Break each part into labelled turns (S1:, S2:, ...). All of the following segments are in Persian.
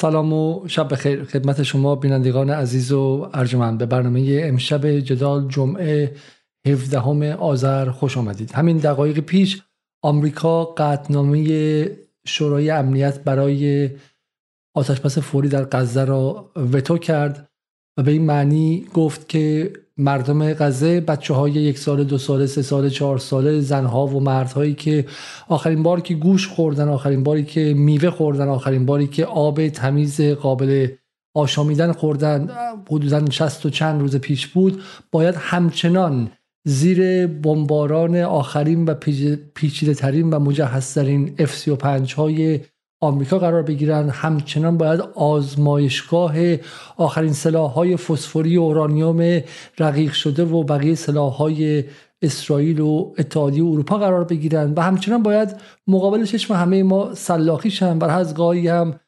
S1: سلام و شب بخیر. خدمت شما بینندگان عزیز و ارجمند. به برنامه امشب جدال جمعه 17 آذر خوش آمدید. همین دقایق پیش آمریکا قطنامه شورای امنیت برای آتشبس فوری در غزه را وتو کرد و به این معنی گفت که مردم غزه بچه های یک سال دو ساله سه ساله چهار ساله زنها و مردهایی که آخرین باری که گوش خوردن آخرین باری که میوه خوردن آخرین باری که آب تمیز قابل آشامیدن خوردن حدودا 60 و چند روز پیش بود باید همچنان زیر بمباران آخرین و پیچیده ترین و مجهزترین F-35 های آمریکا قرار بگیرن. همچنان باید آزمایشگاه آخرین های فسفوری و اورانیوم رقیق شده و بقیه های اسرائیل و اتحادیه اروپا قرار بگیرن و همچنان باید مقابل چشم همه ما سلاخی شن. بر از گاهی هم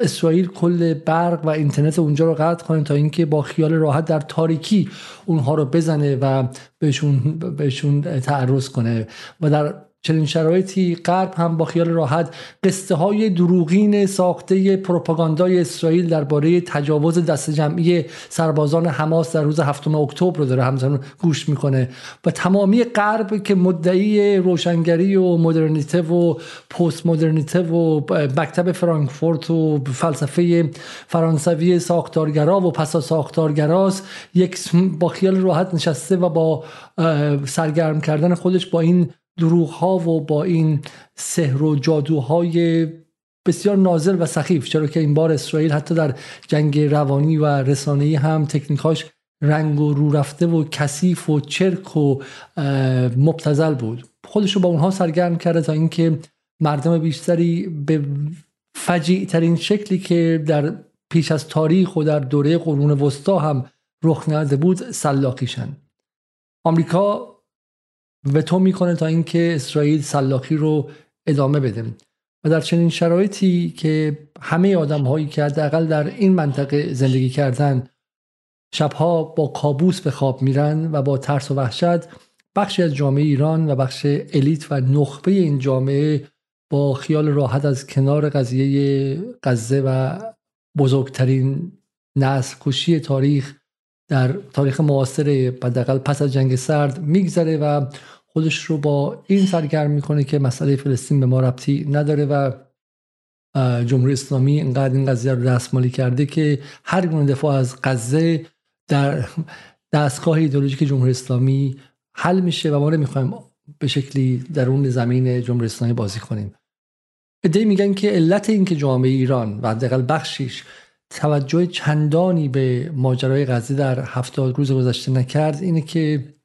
S1: اسرائیل کل برق و اینترنت اونجا رو قطع کنه تا اینکه با خیال راحت در تاریکی اونها رو بزنه و بهشون بهشون تعرض کنه و در چنین شرایطی غرب هم با خیال راحت قصه های دروغین ساخته پروپاگاندای اسرائیل درباره تجاوز دست جمعی سربازان حماس در روز هفتم اکتبر رو داره همزمان گوش می‌کنه. و تمامی غرب که مدعی روشنگری و مدرنیته و پست مدرنیته و مکتب فرانکفورت و فلسفه فرانسوی ساختارگرا و پسا ساختارگراست یک با خیال راحت نشسته و با سرگرم کردن خودش با این دروغ ها و با این سحر و جادوهای بسیار نازل و سخیف چرا که این بار اسرائیل حتی در جنگ روانی و رسانه‌ای هم تکنیکاش رنگ و رو رفته و کثیف و چرک و مبتزل بود. خودش رو با اونها سرگرم کرده تا اینکه مردم بیشتری به فجیع ترین شکلی که در پیش از تاریخ و در دوره قرون وسطا هم رخ نده بود سلاخیشن آمریکا وتو می‌کنه تا اینکه اسرائیل سلاخی رو ادامه بده. و در چنین شرایطی که همه آدم هایی که حداقل در این منطقه زندگی کردن شبها با کابوس به خواب میرن و با ترس و وحشت بخشی از جامعه ایران و بخش الیت و نخبه این جامعه با خیال راحت از کنار قضیه غزه و بزرگترین نسل کشی تاریخ در تاریخ معاصر حداقل پس از جنگ سرد میگذره و خودش رو با این سرگرم می‌کنه که مسئله فلسطین به ما ربطی نداره و جمهوری اسلامی اینقدر این قضیه رو دستمالی کرده که هر گونه دفاع از غزه در دستگاه ایدولوژیک جمهوری اسلامی حل میشه و ما نمی‌خوایم به شکلی در اون زمین جمهوری اسلامی بازی کنیم. ادعی میگن که علت این که جامعه ایران و حداقل بخشیش توجه چندانی به ماجرای غزه در هفتاد روز گذشته نکرد اینه که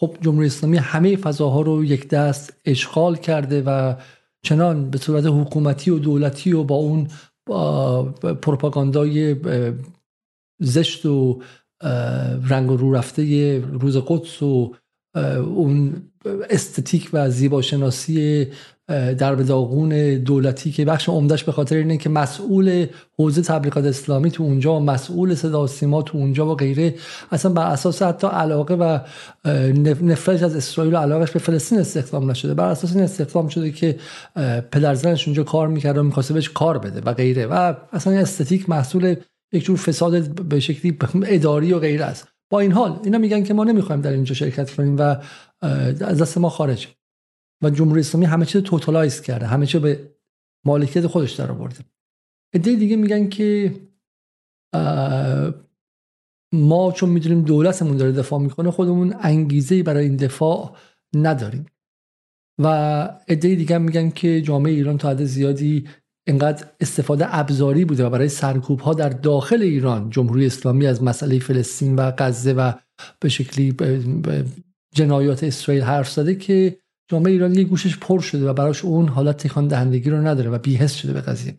S1: خب جمهوری اسلامی همه فضاها رو یک دست اشغال کرده و چنان به صورت حکومتی و دولتی و با اون پروپاگاندای زشت و رنگ رو رفته روز قدس و اون استتیک و زیباشناسی در داغون دولتی که بخش عمدهش به خاطر اینه که مسئول حوزه تبلیغات اسلامی تو اونجا و مسئول صدا سیما تو اونجا و غیره اصلا بر اساس حتی علاقه و نفرت از اسرائیل و علاقش به فلسطین استخدام نشده. بر اساس این استخدام شده که پدرزنش اونجا کار می‌کرد و می‌خواسته بهش کار بده و غیره و اصلا استتیک محصول یک جور فساد به شکلی اداری و غیره است. با این حال اینا میگن که ما نمی‌خوایم در اینجا شرکت کنیم و از دست ما خارج. و جمهوری اسلامی همه چیز توتالایز کرده همه چیز به مالکیت خودش در آورده. ایده دیگه میگن که ما چون می‌دونیم دولتمون داره دفاع می‌کنه خودمون انگیزه برای این دفاع نداریم. و ایده دیگه میگن که جامعه ایران تا حد زیادی اینقدر استفاده ابزاری بوده و برای سرکوب ها در داخل ایران جمهوری اسلامی از مسئله فلسطین و غزه و به شکلی جنایات اسرائیل حرف زده که جامعه ایران یه گوشش پر شده و براش اون حالت تکان دهندگی رو نداره و بیهست شده به قضیه.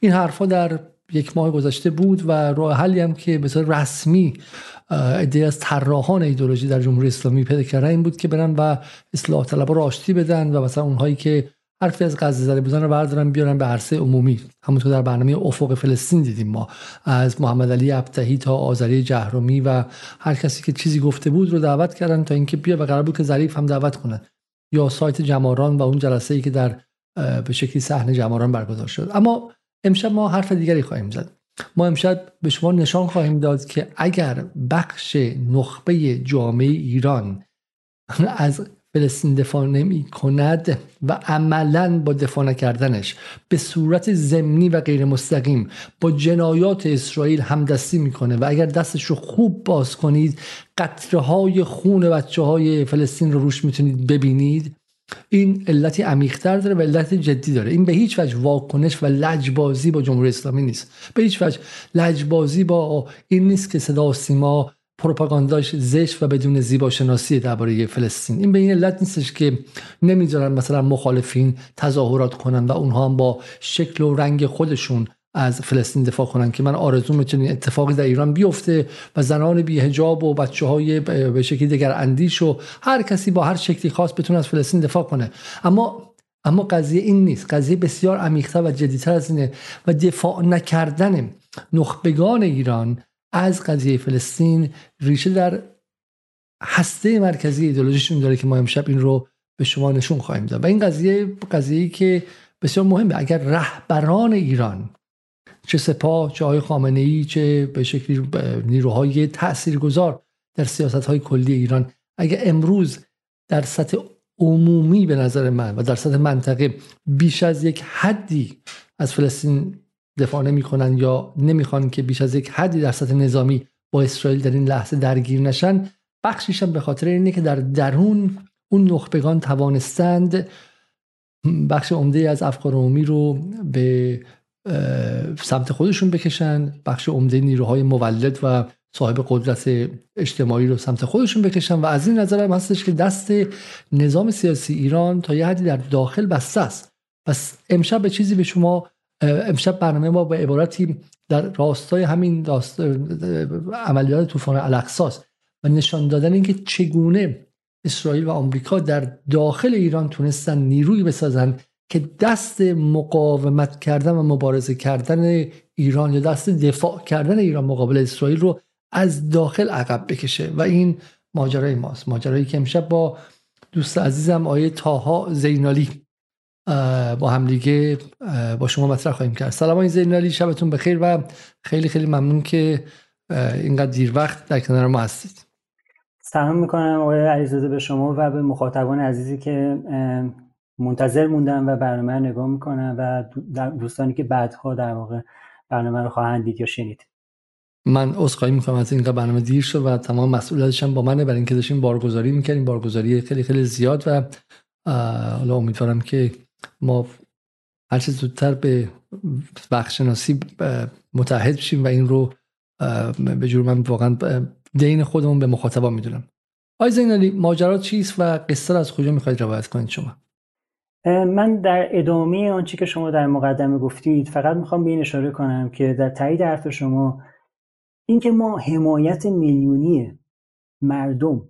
S1: این حرفها در یک ماه گذشته بود و راه حلی هم که به رسمی ایده از طراحان ایدولوژی در جمهوری اسلامی پیدا کردن این بود که برن و اصلاح طلبا رو آشتی بدن و مثلا اونهایی که حرفی از غزه زده بودن رو بردارن بیارن به عرصه عمومی. همونطور در برنامه افق فلسطین دیدیم ما. از محمد علی ابتهی تا آذری جهرومی و هر کسی که چیزی گفته بود رو دعوت کردن تا اینکه بیا و قرار بود که ظریف هم دعوت کنن یا سایت جماران و اون جلسه ای که در به شکلی صحنه جماران برگزار شد. اما امشب ما حرف دیگری خواهیم زد. ما امشب به شما نشان خواهیم داد که اگر بخش نخبه جامعه ایران از فلسطین دفاع نمی کند و عملا با دفاع نکردنش. به صورت ضمنی و غیر مستقیم با جنایات اسرائیل همدستی می‌کنه و اگر دستش رو خوب باز کنید قطره های خون بچه های فلسطین رو روش می‌تونید ببینید. این علتی عمیقتر داره و علت جدی داره. این به هیچ وجه واکنش و لجبازی با جمهوری اسلامی نیست. به هیچ وجه لجبازی با این نیست که صدا و سیما پروپاگانداش زشت و بدون زیبا شناسی درباره فلسطین. این به این علت نیستش که نمی‌ذارن مثلا مخالفین تظاهرات کنن و اونها هم با شکل و رنگ خودشون از فلسطین دفاع کنن که من آرزو می‌تونی اتفاقی در ایران بیفته و زنان بی هجاب و بچه های به شکلی دیگر اندیش و هر کسی با هر شکلی خاص بتونه از فلسطین دفاع کنه. اما اما قضیه این نیست. قضیه بسیار عمیق‌تر و جدیتر از اینه و دفاع نکردن نخبگان ایران از قضیه فلسطین ریشه در هسته مرکزی ایدولوژیشون داره که ما امشب این رو به شما نشون خواهیم داد. و این قضیه قضیه که بسیار مهمه. اگر رهبران ایران چه سپاه چه آقای خامنه ای چه به شکلی نیروهای تاثیرگذار در سیاست های کلی ایران اگر امروز در سطح عمومی به نظر من و در سطح منطقه بیش از یک حدی از فلسطین دفاع نمی‌کنن یا نمی‌خوان که بیش از یک حدی در سطح نظامی با اسرائیل در این لحظه درگیر نشن بخشیش هم به خاطر اینه که در درون اون نخبگان توانستند بخش عمده از افکار عمومی رو به سمت خودشون بکشن بخش عمده نیروهای مولد و صاحب قدرت اجتماعی رو سمت خودشون بکشن و از این نظر هم هستش که دست نظام سیاسی ایران تا یه حدی در داخل بسته است. پس امشب به چیزی به شما امشب برنامه ما به عبارتی در راستای همین داست... عملیات طوفان الاقصاست و نشان دادن اینکه چگونه اسرائیل و آمریکا در داخل ایران تونستن نیروی بسازن که دست مقاومت کردن و مبارزه کردن ایران یا دست دفاع کردن ایران مقابل اسرائیل رو از داخل عقب بکشه. و این ماجرای ماست. ماجرایی که امشب با دوست عزیزم آیه تاها زینالی با همدیگه با شما مطرح خواهیم کرد. سلام آقای زینالی شبتون بخیر و خیلی خیلی ممنون که اینقدر دیر وقت در کنار ما هستید.
S2: سلام می‌کنم آقای علیزاده به شما و به مخاطبان عزیزی که منتظر موندن و برنامه رو نگاه می‌کنن و دوستانی که بعدها در واقع برنامه رو خواهند دید یا شنید.
S1: من عذرخواهی می‌کنم از اینکه برنامه دیر شد و تمام مسئولیتش هم با منه. برای اینکه داشتیم بارگذاری می‌کنیم بارگذاری خیلی خیلی زیاد و حالا امیدوارم که ما هر چه زودتر به وقتشناسی متحد بشیم و این رو به جور من واقعا دین خودمون به مخاطبا می‌دونم. آی زینالی ماجرا چیست و قصه از کجا می‌خواید روایت کنید شما؟
S2: من در ادامه آنچه که شما در مقدمه گفتید فقط می‌خوام به این اشاره کنم که در تایید حرف شما اینکه ما حمایت میلیونی مردم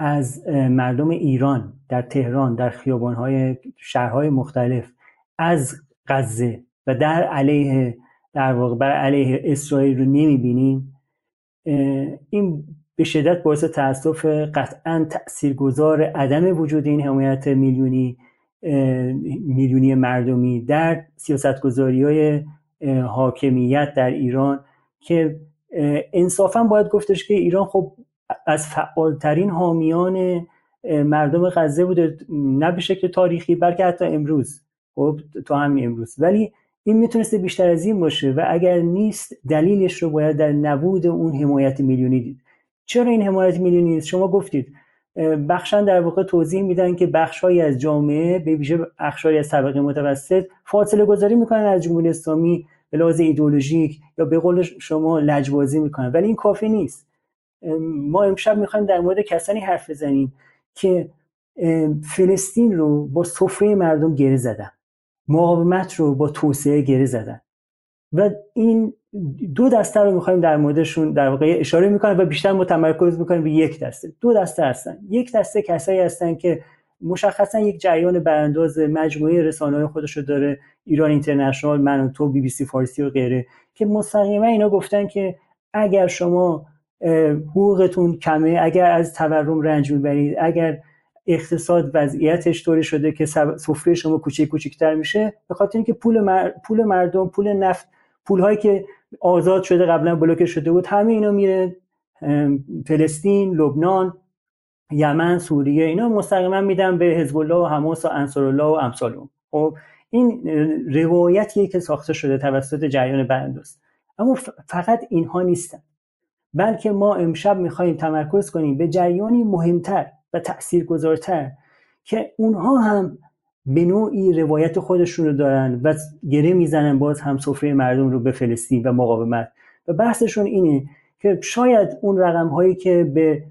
S2: از مردم ایران در تهران در خیابانهای شهرهای مختلف از غزه و در علیه در واقع بر علیه اسرائیل رو نمی‌بینیم. این به شدت باعث تاسف قطعا تاثیرگذار عدم وجود این حمایت میلیونی میلیونی مردمی در سیاستگذاری های حاکمیت در ایران که انصافا باید گفتش که ایران خب از فعالترین حامیان مردم غزه بوده نه به شکل تاریخی بلکه حتی امروز. خب تا همین امروز. ولی این می‌تونسته بیشتر از این باشه و اگر نیست دلیلش رو باید در نبود اون حمایت میلیونی دید. چرا این حمایت میلیونی نیست؟ شما گفتید بخشن در واقع توضیح میدن که بخشهایی از جامعه به ویژه بخشهایی از طبقه متوسط فاصله گذاری می‌کنن از جمهوری اسلامی به لحاظ ایدولوژیک یا به قول شما لجبازی می‌کنن. ولی این کافی نیست. ما امشب می‌خوایم در مورد کسانی حرف بزنیم. که فلسطین رو با سفره مردم گره زدن. مقاومت رو با توسعه گره زدن. و این دو دسته رو می‌خوایم در موردشون در واقع اشاره می‌کنیم و بیشتر متمرکز می‌کنیم به یک دسته. دو دسته هستن. یک دسته کسایی هستن که مشخصا یک جریان برانداز مجموعه رسانه‌های خودش رو داره. ایران اینترنشنال من و تو بی بی سی فارسی و غیره. که مستقیما اینا گفتن که اگر شما حقوقتون کمه. اگر از تورم رنج می‌برید اگر اقتصاد وضعیتش طوری شده که سفره شما کوچیک کوچیکتر میشه به خاطر اینکه پول پول مردم پول نفت پول هایی که آزاد شده قبلا بلوکه شده بود همه اینا میره فلسطین لبنان یمن سوریه اینا مستقیما میدن به حزب الله و حماس و انصارالله و امثال خب این روایتیه که ساخته شده توسط جریان بندوست اما فقط اینها نیستن. بلکه ما امشب می‌خواهیم تمرکز کنیم به جریانی مهمتر و تاثیرگذارتر که اونها هم به نوعی روایت خودشون رو دارن و گره می‌زنن باز هم سفره مردم رو به فلسطین و مقاومت. و بحثشون اینه که شاید اون رقم هایی که به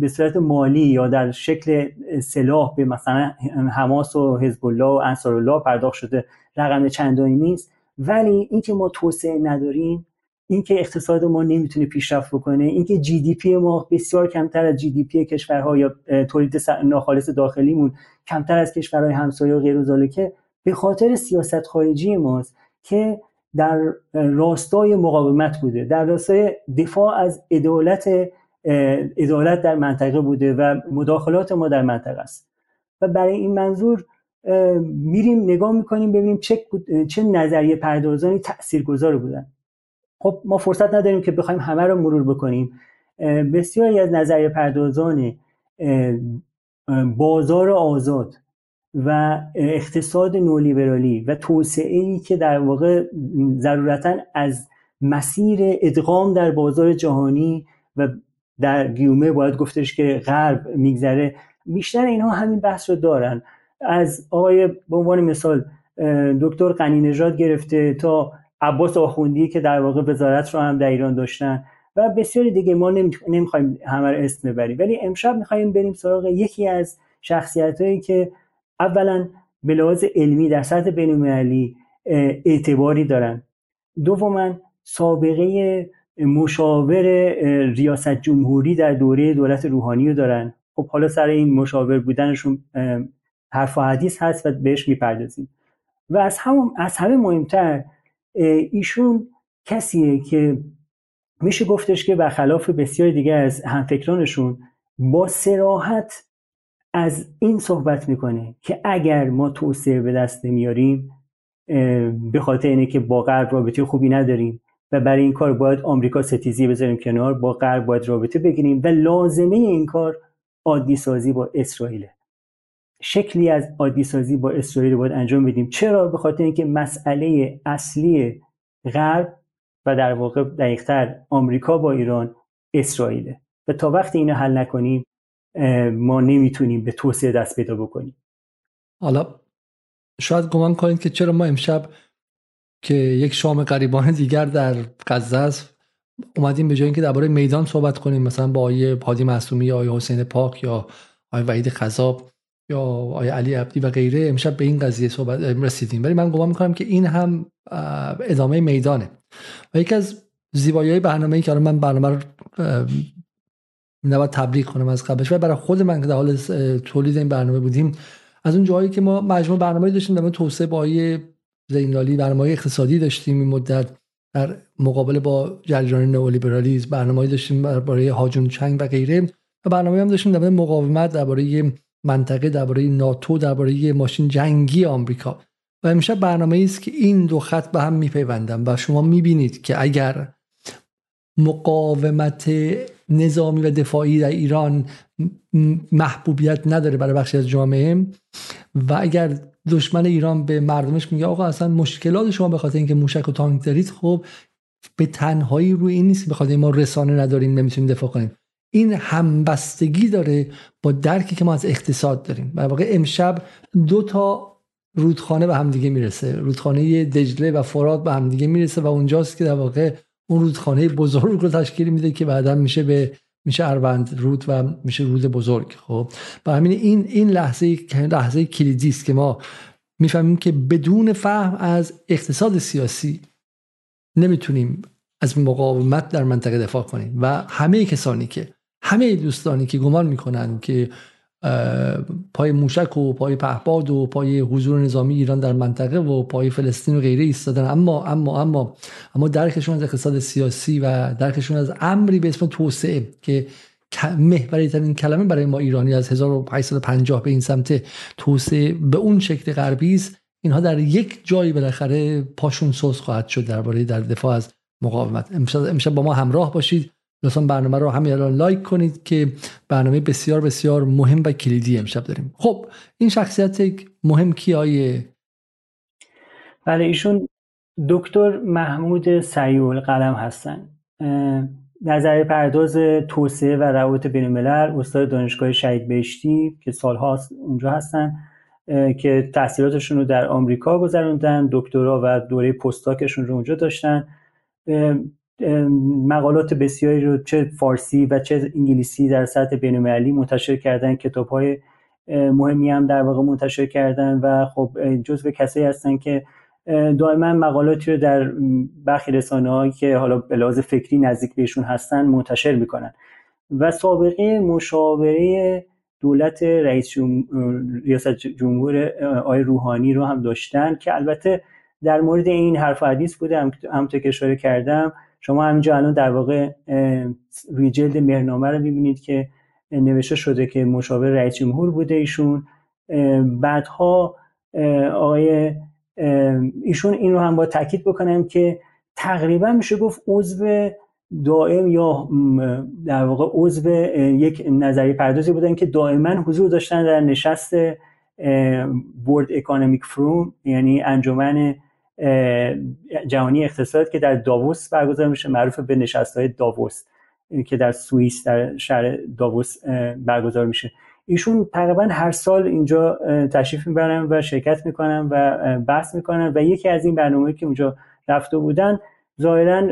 S2: به صورت مالی یا در شکل سلاح به مثلا حماس و حزب الله و انصار الله پرداخت شده رقم چندانی نیست. ولی اینکه ما توسعه نداریم اینکه اقتصاد ما نمی‌تونه پیشرفت بکنه اینکه جی دی پی ما بسیار کمتر از جی دی پی کشورها یا تولید ناخالص داخلیمون کمتر از کشورهای همسایه و غیر به خاطر سیاست خارجی ماست که در راستای مقاومت بوده در راستای دفاع از عدالت عدالت در منطقه بوده و مداخلات ما در منطقه است. و برای این منظور میریم نگاه می‌کنیم ببینیم چه, چه نظریه پردازانی تاثیرگذار بودن. خب ما فرصت نداریم که بخوایم همه رو مرور بکنیم. بسیاری از نظریه پردازان بازار آزاد و اقتصاد نولیبرالی و توسعه ای که در واقع ضرورتا از مسیر ادغام در بازار جهانی و در گیومه باید گفتش که غرب میگذره بیشتر اینها همین بحث رو دارن. از آقای به عنوان مثال دکتر قنی نژاد گرفته تا عباس آخوندی که در واقع وزارت رو هم در ایران داشتن و بسیاری دیگه ما نمی‌خوایم همه رو اسم ببریم. ولی امشب می‌خوایم بریم سراغ یکی از شخصیت هایی که اولا به لحاظ علمی در سطح بینالمللی اعتباری دارن. دوما سابقه مشاور ریاست جمهوری در دوره دولت روحانی رو دارن. خب حالا سر این مشاور بودنشون حرف و حدیث هست و بهش می‌پردازیم. و از, هم، از همه مهمتر ایشون کسیه که میشه گفتش که برخلاف بسیار دیگه از همفکرانشون با سراحت از این صحبت می‌کنه که اگر ما توسعه به دست نمیاریم به خاطر اینه که با غرب رابطه خوبی نداریم و برای این کار باید آمریکا ستیزی بذاریم کنار با غرب باید رابطه بگیریم و لازمه این کار عادی سازی با اسرائیل شکلی از عادی سازی با اسرائیل باید انجام بدیم. چرا؟ به خاطر اینکه مسئله اصلی غرب و در واقع دقیقتر آمریکا با ایران اسرائیله. و تا وقتی اینو حل نکنیم ما نمی‌تونیم به توسعه دست پیدا بکنیم.
S1: حالا شاید گمان کنید که چرا ما امشب که یک شام غریبان دیگر در غزه است اومدیم به جای اینکه درباره میدان صحبت کنیم مثلا با آیه پادی معصومی یا آیه حسین پاک یا آیه وحید خذاب یا آیه علی عبدی و غیره امشب به این قضیه صحبت رسیدیم. ولی من گمان می‌کنم که این هم ادامه میدانه. و یکی از زیبایی برنامه ای که من برنامه رو نباید تبلیغ کنم از قبلش و برای خود من که در حال تولید این برنامه بودیم از اون جایی که ما مجموع برنامه داشتیم در توسعه با زینالی برنامه اقتصادی داشتیم این مدت در مقابل با جریان نئولیبرالیسم برنامه داشتیم برای هاجون چنگ و غیره. و برنامه هم داشتیم درباره مقاومت درباره منطقه درباره ناتو درباره ماشین جنگی آمریکا. و امشب برنامه است که این دو خط به هم میپیوندن و شما می‌بینید که اگر مقاومت نظامی و دفاعی در ایران محبوبیت نداره برای بخشی از جامعه و اگر دشمن ایران به مردمش میگه آقا اصلا مشکلات شما به خاطر اینکه موشک و تانک دارید خب به تنهایی روی این نیست به خاطر ما رسانه نداریم نمی‌تونیم دفاع کنیم. این همبستگی داره با درکی که ما از اقتصاد داریم. در واقع امشب دو تا رودخانه به همدیگه می‌رسه. رودخانه دجله و فرات به همدیگه می‌رسه و اونجاست که در واقع اون رودخانه بزرگ رو تشکیل میده که بعدا میشه به میشه اروند رود و میشه رود بزرگ. خب؟ و همین این این لحظه لحظه کلیدی است که ما می‌فهمیم که بدون فهم از اقتصاد سیاسی نمی‌تونیم از مقاومت در منطقه دفاع کنیم. و همه کسانی که همه دوستانی که گمان می‌کنن که پای موشک و پای پهپاد و پای حضور نظامی ایران در منطقه و پای فلسطین و غیره ایستادن. اما اما اما اما درکشون از اقتصاد سیاسی و درکشون از امری به اسم توسعه که محوری ترین کلمه برای ما ایرانی از 1850 به این سمت توسعه به اون شکل غربی است اینها در یک جایی بالاخره پاشون سوز خواهد شد درباره در دفاع از مقاومت. امشب با ما همراه باشید. لطفا برنامه رو همین الان لایک کنید که برنامه بسیار بسیار مهم و کلیدی امشب داریم. خب این شخصیت مهم کی آیه
S2: بله ایشون دکتر محمود سیول قلم هستن نظر پرداز توسعه و روابط بین الملل استاد دانشگاه شهید بهشتی که سالها اونجا هستن که تحصیلاتشون رو در آمریکا گذروندن دکترا و دوره پستاکشون رو اونجا داشتن. مقالات بسیاری رو چه فارسی و چه انگلیسی در سطح بین‌المللی منتشر کردن کتاب های مهمی هم در واقع منتشر کردن و خب جزو کسایی هستن که دائما مقالاتی رو در برخی رسانه هایی که حالا به لحاظ فکری نزدیک بهشون هستن منتشر می‌کنن. و سابقه مشاوره دولت رئیس ریاست جمهور آقای روحانی رو هم داشتن که البته در مورد این حرف حدیث بوده هم که اشاره کردم شما همینجا الان در واقع روی جلد مهرنامه رو می‌بینید که نوشته شده که مشاور رئیس جمهور بوده ایشون. بعدها آقای ایشون این رو هم با تاکید بکنم که تقریبا میشه گفت عضو دائم یا در واقع عضو یک نظری پردازی بودن که دائما حضور داشتن در نشست ورد اکانومیک فروم یعنی انجمن جهانی اقتصاد که در داووس برگزار میشه معروف به نشست های داووس که در سوئیس در شهر داووس برگزار میشه. ایشون تقریبا هر سال اینجا تشریف می‌برن و شرکت می‌کنن و بحث می‌کنن و یکی از این برنامه که اونجا رفته بودن ظاهرا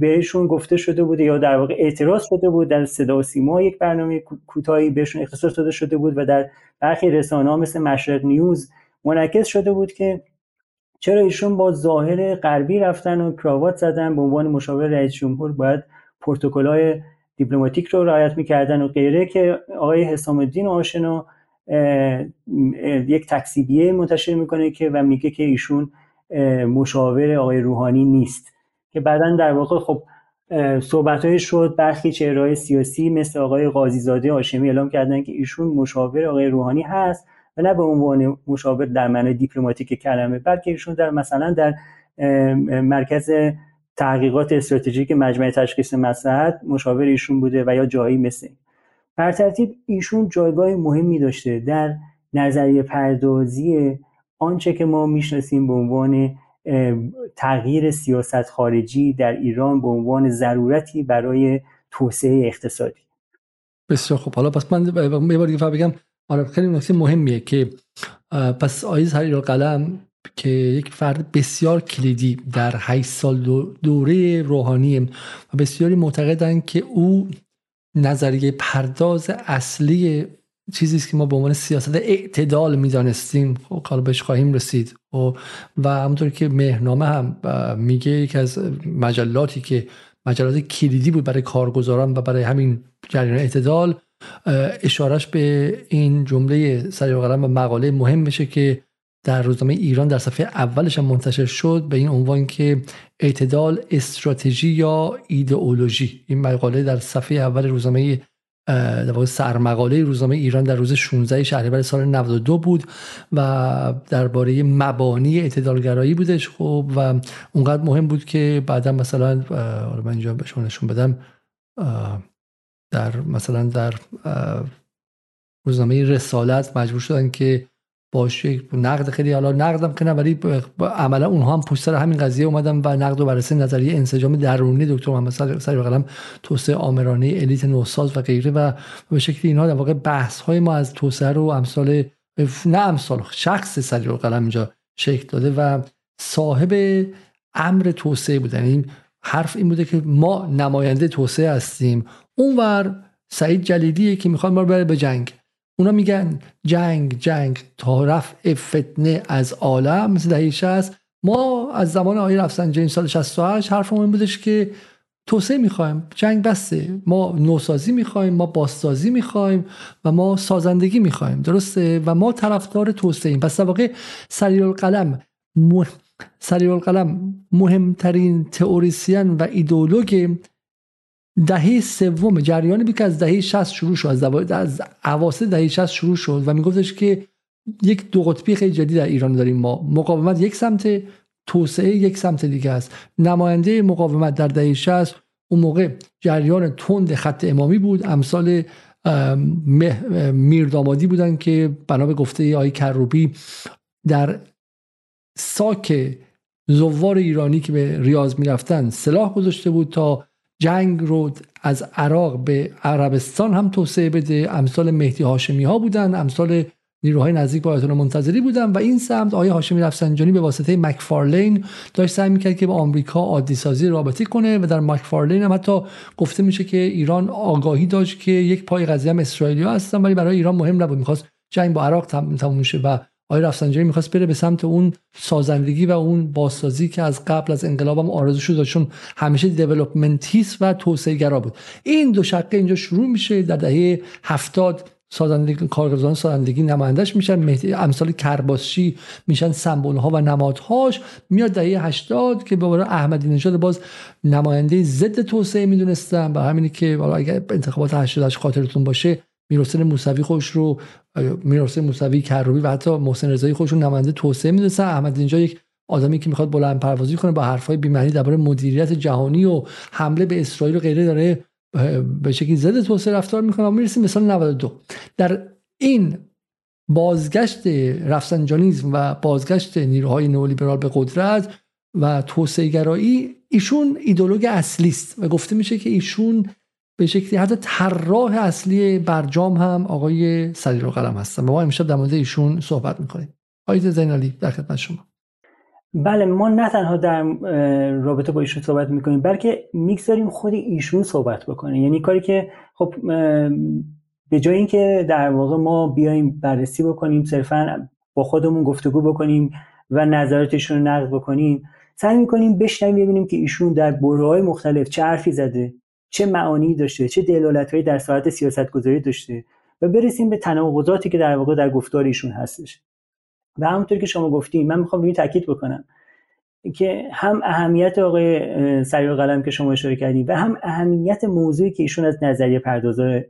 S2: بهشون گفته شده بوده یا در واقع اعتراض شده بود در صدا و سیما یک برنامه کوتاهی بهشون اختصاص داده شده بود و در برخی رسانه ها مثل مشرق نیوز منعکس شده بود که چرا ایشون با ظاهر غربی رفتن و کراوات زدن به عنوان مشاور رئیس جمهور باید پروتکل‌های دیپلماتیک رو رعایت می‌کردن و غیره که آقای حسام الدین آشنا یک تکسیبیه منتشر می‌کنه که و میگه که ایشون مشاور آقای روحانی نیست. که بعدا در واقع خب صحبت شد برخی چهرهای سیاسی مثل آقای قاضیزاده هاشمی اعلام کردن که ایشون مشاور آقای روحانی هست. و نه به عنوان مشاور در معنای دیپلماتیک کلمه بلکه ایشون در مثلا در مرکز تحقیقات استراتژیک مجمع تشخیص مسلحت مشاور ایشون بوده و یا جایی مثل بر ترتیب ایشون جایگاه مهمی داشته در نظریه پردازی آنچه که ما می‌شناسیم به عنوان تغییر سیاست خارجی در ایران به عنوان ضرورتی برای توسعه اقتصادی.
S1: بسیار خب حالا پس من یه بار دیگه بگم آره خیلی نکته مهمیه که پس آیز هری قلم که یک فرد بسیار کلیدی در 8 سال دوره روحانی و بسیاری معتقدند که او نظریه پرداز اصلی چیزی است که ما به عنوان سیاست اعتدال می‌دانستیم. خب حالا بهش خواهیم رسید. و, و همونطور که مهنامه هم میگه یکی از مجلاتی که مجلات کلیدی بود برای کارگزاران و برای همین جریان اعتدال اشارش به این جمله سریع و مقاله مهم میشه که در روزنامه ایران در صفحه اولش هم منتشر شد به این عنوان که اعتدال استراتژی یا ایدئولوژی. این مقاله در صفحه اول روزنامه در واقع سرمقاله روزنامه ایران در روز 16 شهریور سال 92 بود و درباره مبانی اعتدالگرایی بودش. خب و اونقدر مهم بود که بعدا مثلا من اینجا به شما نشون بدم در مثلا در روزنامه رسالت مجبور شدن که باش نقد خیلی حالا نقدم که نه ولی عملا اونها هم پشت سر همین قضیه اومدن و نقد و بررسی نظریه انسجام درونی دکتر محمد سری قلم توسعه آمرانه الیت نوساز و غیره و به شکلی اینها در واقع بحث های ما از توسعه رو امثال نه امثال شخص سری قلم اینجا شکل داده و صاحب امر توسعه بودن. این حرف این بوده که ما نماینده توسعه هستیم. اونور سعید جلیدیه که می‌خواد ما رو بره به جنگ. اونا میگن جنگ جنگ تا رفع فتنه از عالم مثل دهه 60 ما از زمان آقای رفسنجانی سال 68 حرفمون این بودش که توسعه می‌خوایم. جنگ بسته. ما نوسازی می‌خوایم ما بازسازی می‌خوایم و ما سازندگی می‌خوایم. درسته؟ و ما طرفدار توسعه ایم. پس در واقع سریع القلم سریع القلم مهمترین تئوریسین و ایدولوگ دهه سوم جریانی بود که از دهه 60 شروع شد از, از اواسط دهه 60 شروع شد و میگفتش که یک دو قطبی خیلی جدی در ایران داریم ما. مقاومت یک سمت توسعه یک سمت دیگه است. نماینده مقاومت در دهه 60 اون موقع جریان تند خط امامی بود. امثال میردامادی بودن که بنا به گفته آی کروبی در ساک زوار ایرانی که به ریاض می‌رفتن سلاح گذاشته بود تا جنگ رو از عراق به عربستان هم توسعه بده. امثال مهدی هاشمی ها بودن امثال نیروهای نزدیک با آیت منتظری بودن و این سمت آقای هاشمی رفسنجانی به واسطه مکفارلین داشت سعی می‌کرد که با آمریکا عادی سازی رابطه کنه و در مکفارلین هم حتی گفته میشه که ایران آگاهی داشت که یک پای قضیه هم اسرائیلیا هستن ولی برای ایران مهم نبود. می‌خواست جنگ با عراق تموم میشه و آقای رفسنجانی می‌خواست بره به سمت اون سازندگی و اون بازسازی که از قبل از انقلاب هم آرزوشو داشت چون همیشه دیولپمنتیست و توسعه گرا بود. این دو شقه اینجا شروع میشه در دهه هفتاد سازندگی کارگزاران سازندگی نمایندش میشن امثال کرباسچی میشن سمبل ها و نمادهاش میاد دهه 80 که دوباره احمدی نژاد باز نماینده ضد توسعه می‌دونستن و همینی که حالا اگر انتخابات 88 خاطرتون باشه میرحسین موسوی خوش رو میرحسین موسوی کروبی و حتی محسن رضایی خودشون نماینده توسعه می‌دونستن احمدی نژاد یک آدمی که می‌خواد بلند پروازی کنه با حرفای بی‌معنی درباره مدیریت جهانی و حمله به اسرائیل و غیره داره به شکلی ضد توسعه رفتار می‌کنه. می‌رسیم مثال 92 در این بازگشت رفسنجانیزم و بازگشت نیروهای نئولیبرال به قدرت و توسعه گرایی ایشون ایدولوگ اصلی است و گفته میشه که ایشون به شکلی حتی طراح اصلی برجام هم آقای سریر و قلم هستن. ما امشب در مورد ایشون صحبت می‌کنیم. آقای زینالی در خدمت شما.
S2: بله ما نه تنها در رابطه با ایشون صحبت می‌کنیم بلکه می‌گذاریم خود ایشون صحبت بکنه. یعنی کاری که خب به جای اینکه در واقع ما بیایم بررسی بکنیم صرفا با خودمون گفتگو بکنیم و نظراتشون رو نقد بکنیم سعی می‌کنیم بشنویم ببینیم که ایشون در برههای مختلف چه حرفی زده. چه معانی داشته چه دلالتهایی در ساعت سیاست گذاری داشته و برسیم به تناقضاتی که در واقع در گفتار ایشون هستش. و همونطور که شما گفتیم من می‌خوام روی تاکید بکنم که هم اهمیت آقای سریع قلم که شما اشاره کردیم و هم اهمیت موضوعی که ایشون از نظریه پردازان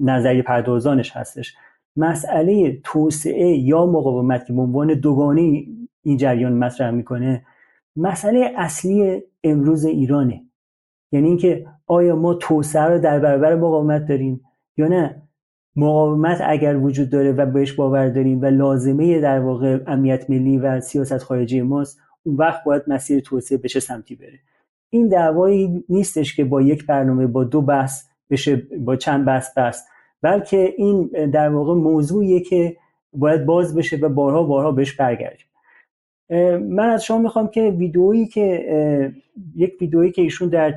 S2: نظریه پردازانش هستش. مسئله توسعه یا مقاومت که به عنوان دوگانه این جریان مطرح می‌کنه مسئله اصلی امروز ایرانه. یعنی اینکه آیا ما توسعه رو در برابر مقاومت داریم یا نه؟ مقاومت اگر وجود داره و بهش باور داریم و لازمه در واقع امنیت ملی و سیاست خارجی ماست اون وقت باید مسیر توسعه بشه سمتی بره. این دعوایی نیستش که با یک برنامه با دو بحث بشه با چند بحث بحث بلکه این در واقع موضوعیه که باید باز بشه و بارها بارها بهش برگردیم من از شما می‌خوام که ویدئویی که یک ویدئویی که ایشون در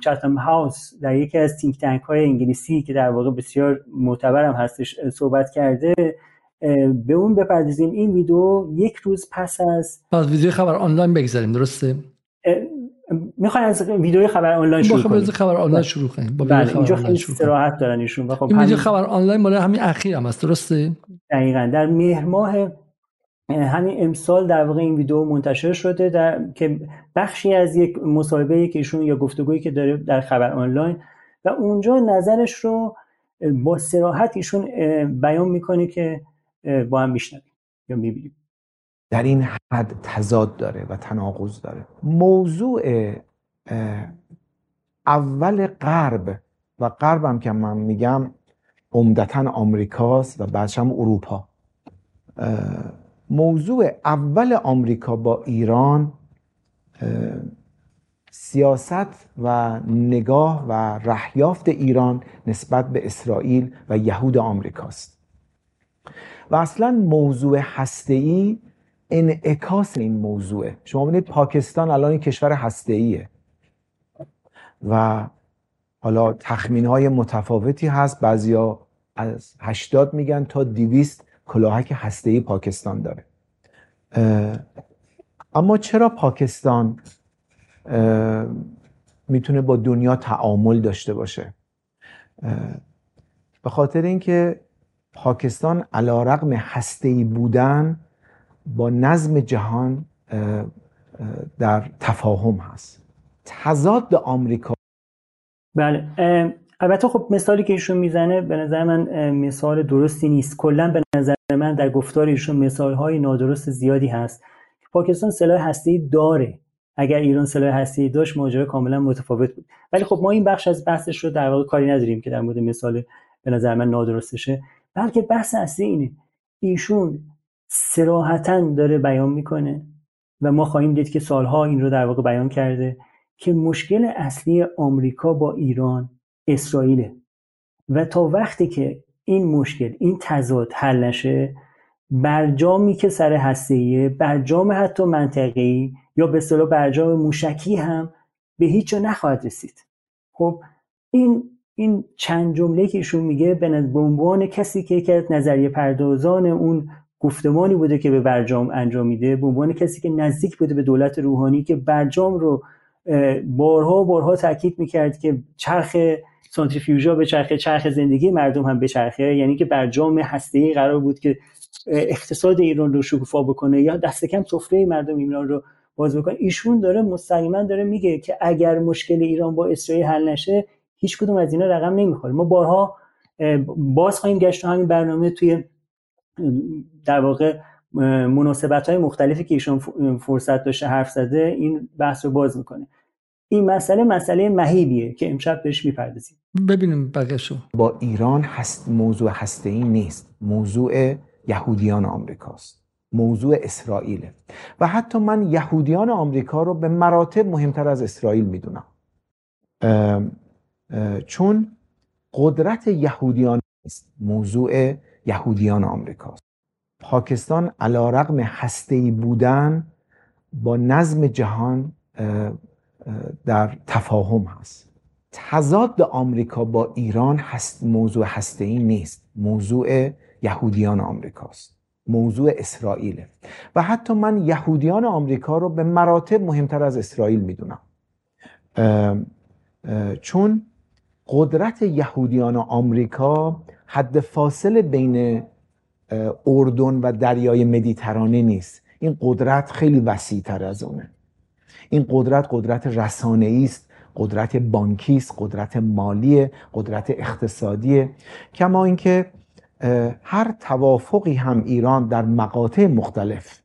S2: چاتم هاوس در یکی از تینک تنک های انگلیسی که در واقع بسیار معتبرم هستش صحبت کرده به اون بپردازیم. این ویدیو یک روز پس از
S1: از ویدیو خبر آنلاین بگذاریم درسته؟
S2: می‌خوای از ویدیو خبر آنلاین شروع کنیم.
S1: خبر آنلاین شروع کنیم
S2: با بله اینجا خیلی استراحت دارن ایشون
S1: خب این ویدیو خبر آنلاین مال همین اخیر هم است درسته؟
S2: دقیقا در مهر ماه همین امسال در واقع این ویدیو منتشر شده در که بخشی از یک مصاحبه که ایشون یا گفتگویی که داره در خبر آنلاین و اونجا نظرش رو با سراحت ایشون بیان می‌کنه که با هم میشنویم یا می‌بینیم.
S3: در این حد تضاد داره و تناقض داره. موضوع اول غرب و غربم که من میگم عمدتا آمریکاست و بعدش هم اروپا. موضوع اول آمریکا با ایران سیاست و نگاه و رحیافت ایران نسبت به اسرائیل و یهود آمریکاست. و اصلا موضوع هسته‌ای انعکاس این موضوعه. شما ببینید پاکستان الان این کشور هسته‌ایه. و حالا تخمین های متفاوتی هست. بعضیا از 80 میگن تا 200 کلاهک هسته‌ای پاکستان داره. اما چرا پاکستان می‌تونه با دنیا تعامل داشته باشه؟ به خاطر اینکه پاکستان علا رقم هسته‌ای بودن با نظم جهان در تفاهم هست. تضاد آمریکا
S2: بله البته خب مثالی که ایشون می‌زنه به نظر من مثال درستی نیست. کلا به نظر من در گفتار ایشون مثال های نادرست زیادی هست. پاکستان سلاح هستی داره. اگر ایران سلاح هستی داشت ماجرا کاملا متفاوت بود. ولی خب ما این بخش از بحثش رو در واقع کاری نداریم که در مورد مثال به نظر من نادرستشه. بلکه بحث اصلی اینه. ایشون سراحتا داره بیان می‌کنه و ما خواهیم دید که سالها این رو در واقع بیان کرده که مشکل اصلی آمریکا با ایران اسرائیله. و تا وقتی که این مشکل این تضاد حل نشه برجامی که سر هسته‌ایه برجام حتی منطقی یا به اصطلاح برجام موشکی هم به هیچ جا نخواهد رسید. خب این این چند جمله که ایشون میگه به عنوان کسی که یکی از نظریه پردازان اون گفتمانی بوده که به برجام انجام میده به عنوان کسی که نزدیک بوده به دولت روحانی که برجام رو بارها بارها تاکید می‌کرد که چرخ سانتریفیوژا به چرخ چرخ زندگی مردم هم به چرخه یعنی که برجام هسته قرار بود که اقتصاد ایران رو شکوفا بکنه یا دست کم سفره مردم ایران رو باز بکنه. ایشون داره مستقیما داره میگه که اگر مشکل ایران با اسرائیل حل نشه هیچ کدوم از اینا رقم نمی‌خوره. ما بارها باز خواهیم گشت همین برنامه توی در واقع مناسبت های مختلفی که ایشون فرصت داشته حرف زده این بحث رو باز می‌کنه. این مسئله مسئله مهیبیه که امشب بهش می‌پردازیم.
S1: ببینیم بقیه‌شو.
S3: با ایران هست موضوع هسته ای نیست. موضوع یهودیان آمریکاست. موضوع اسرائیله. و حتی من یهودیان آمریکا رو به مراتب مهمتر از اسرائیل می‌دونم. چون قدرت یهودیان نیست. موضوع یهودیان آمریکاست. پاکستان علا رقم هسته‌ای بودن با نظم جهان در تفاهم هست. تضاد آمریکا با ایران هست موضوع هسته‌ای نیست. موضوع یهودیان آمریکاست. موضوع اسرائیله. و حتی من یهودیان آمریکا رو به مراتب مهمتر از اسرائیل می‌دونم. چون قدرت یهودیان آمریکا حد فاصله بین اردن و دریای مدیترانه نیست. این قدرت خیلی وسیع تر از اونه. این قدرت قدرت رسانه است قدرت بانکی است قدرت مالی قدرت اقتصادی کما اینکه هر توافقی هم ایران در مقاطع مختلف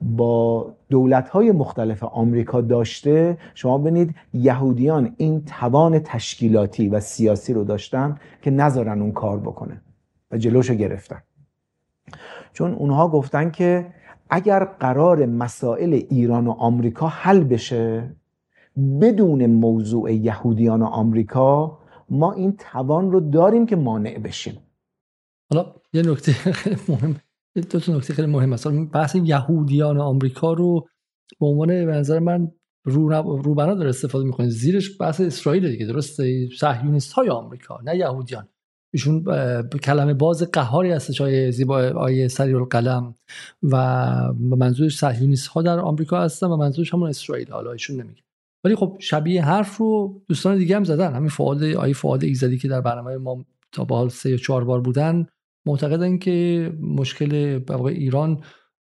S3: با دولت های مختلف آمریکا داشته شما ببینید یهودیان این توان تشکیلاتی و سیاسی رو داشتن که نذارن اون کار بکنه و جلوشو گرفتن. چون اونها گفتن که اگر قرار مسائل ایران و آمریکا حل بشه بدون موضوع یهودیان و آمریکا ما این توان رو داریم که مانع بشیم.
S1: حالا یه نکته خیلی مهم دو تا نکته خیلی مهم است بحث یهودیان آمریکا رو به عنوان به نظر من رو روبنا داره استفاده می‌کنه. زیرش بحث اسرائیل دیگه درسته؟ صهیونیست های آمریکا نه یهودیان. ایشون کلمه باز قهاری هستش آیه زیبا آیه سریع القلم و منظورش صهیونیست ها در آمریکا هستن و منظورش همون اسرائیل حالا ایشون نمیگه. ولی خب شبیه حرف رو دوستان دیگه هم زدن. همین فعال آیه فعال ایزدی که در برنامه ما تا به حال سه یا چهار بار بودن معتقدن که مشکل ایران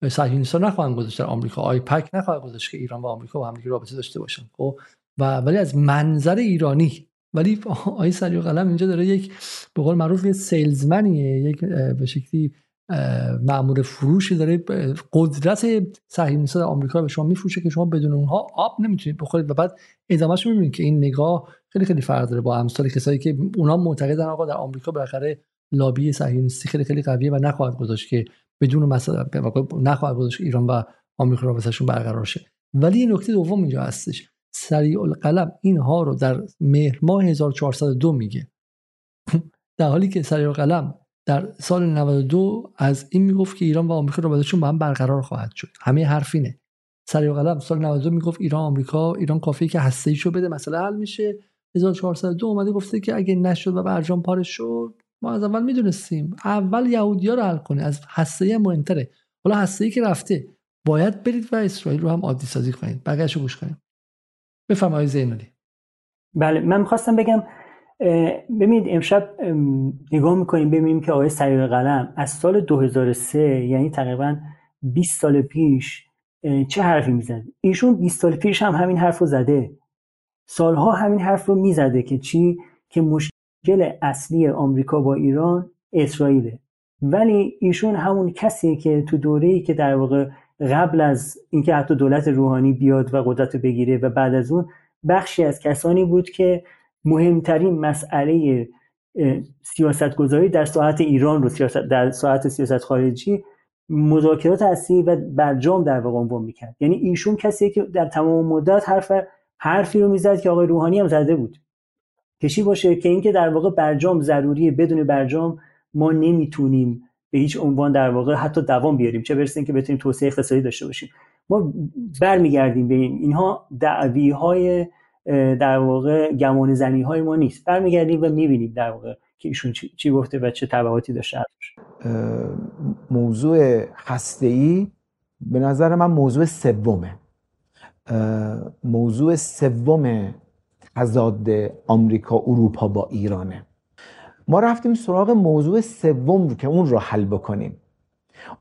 S1: صهیونیست‌ها نخواهند گذاشت در آمریکا. آیپک نخواهد گذاشت که ایران و آمریکا با هم رابطه داشته باشن خب؟ و ولی از منظر ایرانی ولی آی سریع قلم اینجا داره یک به قول معروف یه سیلزمنیه یک به شکلی معمور فروشی داره قدرت صهیونیست‌ها در آمریکا به شما میفروشه که شما بدون اونها آب نمی‌تونید بخورید. و بعد ادامهش می‌بینید که این نگاه خیلی خیلی فرق داره با امثال کسایی که اونا معتقدن آقا در آمریکا بالاخره لابی صهیونیستی خیلی خیلی قویه و نخواهد گذاشت که بدون مثلا نخواهد گذاشت ایران و آمریکا رابطهشون برقرار شه. ولی این نکته دوم اینجا هستش. سریع القلم اینها رو در مهر ماه 1402 میگه. در حالی که سریع القلم در سال 92 از این می‌گفت که ایران و آمریکا رابطهشون با هم برقرار خواهد شد. همه حرفینه سریع القلم سال 92 می‌گفت ایران آمریکا ایران کافیه که هسته ایشو بده مسئله حل میشه. 1402 اومده گفته که اگه نشد و برجام پاره شد ما از اول می‌دونستیم. اول یهودی ها رو حل کنه. از هسته مهمتره. حالا هسته که رفته باید برید و اسرائیل رو هم عادی سازی کنید. بقیه‌شو گوش کنید. بفرمایید زینالی.
S2: بله من می‌خواستم بگم ببینید امشب نگاه می‌کنیم ببینیم که آقای سریع قلم از سال 2003 یعنی تقریبا 20 سال پیش چه حرفی می‌زد؟ ایشون 20 سال پیش هم همین حرف رو زده. سالها همین حرف رو می‌زده که چی؟ که مشکل اصلی آمریکا با ایران اسرائیله. ولی ایشون همون کسیه که تو دوره‌ای که در واقع قبل از اینکه حتی دولت روحانی بیاد و قدرت بگیره و بعد از اون بخشی از کسانی بود که مهمترین مسئله سیاست گذاری در ساعت ایران رو سیاست در ساعت سیاست خارجی مذاکرات اصلی و برجام در واقع عنوان می‌کرد. یعنی ایشون کسیه که در تمام مدت حرف حرفی رو می‌زد که آقای روحانی هم زده بود. کشی باشه؟ که اینکه در واقع برجام ضروریه بدون برجام ما نمی‌تونیم به هیچ عنوان در واقع حتی دوام بیاریم. چه برسه که بتونیم توسعه اقتصادی داشته باشیم. ما برمیگردیم به این. اینها دعوی های در واقع گمان زنی های ما نیست. برمیگردیم و می‌بینیم در واقع که ایشون چی, گفته و چه تبعاتی داشته.
S3: موضوع هسته ای به نظر من موضوع سومه. موضوع سوم تضاد آمریکا اروپا با ایرانه. ما رفتیم سراغ موضوع سوم رو که اون رو حل بکنیم.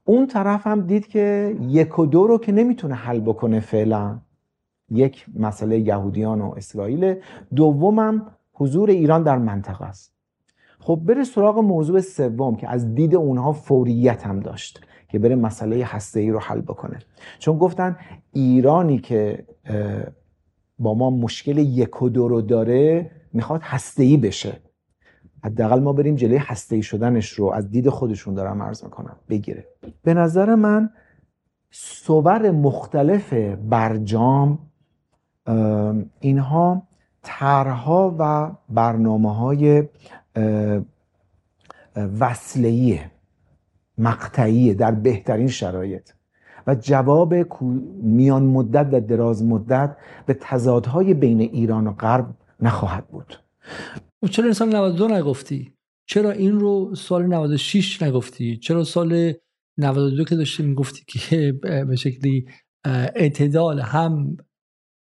S3: اون طرف هم دید که یک و دو رو که نمی‌تونه حل بکنه فعلا. یک مسئله یهودیان و اسرائیل. دومم حضور ایران در منطقه است. خب بره سراغ موضوع سوم که از دید اونها فوریت هم داشت که بره مسئله هسته ای رو حل بکنه. چون گفتن ایرانی که با ما مشکل یک و دو رو داره می‌خواد هسته ای بشه. حداقل ما بریم جلوی هسته شدنش رو از دید خودشون دارم عرض می‌کنم. بگیره. به نظر من صور مختلف برجام اینها طرها و برنامه های وصلهیه مقطعیه در بهترین شرایط. و جواب میان مدت و دراز مدت به تضادهای بین ایران و غرب نخواهد بود.
S1: چرا این سال 92 نگفتی؟ چرا این رو سال 96 نگفتی؟ چرا سال 92 که داشتی می‌گفتی که به شکلی اعتدال هم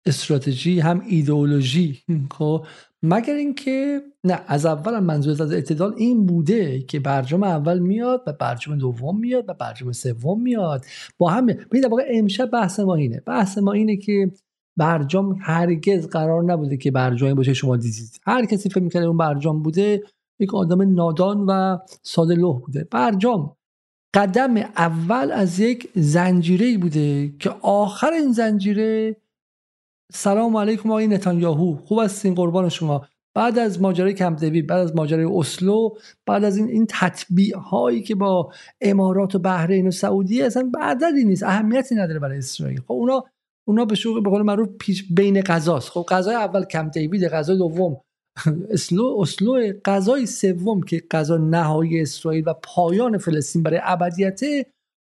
S1: استراتژی هم ایدئولوژی. خب مگر اینکه نه از اول منظور از اعتدال این بوده که برجام اول میاد و برجام دوم میاد و برجام سوم میاد. با هم ببینید واقع امشب بحث ما اینه. بحث ما اینه که برجام هرگز قرار نبوده که برجامی باشه شما دیدید. هر کسی فکر می‌کنه اون برجام بوده یک آدم نادان و ساده لوح بوده. برجام قدم اول از یک زنجیره بوده که آخر این زنجیره سلام علیکم آقای نتانیاهو خوب هستین قربان شما. بعد از ماجرای کمپ بعد از ماجرای اسلو بعد از این این تطبیع هایی که با امارات و بحرین و سعودی اصلا عددی نیست اهمیتی نداره برای اسرائیل. خب اونا اونا به شغل به قول معروف پیش بین غذاست. خب غذای اول کم دیوید غذای دوم. اسلو اسلو غذای سوم که غذا نهایی اسرائیل و پایان فلسطین برای ابدیت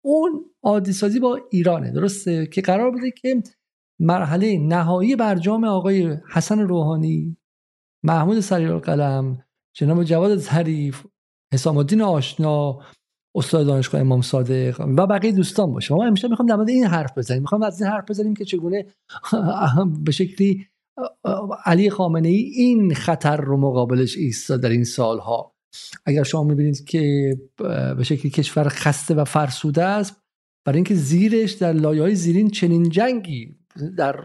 S1: اون عادی سازی با ایرانه. درسته؟ که قرار بوده که مرحله نهایی برجام آقای حسن روحانی محمود سریال قلم جناب جواد ظریف حسام الدین آشنا استاد دانشگاه امام صادق و بقیه دوستان باشه. ما امشب می‌خوام در مورد این حرف بزنیم. می‌خوام از این حرف بزنیم که چگونه به شکلی علی خامنه ای این خطر رو مقابلش ایستاد در این سالها. اگر شما می‌بینید که به شکلی کشور خسته و فرسوده است برای اینکه زیرش در لایه های زیرین چنین جنگی در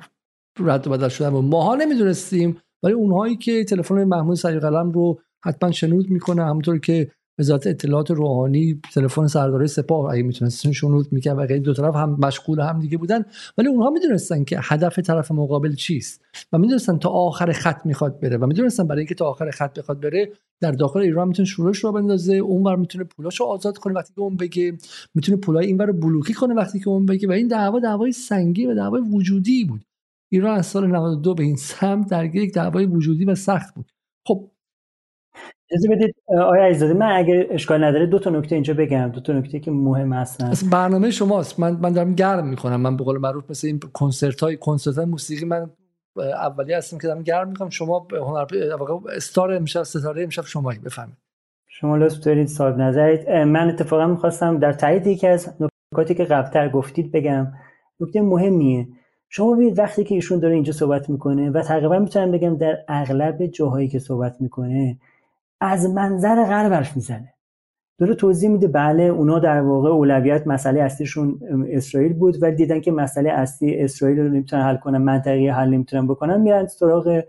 S1: رد و بدل شدن و ماها نمی‌دونستیم ولی اونهایی که تلفن محمود سری رو حتما شنود می‌کنه همونطور که وزارت اطلاعات روحانی تلفن سردار سپاه اگه می‌تونستن شنود می‌کرد و دو طرف هم مشغول هم دیگه بودن. ولی اونها می‌دونستن که هدف طرف مقابل چیست و می‌دونستن تا آخر خط می‌خواد بره و می‌دونستن برای اینکه تا آخر خط بخواد بره در داخل ایران می‌تونه شورش رو بندازه اونور می‌تونه پولاشو آزاد کنه وقتی که اون بگه می‌تونه پولای اینور رو بلوکی کنه وقتی که اون بگه و این دعوا دعوای سنگی و دعوای وجودی بود. ایران از سال 92 به این سمت درگیر یک دعوای وجودی و سخت بود. خب
S2: اجازه بدید آیا عزیزاده من اگر اشکال نداره دو تا نکته اینجا بگم. دو تا نکته که مهم هستن.
S1: اصلا برنامه شماست. من من دارم گرم می‌کنم. من به قول معروف مثل این کنسرت های کنسرت های موسیقی من اولی هستم که دارم گرم می‌کنم. شما به هنر استار امشب ستاره امشب شمایی بفهمید
S2: شما لطف دارید صاحب نظرید. من اتفاقا می‌خواستم در تایید یکی از نکاتی که قبلتر گفتید بگم. نکته مهمیه. شما ببینید وقتی که ایشون داره اینجا صحبت می‌کنه و تقریبا می‌تونم بگم در اغلب جاهایی که صحبت می‌کنه از منظر غرب حرف می‌زنه. داره توضیح میده بله اونا در واقع اولویت مسئله اصلیشون اسرائیل بود ولی دیدن که مسئله اصلی اسرائیل رو نمی‌تونن حل کنن منطقی حل نمی‌تونن بکنن میرن سراغ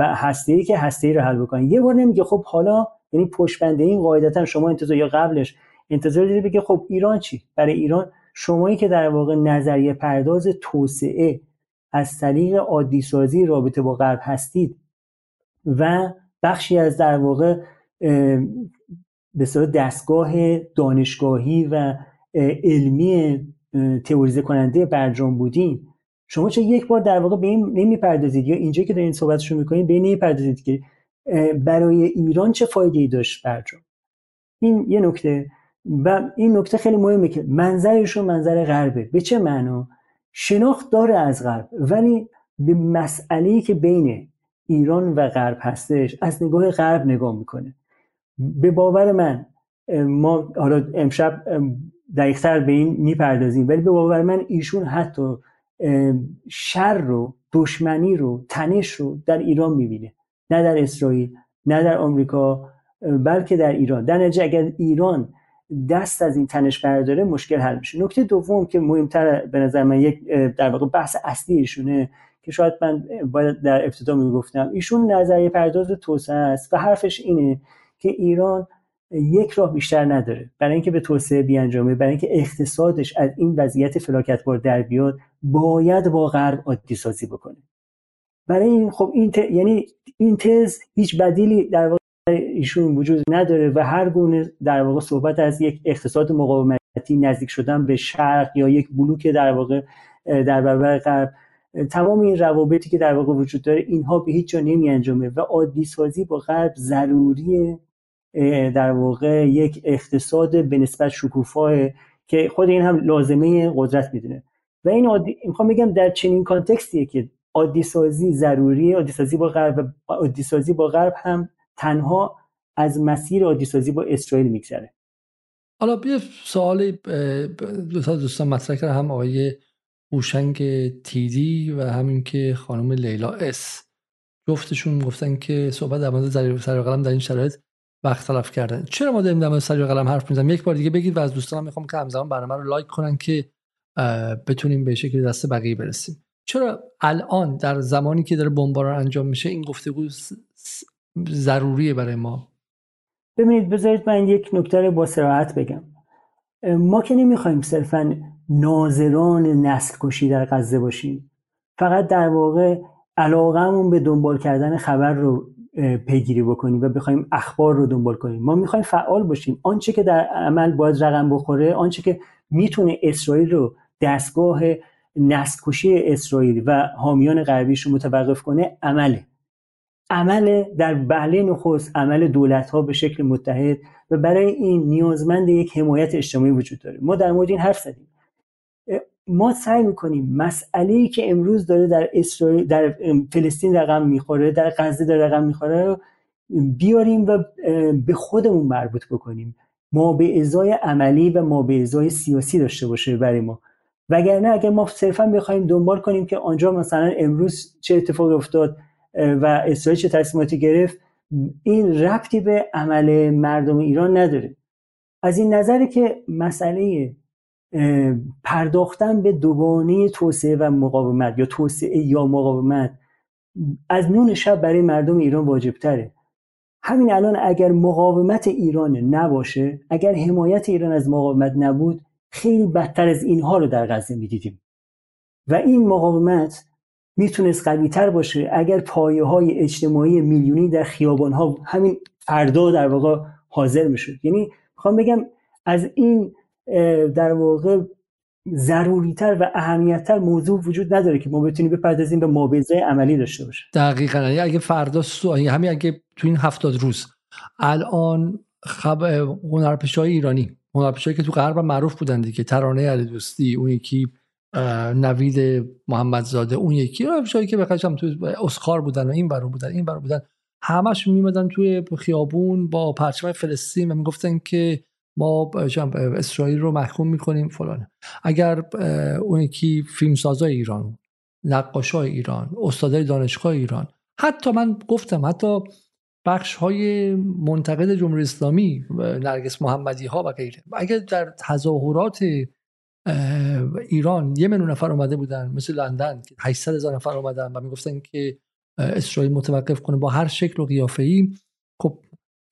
S2: هسته ای که هسته ای رو حل بکنن. یه بار نمیگه خب حالا یعنی پشت بنده این قاعدتا شما انتظار یا قبلش انتظار دارید بگه خب ایران چی؟ برای ایران شمایی که در واقع نظریه پرداز توسعه از طریق عادی سازی رابطه با غرب هستید و بخشی از در واقع به دستگاه دانشگاهی و علمی تئوریزه کننده برجام بودین. شما چه یک بار در واقع به این نمی‌پردازید یا اینجا که دارین صحبتشو می‌کنید به این نمی‌پردازید که برای ایران چه فایده ای داشت برجام؟ این یه نکته. و این نکته خیلی مهمه که منظرشون منظر غربه. به چه معنا؟ شناخت داره از غرب ولی به مسئله که بین ایران و غرب هستش. از نگاه غرب نگاه می‌کنه. به باور من ما حالا امشب دقیقتر به این می‌پردازیم ولی به باور من ایشون حتی شر رو دشمنی رو تنش رو در ایران می‌بینه. نه در اسرائیل نه در آمریکا بلکه در ایران. در نتیجه اگر ایران دست از این تنش برداره مشکل حل میشه. نکته دوم که مهمتر به نظر من یک در واقع بحث اصلی ایشونه که شاید من باید در ابتدا می‌گفتم ایشون نظریه پرداز توسعه است و حرفش اینه که ایران یک راه بیشتر نداره. برای اینکه به توسعه بیانجامه برای اینکه اقتصادش از این وضعیت فلاکتبار در بیاد باید با غرب عادی سازی بکنه. برای این خب این یعنی این تز هیچ بدیلی در واقع ایشون وجود نداره و هر گونه در واقع صحبت از یک اقتصاد مقاومتی نزدیک شدن به شرق یا یک بلوک در واقع در برابر غرب تمام این روابطی که در واقع وجود داره اینها به هیچ جا نمی انجامه و عادی سازی با غرب ضروری در واقع یک اقتصاد به نسبت شکوفاه که خود این هم لازمه قدرت می‌دونه. و این عادی می‌خوام بگم در چنین کانتکستیه که عادی سازی ضروریه عادی سازی با غرب عادی سازی با غرب هم تنها از مسیر عادی سازی با اسرائیل میگذره.
S1: حالا یه سوال دو تا دوستان مطرح هم آقای هوشنگ تیدی و همین که خانم لیلا اس. جفتشون گفتن که صحبت در مورد سر قلم در این شرایط وقت تلف کردن. چرا ما داریم در مورد سر قلم حرف می‌زنیم؟ یک بار دیگه بگید و از دوستانم می‌خوام که همزمان برنامه رو لایک کنن که بتونیم به شکل دست بقیه برسیم. چرا الان در زمانی که داره بمباران انجام میشه این گفتگو ضروریه برای ما؟
S2: ببینید بذارید من یک نکته با سراحت بگم. ما که نمی‌خوایم صرفا ناظران نسل کشی در غزه باشیم. فقط در واقع علاقهمون به دنبال کردن خبر رو پیگیری بکنیم و بخوایم اخبار رو دنبال کنیم. ما می‌خوایم فعال باشیم. آنچه که در عمل باید رقم بخوره آنچه که می‌تونه اسرائیل رو دستگاه نسل اسرائیل و حامیان غربیش رو متوقف کنه عمله عمل در بهله نخست عمل دولت ها به شکل متحد و برای این نیازمند یک حمایت اجتماعی وجود داره. ما در مورد این حرف زدیم. ما سعی می‌کنیم مسئله ای که امروز داره در اسرائیل در فلسطین رقم می‌خوره در غزه داره رقم می‌خوره رو بیاریم و به خودمون مربوط بکنیم. ما به ازای عملی و ما به ازای سیاسی داشته باشه برای ما. وگرنه اگر ما صرفا بخوایم دنبال کنیم که آنجا مثلا امروز چه اتفاقی افتاد و اسرائیل چه تصمیماتی گرفت این ربطی به عمل مردم ایران نداره. از این نظر که مسئله پرداختن به دوگانه توسعه و مقاومت یا توسعه یا مقاومت از نون شب برای مردم ایران واجب تره همین الان اگر مقاومت ایران نباشه اگر حمایت ایران از مقاومت نبود خیلی بدتر از اینها رو در غزه می‌دیدیم. و این مقاومت می‌تونست قوی تر باشه اگر پایه های اجتماعی میلیونی در خیابان ها همین فردا در واقع حاضر می‌شد. یعنی می‌خوام بگم از این در واقع ضروریتر و اهمیتتر موضوع وجود نداره که ما بتونیم بپردازیم به مابزه عملی داشته باشه
S1: دقیقا. یعنی اگه فردا سو... یعنی همین اگه تو این هفتاد روز الان خب های ایرانی هنرپیشهایی که تو غرب معروف بودن دیگه ترانه علی دوستی اون یکی نوید محمدزاده اون یکی هنرپیشهایی که بخشم تو اسکار بودن و این برو بودن این برو بودن همش میمدن توی خیابون با پرچم فلسطین و می‌گفتن که ما اسرائیل رو محکوم می‌کنیم فلان. اگر اون یکی فیلمسازای ایران نقاشای ایران استادای دانشگاه ایران حتی من گفتم حتی بخش های منتقد جمهوری اسلامی نرگس محمدی ها و غیره. اگر در تظاهرات ایران یه منو نفر اومده بودن مثل لندن 800 هزار نفر اومدن و می‌گفتن که اسرائیل متوقف کنه با هر شکل و قیافه ای خب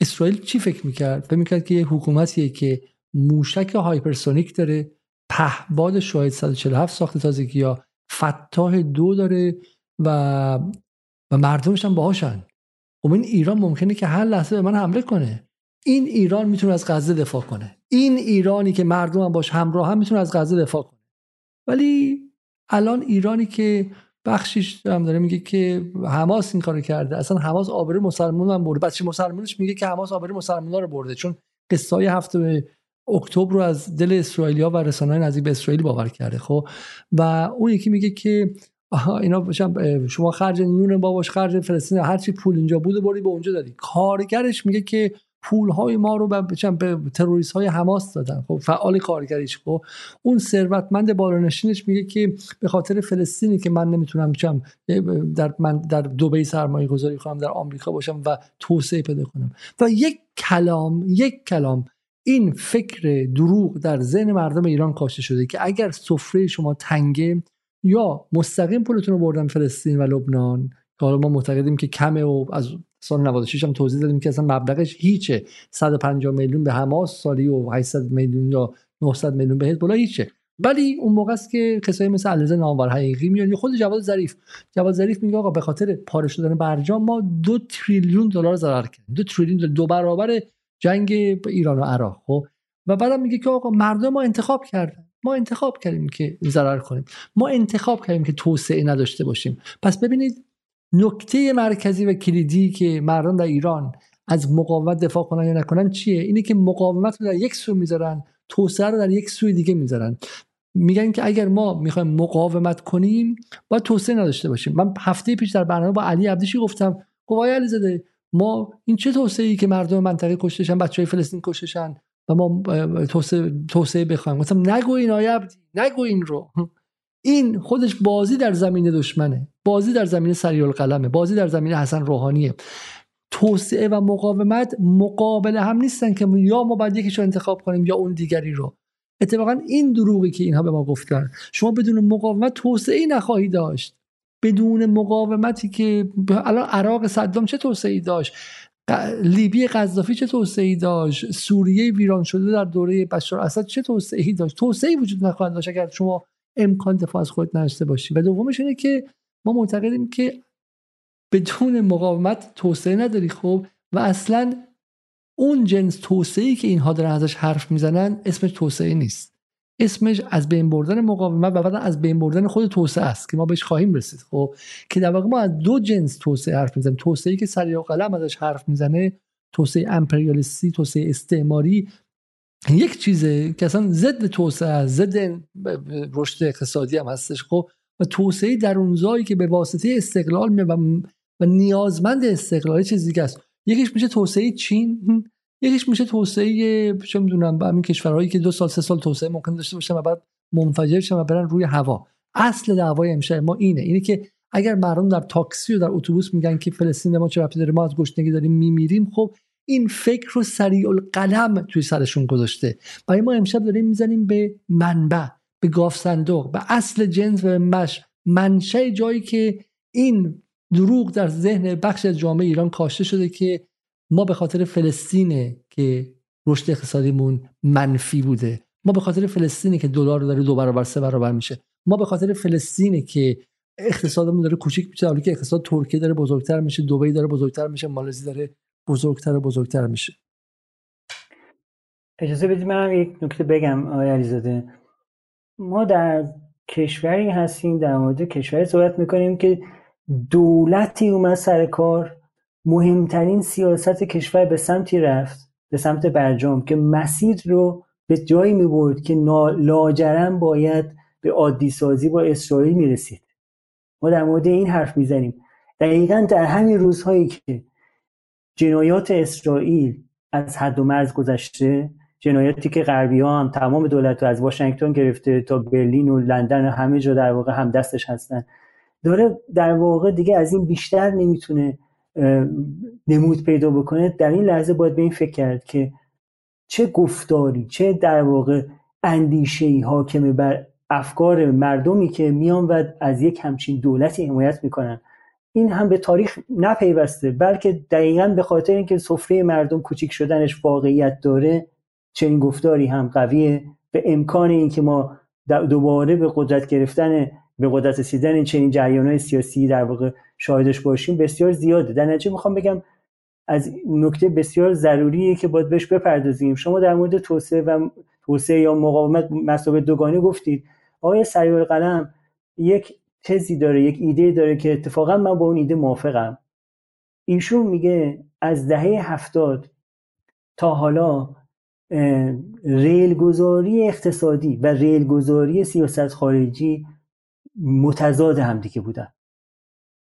S1: اسرائیل چی فکر می‌کرد؟ فکر می‌کرد که یه حکومتیه که موشک هایپرسونیک داره پهباد شاید 147 ساخت تازگی یا فتاح دو داره و و مردمش هم باهاشن. خب این ایران ممکنه که هر لحظه به من حمله کنه. این ایران می‌تونه از غزه دفاع کنه. این ایرانی که مردم هم باش همراه هم می‌تونه از غزه دفاع کنه. ولی الان ایرانی که بخشیش هم داره میگه که حماس این کارو کرده. اصلا حماس آبرو مسلمان هم برده. بچه مسلمانش میگه که حماس آبرو مسلمان رو برده چون قصه های هفته اکتبر رو از دل اسرائیلیا و رسانه‌های نزدیک به اسرائیل باور کرده خب؟ و اون یکی میگه که اینا شما خرج نون باباش خرج فلسطین هرچی پول اینجا بوده بردی به اونجا دادی. کارگرش میگه که پول های ما رو به تروریست های حماس دادن. خب فعال کارگریش خب اون ثروتمند بالانشینش میگه که به خاطر فلسطینی که من نمی‌تونم چم در من در دبی سرمایه گذاری کنم در آمریکا باشم و توسعه پیدا کنم. و یک کلام یک کلام این فکر دروغ در ذهن مردم ایران کاشته شده که اگر سفره شما تنگه یا مستقیم پولتون رو بردن فلسطین و لبنان که حالا ما معتقدیم که کمه و از سال 96 هم توضیح دادیم که اصلا مبلغش هیچه. 150 میلیون به حماس سالی و 800 میلیون یا 900 میلیون به حزب هیچه. ولی اون موقع است که کسایی مثل علیرضا نامور حقیقی میان. خود جواد ظریف. جواد ظریف میگه آقا به خاطر پاره شدن برجام ما دو تریلیون دلار ضرر کردیم. دو تریلیون دو برابر جنگ ایران و عراق خب. و بعدم میگه که آقا مردم ما انتخاب کردن. ما انتخاب کردیم که ضرر کنیم. ما انتخاب کردیم که توسعه نداشته باشیم. پس ببینید نکته مرکزی و کلیدی که مردم در ایران از مقاومت دفاع کنن یا نکنن چیه؟ اینه که مقاومت رو در یک سو می‌ذارن توسعه رو در یک سوی دیگه می‌ذارن. میگن که اگر ما می‌خوایم مقاومت کنیم باید توسعه نداشته باشیم. من هفته پیش در برنامه با علی عبدیشی گفتم خب علی علیزاده ما این چه توسعه ای که مردم منطقه کشتشن بچه های فلسطین کشتشن و ما توسعه, توسعه بخوایم؟ مثلا نگو این آیه نگو این رو. این خودش بازی در زمین دشمنه. بازی در زمین سریال قلمه بازی در زمین حسن روحانیه. توسعه و مقاومت مقابل هم نیستن که یا ما باید یکیش رو انتخاب کنیم یا اون دیگری رو. اتفاقا این دروغی که اینها به ما گفتن. شما بدون مقاومت توسعه نخواهی داشت. بدون مقاومتی که الان عراق صدام چه توسعه داشت؟ لیبی قذافی چه توسعه داشت؟ سوریه ویران شده در دوره بشار اسد چه توسعه داشت؟ توسعه وجود نخواهد داشت اگر شما امکان دفاع از خود نداشته باشی و دومش اینه که ما معتقدیم که بدون مقاومت توسعه نداری خب؟ و اصلا اون جنس توسعه که اینها دارن ازش حرف می‌زنن اسمش توسعه نیست. اسمش از بین بردن مقاومت و بعد از بین بردن خود توسعه است که ما بهش خواهیم رسید خب؟ که در واقع ما از دو جنس توسعه حرف می‌زنیم. توسعه که سریع و قلم ازش حرف می‌زنه توسعه امپریالیستی توسعه استعماری یک چیزه که اصلا ضد توسعه ضد رشد اقتصادی هم هستش خب؟ و توسعه درونزایی که به واسطه استقلال می و, نیازمند استقلال چیزی دیگه است. یکیش میشه توسعه چین یکیش میشه توسعه چه می‌دونم همین کشورهایی که دو سال سه سال توسعه ممکن داشته باشن و بعد منفجر شن و برن روی هوا. اصل دعوای امشب ما اینه اینه که اگر مردم در تاکسی و در اتوبوس میگن که فلسطین ما چه ربطی داره ما از گشنگی داریم میمیریم خب این فکر رو سریع القلم توی سرشون گذاشته. برای ما امشب داریم می‌زنیم به منبع به گاف صندوق به اصل جنس و مش. منشه جایی که این دروغ در ذهن بخش از جامعه ایران کاشته شده که ما به خاطر فلسطینه که رشد اقتصادیمون منفی بوده. ما به خاطر فلسطینه که دلار داره دو برابر سه برابر میشه. ما به خاطر فلسطینه که اقتصادمون داره کوچیک میشه حالی که اقتصاد ترکیه داره بزرگتر میشه دبی داره بزرگتر میشه مالزی داره بزرگتر و بزرگتر میشه.
S2: اجازه بدید من یک نکته بگم آقای علیزاده. ما در کشوری هستیم در مورد کشوری صحبت می‌کنیم که دولتی اومد سر کار مهمترین سیاست کشور به سمتی رفت به سمت برجام که مسیر رو به جایی می که لاجرم باید به عادی سازی با اسرائیل می‌رسید. ما در مورد این حرف می‌زنیم. دقیقا در همین روزهایی که جنایات اسرائیل از حد و مرز گذشته جنایاتی که غربی ها هم تمام دولت رو از واشنگتن گرفته تا برلین و لندن و همه جا در واقع هم دستش هستن. داره در واقع دیگه از این بیشتر نمی‌تونه نمود پیدا بکنه. در این لحظه باید به این فکر کرد که چه گفتاری چه در واقع اندیشه ای حاکمه بر افکار مردمی که میان و از یک همچین دولتی حمایت می‌کنن. این هم به تاریخ نپیوسته بلکه دقیقا به خاطر اینکه سفره مردم کوچیک شدنش واقعیت داره چنین گفتاری هم قویه. به امکان اینکه ما دوباره به قدرت گرفتن به قدرت رسیدن چنین جریان های سیاسی در واقع شاهدش باشیم بسیار زیاده. در نتیجه می‌خوام بگم از نکته بسیار ضروریه که باید بهش بپردازیم. شما در مورد توسعه و توسعه یا مقاومت مسابقه دوگانه گفتید. آقای سریع قلم یک تزی داره یک ایده داره که اتفاقا من با اون ایده موافقم. ایشون میگه از دهه هفتاد تا حالا ریلگذاری اقتصادی و ریلگذاری سیاست خارجی متضاد همدیگه بودن.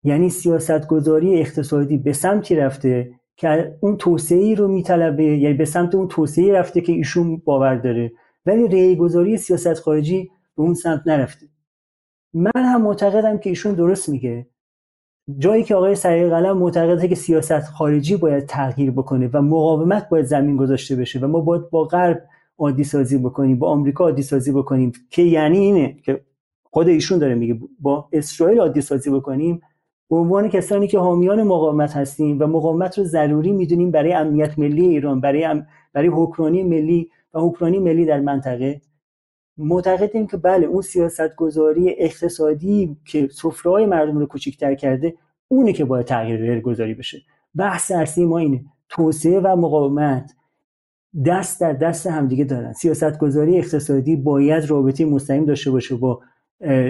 S2: یعنی سیاست گذاری اقتصادی به سمتی رفته که اون توسعه رو میطلبه یعنی به سمت اون توسعه رفته که ایشون باور داره. ولی ریلگذاری سیاست خارجی به اون سمت نرفته. من هم معتقدم که ایشون درست میگه. جایی که آقای سریع قلم معتقده که سیاست خارجی باید تغییر بکنه و مقاومت باید زمین گذاشته بشه و ما باید با غرب عادی سازی بکنیم با آمریکا عادی سازی بکنیم که یعنی اینه که خود ایشون داره میگه با اسرائیل عادی سازی بکنیم به عنوان کسانی که حامیان مقاومت هستیم و مقاومت رو ضروری می‌دونیم برای امنیت ملی ایران برای برای حکمرانی ملی و حکمرانی ملی در منطقه. معتقدیم که بله اون سیاست گذاری اقتصادی که سفره مردم رو کوچکتر کرده اونه که باید تغییر گذاری بشه. بحث اصلی ما اینه. توسعه و مقاومت دست در دست همدیگه دارن. سیاست گذاری اقتصادی باید رابطه مستقیم داشته باشه با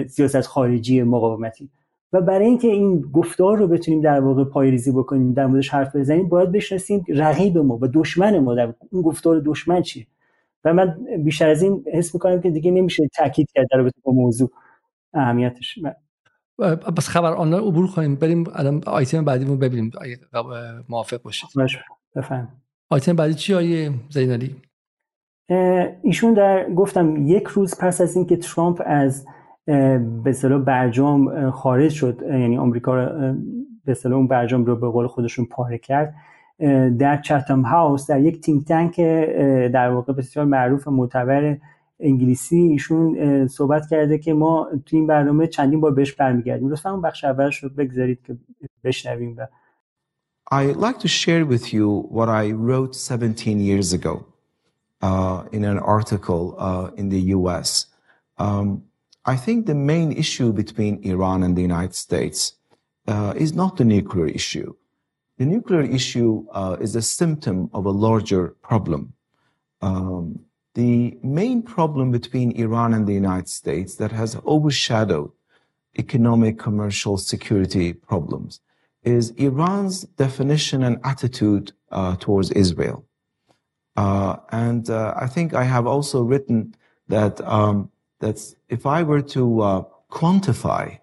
S2: سیاست خارجی مقاومتی. و برای اینکه این گفتار رو بتونیم در واقع پایریزی بکنیم در موردش حرف بزنیم باید بشناسیم رقیب ما و دشمن ما در اون گفتار دشمن چیه؟ و من بیشتر از این حس می‌کنم که دیگه نمیشه تاکید کرد در رابطه با موضوع اهمیتش.
S1: بس خبر آن عبور کنیم بریم الان آیتم بعدی رو ببینیم موافق باشید.
S2: بفهم
S1: آیتم بعدی چی آیه زینالی
S2: ایشون در گفتم یک روز پس از اینکه ترامپ از به اصطلاح برجام خارج شد یعنی آمریکا به اصطلاح اون برجام رو به قول خودشون پاره کرد در چتم هاوس در یک تینک تنک در واقع بسیار معروف معتبر انگلیسی ایشون صحبت کرده که ما تو این برنامه چندین بار بهش برمیگردیم لطفا اون بخش اولش رو بگذارید که بشنویم و
S3: I'd like to share with you what I wrote 17 years ago uh, in an article uh, in the US. Um, I think the main issue between Iran and the United States uh, is not the nuclear issue. The nuclear issue uh, is a symptom of a larger problem. Um, the main problem between Iran and the United States that has overshadowed economic, commercial, security problems is Iran's definition and attitude uh, towards Israel. Uh, and uh, I think I have also written that um, if I were to uh, quantify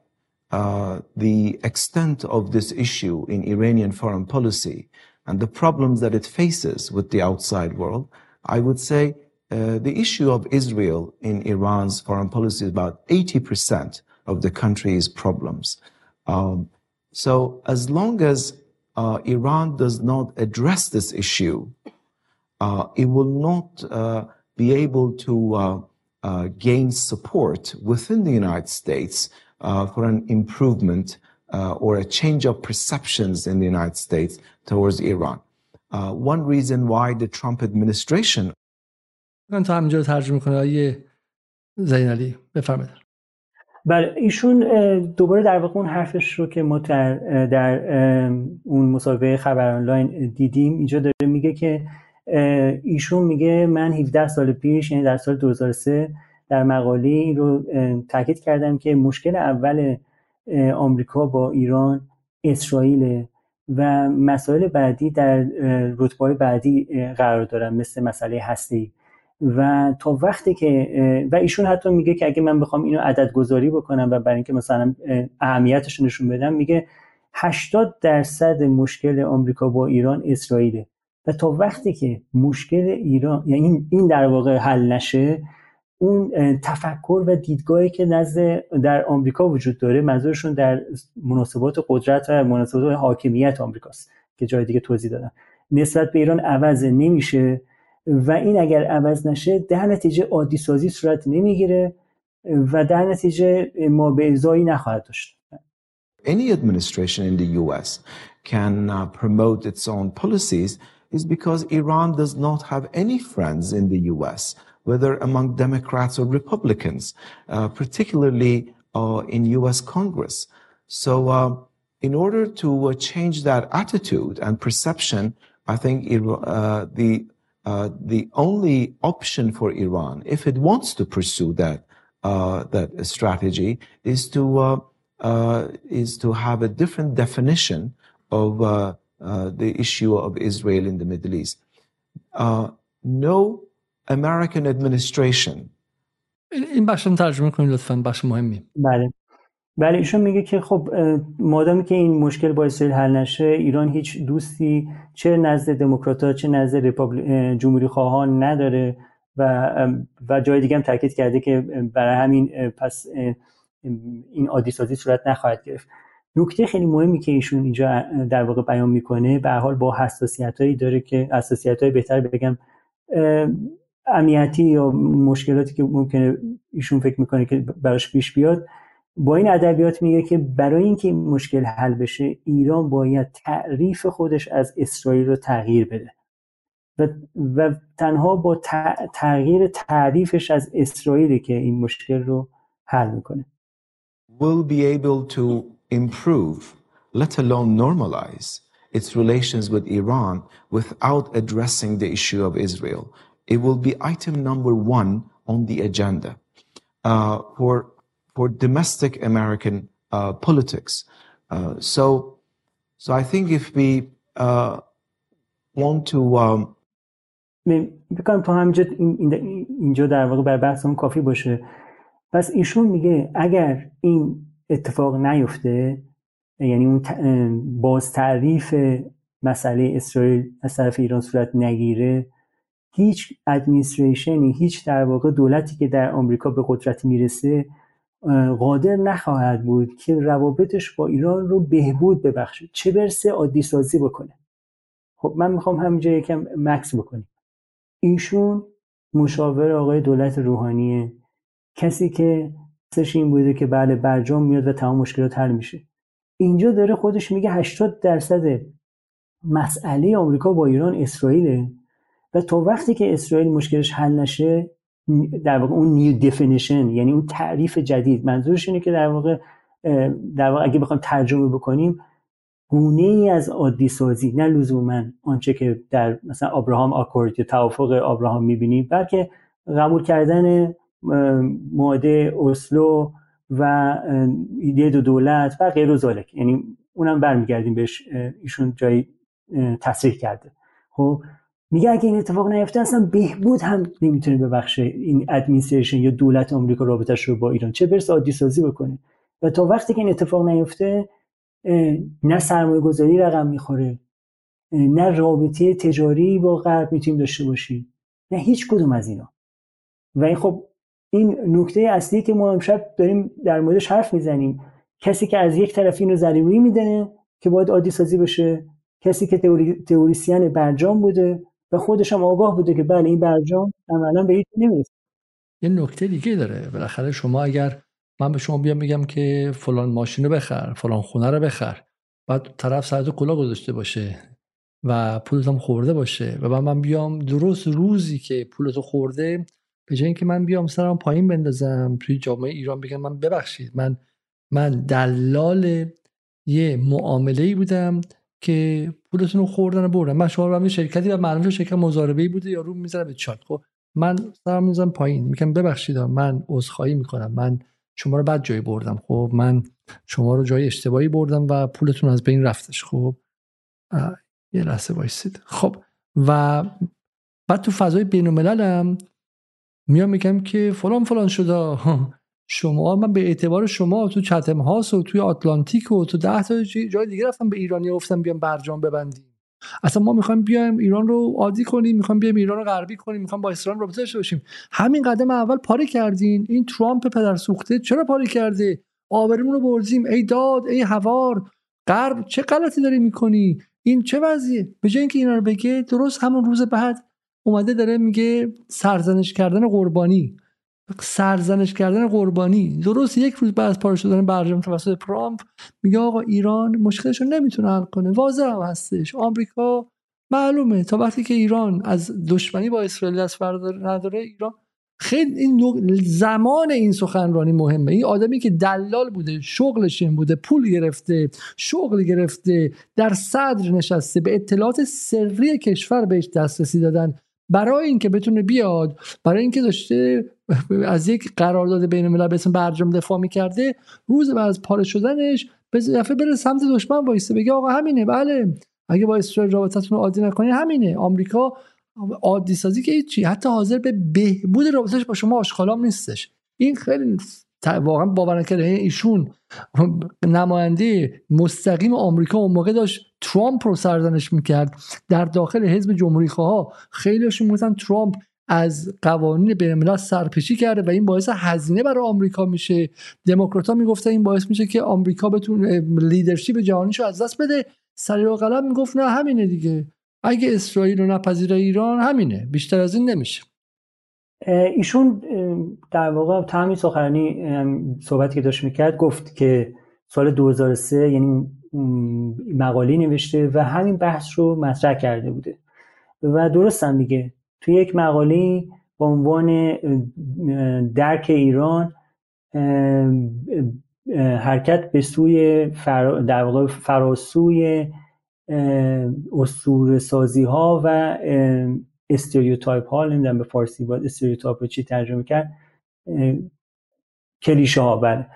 S3: uh, the extent of this issue in Iranian foreign policy and the problems that it faces with the outside world, I would say uh, the issue of Israel in Iran's foreign policy is about 80% of the country's problems. Um, so as long as uh, Iran does not address this issue, uh, it will not uh, be able to uh, gain support within the United States uh, for an improvement uh, or a change of perceptions in the United States towards Iran. Uh, one reason why the Trump administration
S1: من تا همینجا ترجمه کنه آیه زینالی بفرمایید
S2: بله ایشون دوباره در واقع اون حرفش رو که ما در, در اون مسابقه خبر آنلاین دیدیم اینجا داره میگه که ایشون میگه من 17 سال پیش یعنی در سال 2003 در مقاله این رو تاکید کردم که مشکل اول آمریکا با ایران اسرائیل و مسائل بعدی در رتبه بعدی قرار دارن مثل مسئله هستی. و تا وقتی که و ایشون حتی میگه که اگه من بخوام اینو عدد گذاری بکنم و برای اینکه مثلا اهمیتش نشون بدم میگه 80 درصد مشکل آمریکا با ایران اسرائیله. و تا وقتی که مشکل ایران یعنی این در واقع حل نشه اون تفکر و دیدگاهی که نزد در آمریکا وجود داره منظورشون در مناسبات قدرت و مناسبات حاکمیت آمریکاست که جای دیگه توضیح دادم. نسبت به ایران عوض نمیشه و این اگر عوض نشه در نتیجه عادی سازی صورت نمی‌گیره و در نتیجه ما به ازایی نخواهد داشت.
S3: Any administration in the US can uh, promote its own policies is because Iran does not have any friends in the US, whether among Democrats or Republicans, uh, particularly uh, in US Congress. So, uh, in order to uh, change that attitude and perception, I think uh, the the only option for Iran, if it wants to pursue that that strategy, is to is to have a different definition of the issue of Israel in the Middle East. no American administration.
S1: این بخش ترجمه کنید لطفا بخش مهمی.
S2: بله. بله ایشون میگه که خب مادامی که این مشکل با اسرائیل حل نشه ایران هیچ دوستی چه نزد دموکرات چه نزد ریپابل... جمهوری خواهان نداره و و جای دیگه هم تاکید کرده که برای همین پس این عادی سازی صورت نخواهد گرفت. نکته خیلی مهمی که ایشون اینجا در واقع بیان می‌کنه به حال با حساسیت هایی داره که حساسیت های بهتر بگم امنیتی یا مشکلاتی که ممکنه ایشون فکر می‌کنه که براش پیش بیاد با این ادبیات میگه که برای اینکه این مشکل حل بشه ایران باید تعریف خودش از اسرائیل رو تغییر بده. و, و تنها با تغییر تعریفش از اسرائیل که این مشکل رو حل می‌کنه.
S3: Will be able to improve let alone normalize its relations with Iran without addressing the issue of Israel. It will be item number one on the agenda uh, for for domestic American uh, politics. Uh, so, so I think if we uh, want to um,
S2: بکنم تا همینجا اینجا در واقع بر بحثمون کافی باشه پس ایشون میگه اگر این اتفاق نیفته یعنی اون باز تعریف مسئله اسرائیل از طرف ایران صورت نگیره هیچ ادمینستریشنی هیچ در واقع دولتی که در آمریکا به قدرت می‌رسه قادر نخواهد بود که روابطش با ایران رو بهبود ببخشه. چه برسه عادی سازی بکنه. خب من می‌خوام همینجا یکم مکس بکنیم. ایشون مشاور آقای دولت روحانیه. کسی که سش این بوده که بله برجام میاد و تمام مشکلات حل میشه. اینجا داره خودش میگه 80 درصد مسئله آمریکا با ایران اسرائیله. و تا وقتی که اسرائیل مشکلش حل نشه در واقع اون new definition یعنی اون تعریف جدید منظورش اینه که در واقع در واقع اگه بخوام ترجمه بکنیم گونه ای از عادی سازی نه لزوما آنچه که در مثلا Abraham Accord یا توافق ابراهام می‌بینیم بلکه قبول کردن ماده اسلو و ایده دو دولت و غیر و یعنی اونم برمیگردیم بهش ایشون جایی تصریح کرده. خب میگه اگه این اتفاق نیفته اصلا بهبود هم نمی‌تونه ببخشه این ادمینستریشن یا دولت آمریکا رابطش رو با ایران چه برسه عادی سازی بکنه. و تا وقتی که این اتفاق نیفته نه سرمایه گذاری رقم می‌خوره نه رابطه تجاری با غرب می‌تونیم داشته باشیم نه هیچ کدوم از اینا. و این خب این نکته اصلی که ما امشب داریم در موردش حرف می‌زنیم کسی که از یک طرف اینو ضروری میدنه که باید عادی سازی بشه کسی که تئوری، تئوریسین برجام بوده و خودش هم آگاه بوده که بله این برجام عملا به هیچ نمی‌رسه.
S1: یه نکته دیگه داره. بالاخره شما اگر من به شما بیام میگم که فلان ماشین رو بخر فلان خونه رو بخر بعد طرف سرت کلا گذاشته باشه و پولتم خورده باشه و من بیام درست روزی که پولتو خورده به جای اینکه من بیام سرم پایین بندازم توی جامعه ایران بگم من ببخشید من من دلال یه معامله ای بودم که پولتون رو خوردن بردن. من شما شرکتی و معلومه شرکت مزاربه بوده یا رو می‌ذاره به چات خب من سرم می‌ذارم پایین. میگم ببخشید من عذرخواهی می‌کنم. من شما رو بد جایی بردم. خب من شما رو جای اشتباهی بردم و پولتون از بین رفتش. خب یه لحظه وایسید. خب و بعد تو فضای بین هم میام میگم که فلان فلان شده. شما من به اعتبار شما تو چتم هاست و توی آتلانتیک و تو ده تا جای دیگه رفتم به ایرانی گفتم بیام برجام ببندیم. اصلا ما می‌خوایم بیایم ایران رو عادی کنیم می‌خوایم بیایم ایران رو غربی کنیم می‌خوایم با اسرائیل رابطه داشته باشیم. همین قدم اول پاره کردین. این ترامپ پدر سوخته چرا پاره کرده؟ آبرمون رو بردیم. ای داد ای هوار غرب چه غلطی داری می‌کنی؟ این چه وضعیه؟ به جای اینکه اینا رو بگه درست همون روز بعد اومده داره میگه سرزنش کردن قربانی. سرزنش کردن قربانی. درست یک روز بعد از پاره شدن برجام توسط ترامپ میگه آقا ایران مشکلش رو نمی‌تونه حل کنه. واضح هم هستش. آمریکا معلومه. تا وقتی که ایران از دشمنی با اسرائیل دست نداره ایران خیلی این زمان این سخنرانی مهمه. این آدمی که دلال بوده شغلش این بوده پول گرفته شغل گرفته در صدر نشسته به اطلاعات سری کشور بهش دسترسی دادن. برای اینکه بتونه بیاد برای اینکه داشته از یک قرارداد بین الملل به اسم برجام دفاع می‌کرده روز بعد از پاره شدنش به دفعه بره سمت دشمن وایسته بگه آقا همینه بله. اگه با اسرائیل رابطتون عادی نکنید همینه. آمریکا عادی سازی که چی حتی حاضر به بهبود رابطش با شما آشغالام نیستش. این خیلی واقعا باور نکرده ایشون نماینده مستقیم آمریکا اون موقع داشت ترامپ رو سرزنش می‌کرد. در داخل حزب جمهوری خواه خیلیشون می‌گفتن ترامپ از قوانین بین سرپیچی کرده و این باعث هزینه برای آمریکا میشه. دموکرات می‌گفتن این باعث میشه که آمریکا بتونه لیدرشپ جهانیش رو از دست بده. سری و قلم می‌گفت نه همینه دیگه. اگه اسرائیل رو نپذیره ایران همینه. بیشتر از این نمیشه.
S2: ایشون در واقع تمامی سخنرانی صحبتی که داشت می‌کرد گفت که سال 2003 یعنی مقاله نوشته و همین بحث رو مطرح کرده بوده. و درست هم میگه توی یک مقاله با عنوان درک ایران حرکت به سوی در واقع فراسوی اسطوره سازی ها و stereotype ها نمی‌دونم به فارسی باید stereotype رو چی ترجمه کرد کلیشه ها بله.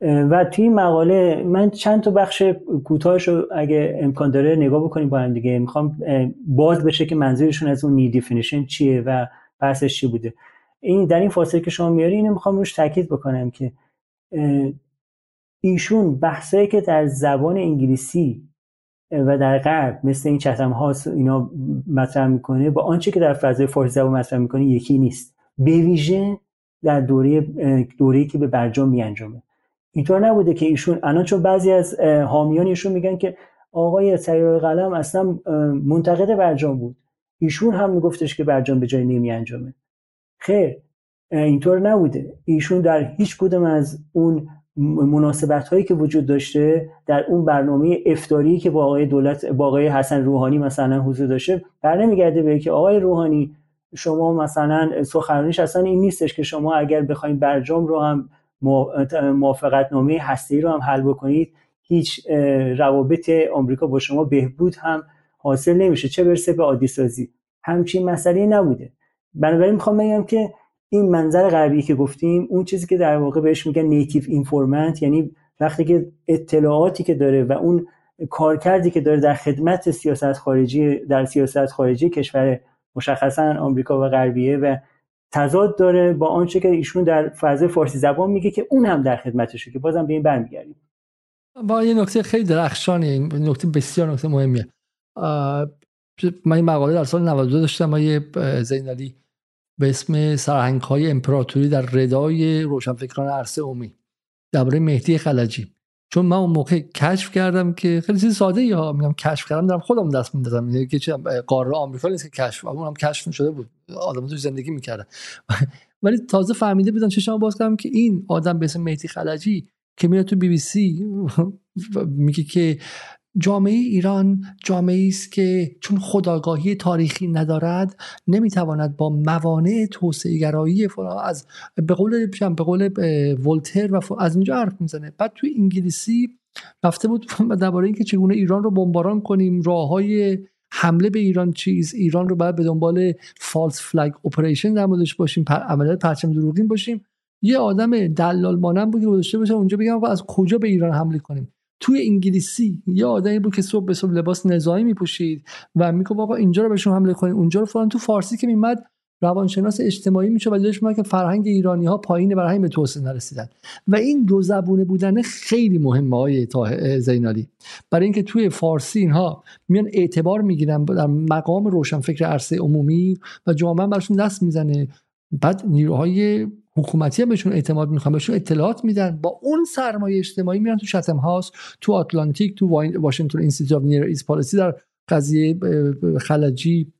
S2: و توی این مقاله من چند تا بخش کوتاهش رو اگه امکان داره نگاه بکنیم با هم دیگه. می‌خوام باز بشه که منظورشون از اون redefinition چیه و بحثش چی بوده. این در این فاصله که شما میاری اینو می‌خوام روش تاکید بکنم که ایشون بحثایی که در زبان انگلیسی و در غرب مثل این Chatham House اینا مطرح می‌کنه با آنچه که در فضای فارسی زبان مطرح می‌کنه یکی نیست. به ویژه در دوره دوره‌ای که به برجام میانجامه. اینطور نبوده که ایشون الان چون بعضی از حامیان ایشون میگن که آقای سیار قلم اصلا منتقد برجام بود. ایشون هم میگفتش که برجام به جای نمی انجامه. خیر اینطور نبوده. ایشون در هیچ کدوم از اون مناسبت هایی که وجود داشته در اون برنامه افتاری که با آقای دولت با آقای حسن روحانی مثلا حضور داشته بر نمیگرده به که آقای روحانی شما مثلا سخنرانیش اصلا این نیستش که شما اگر بخواید برجام رو هم موافقت نامه هستی رو هم حل بکنید. هیچ روابط آمریکا با شما بهبود هم حاصل نمیشه. چه برسه به عادی سازی همچین مسئله نبوده. بنابراین می‌خوام بگم که این منظر غربی که گفتیم اون چیزی که در واقع بهش میگن نیتیو اینفورمنت یعنی وقتی که اطلاعاتی که داره و اون کارکردی که داره در خدمت سیاست خارجی در سیاست خارجی کشور مشخصا آمریکا و غربیه و تضاد داره با آنچه که ایشون در فضای فارسی زبان میگه که اون هم در خدمتشه که بازم به این برمیگردیم.
S1: با یه نکته خیلی درخشانی نکته بسیار نکته مهمیه. من این مقاله در سال 92 داشتم ما یه زینالی به اسم سرهنگ های امپراتوری در ردای روشنفکران عرصه اومی درباره مهدی خلجی. چون من اون موقع کشف کردم که خیلی چیز ساده یا میگم کشف کردم دارم خودم دست میندازم. یعنی که قاره آمریکا نیست که کشف اونم کشف شده بود. آدم تو زندگی می‌کردن. ولی تازه فهمیده بودم چشام باز کردم که این آدم به اسم مهدی خلجی که میاد تو بی بی سی میگه که جامعه ایران جامعه است که چون خداگاهی تاریخی ندارد نمی‌تواند با موانع توسعه گرایی از به قول به قول ولتر و از اینجا حرف می‌زنه. بعد توی انگلیسی رفته بود درباره اینکه چگونه ایران رو بمباران کنیم راه های حمله به ایران چیز ایران رو باید به دنبال فالس فلگ اپریشن در موردش باشیم پر عملیات پرچم دروغین باشیم. یه آدم دلال مانم بود که گذاشته باشه اونجا بگم از کجا به ایران حمله کنیم؟ توی انگلیسی یه آدمی بود که صبح به صبح لباس نظامی میپوشید و می‌گفت آقا اینجا رو بهشون حمله کنید اونجا رو فلان. تو فارسی که میمد روانشناس اجتماعی میشه و دلش که فرهنگ ایرانی ها پایینه برای همین به توسعه نرسیدن. و این دو زبونه بودن خیلی مهمه های زینالی برای اینکه توی فارسی اینها میان اعتبار می‌گیرن در مقام روشنفکر عرصه عمومی و جامعه براشون دست می‌زنه. بعد نیروهای حکومتی هم بهشون اعتماد می‌خوان بهشون اطلاعات میدن. با اون سرمایه اجتماعی میرن تو شتم هاست تو آتلانتیک تو واشنگتن اینستیتوت نیر ایست پالیسی در قضیه خلجی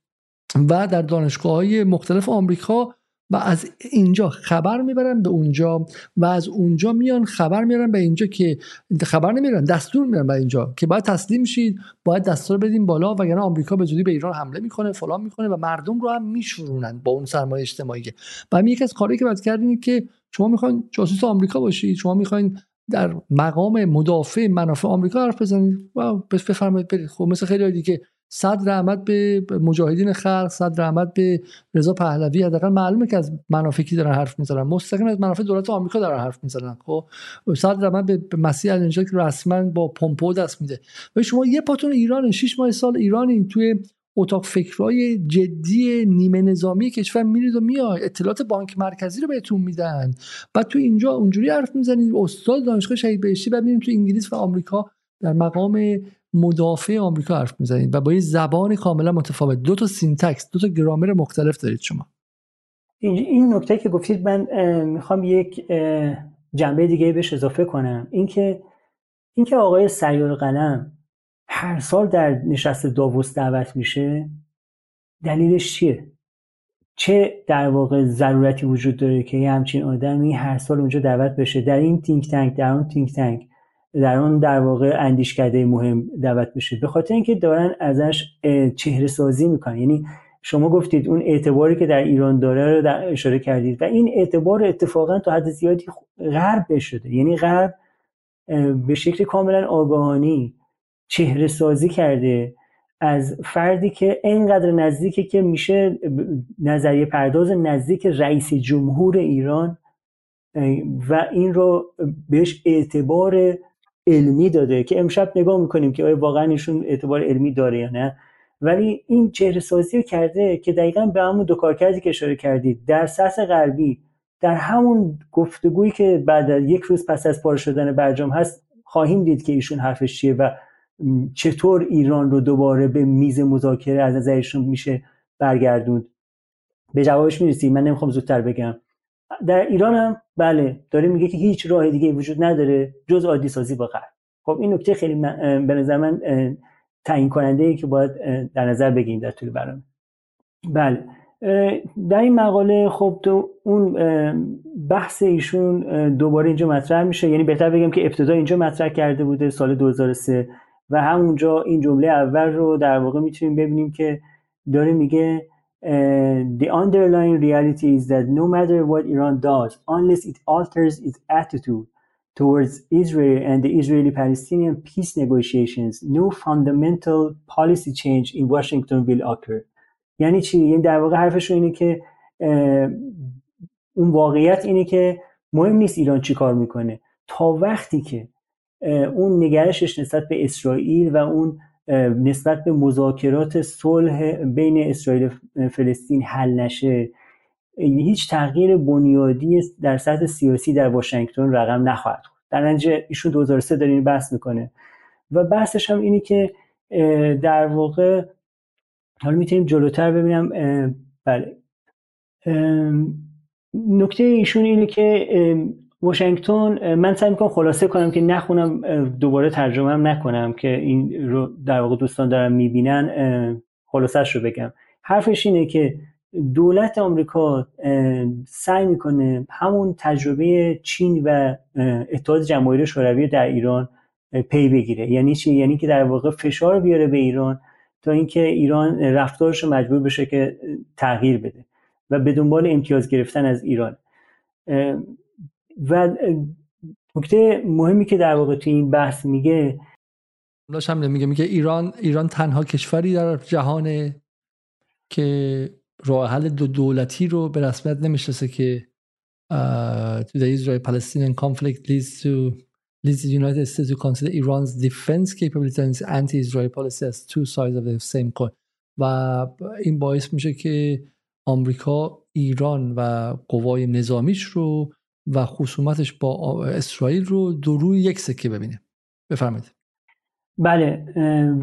S1: و در دانشگاه های مختلف آمریکا و از اینجا خبر می‌برن به اونجا و از اونجا میان خبر میارن به اینجا که خبر نمیرن دستور میرن به اینجا که باید تسلیم شید باید دستور بدیم بالا وگرنه آمریکا به زودی به ایران حمله می‌کنه فلان می‌کنه و مردم رو هم میشورونن با اون سرمایه اجتماعی و یکی از کاری که باید کردین که شما می‌خواین جاسوس آمریکا باشید شما می‌خواین در مقام مدافع منافع آمریکا حرف بزنید. و بفرمایید برید. خب مثل خیلی دیگه صد رحمت به مجاهدین خلق صد رحمت به رضا پهلوی. حداقل معلومه که از منافعی دارن حرف می‌زنن. مستقیم از منافع دولت آمریکا دارن حرف می‌زنن خب؟ صد رحمت به مسیح علینژاد که رسما با پمپئو دست میده. و شما یه پاتون ایران 6 ماه سال ایرانی توی اتاق فکرای جدی نیمه نظامی کشور میرید و میای اطلاعات بانک مرکزی رو بهتون میدن. بعد تو اینجا اونجوری حرف می‌زنید. استاد دانشگاه شهید بهشتی بعد میریم تو انگلیس و آمریکا در مقام مدافع آمریکا حرف می‌زنید و با یه زبان کاملا متفاوت. دو تا syntax دو تا گرامر مختلف دارید شما.
S2: این نکته که گفتید من می‌خوام یک جنبه دیگه بهش اضافه کنم. اینکه اینکه آقای سیار قلم هر سال در نشست داووس دعوت میشه دلیلش چیه؟ چه در واقع ضرورتی وجود داره که یه همچین آدمی هر سال اونجا دعوت بشه؟ در این تینک تنک در اون تینک تنک در اون در واقع اندیشکده مهم دعوت بشه. به خاطر اینکه دارن ازش چهره سازی می‌کنن. یعنی شما گفتید اون اعتباری که در ایران داره رو در اشاره کردید و این اعتبار اتفاقا تا حد زیادی غرب شده. یعنی غرب به شکل کاملا آگاهانی چهره سازی کرده از فردی که اینقدر نزدیکه که میشه نظریه پرداز نزدیک رئیس جمهور ایران و این رو بهش اعتبار علمی داده که امشب نگاه می‌کنیم که آیا واقعا ایشون اعتبار علمی داره یا نه. ولی این چهره سازی رو کرده که دقیقا به همون دو کارکردی که اشاره کردید در سطح غربی در همون گفتگویی که بعد یک روز پس از پاره شدن برجام هست خواهیم دید که ایشون حرفش چیه و چطور ایران رو دوباره به میز مذاکره از نظرشون میشه برگردوند. به جوابش می‌رسیم من نمی‌خوام زودتر بگم. در ایران هم بله داره میگه که هیچ راه دیگه وجود نداره جز عادی سازی با غرب. خب این نکته خیلی به نظر من تعیین کننده ای که باید در نظر بگیریم در طول برنامه. بله در این مقاله خب تو اون بحث ایشون دوباره اینجا مطرح میشه. یعنی بهتر بگم که ابتدا اینجا مطرح کرده بوده سال 2003 و همونجا این جمله اول رو در واقع می‌تونیم ببینیم که داره میگه the underlying reality is that no matter what Iran does, unless it alters its attitude towards Israel and the Israeli Palestinian peace negotiations, no fundamental policy change in Washington will occur. یعنی چی؟ یعنی در واقع حرفش اینه که اون واقعیت اینه که مهم نیست ایران چی کار می‌کنه تا وقتی که اون نگرشش نسبت به اسرائیل و اون نسبت به مذاکرات صلح بین اسرائیل و فلسطین حل نشه. هیچ تغییر بنیادی در سطح سیاسی در واشنگتن رقم نخواهد خورد. در نتیجه ایشون 2003 داره این بحث می‌کنه. و بحثش هم اینی که در واقع حالا می‌تونیم جلوتر ببینم بله. نکته ایشون اینه که واشنگتن من سعی می‌کنم خلاصه کنم که نخونم دوباره ترجمه هم نکنم که این رو در واقع دوستان دارن می‌بینن خلاصش رو بگم. حرفش اینه که دولت آمریکا سعی می‌کنه همون تجربه چین و اتحاد جماهیر شوروی در ایران پی بگیره. یعنی چی؟ یعنی که در واقع فشار بیاره به ایران تا اینکه ایران رفتارش مجبور بشه که تغییر بده و به دنبال امتیاز گرفتن از ایران. و نکته مهمی که در واقع تو این بحث میگه
S1: هم میگه میگه ایران ایران تنها کشوری در جهان که راه حل دو دولتی رو به رسمیت نمی‌شناسه که to the Israel-Palestinian conflict leads to leads the United States to consider Iran's defense capability and anti-Israel policy as two sides of the same coin. و این باعث میشه که آمریکا ایران و قوای نظامیش رو و خصومتش با اسرائیل رو دو روی یک سکه ببینه بفرمایید.
S2: بله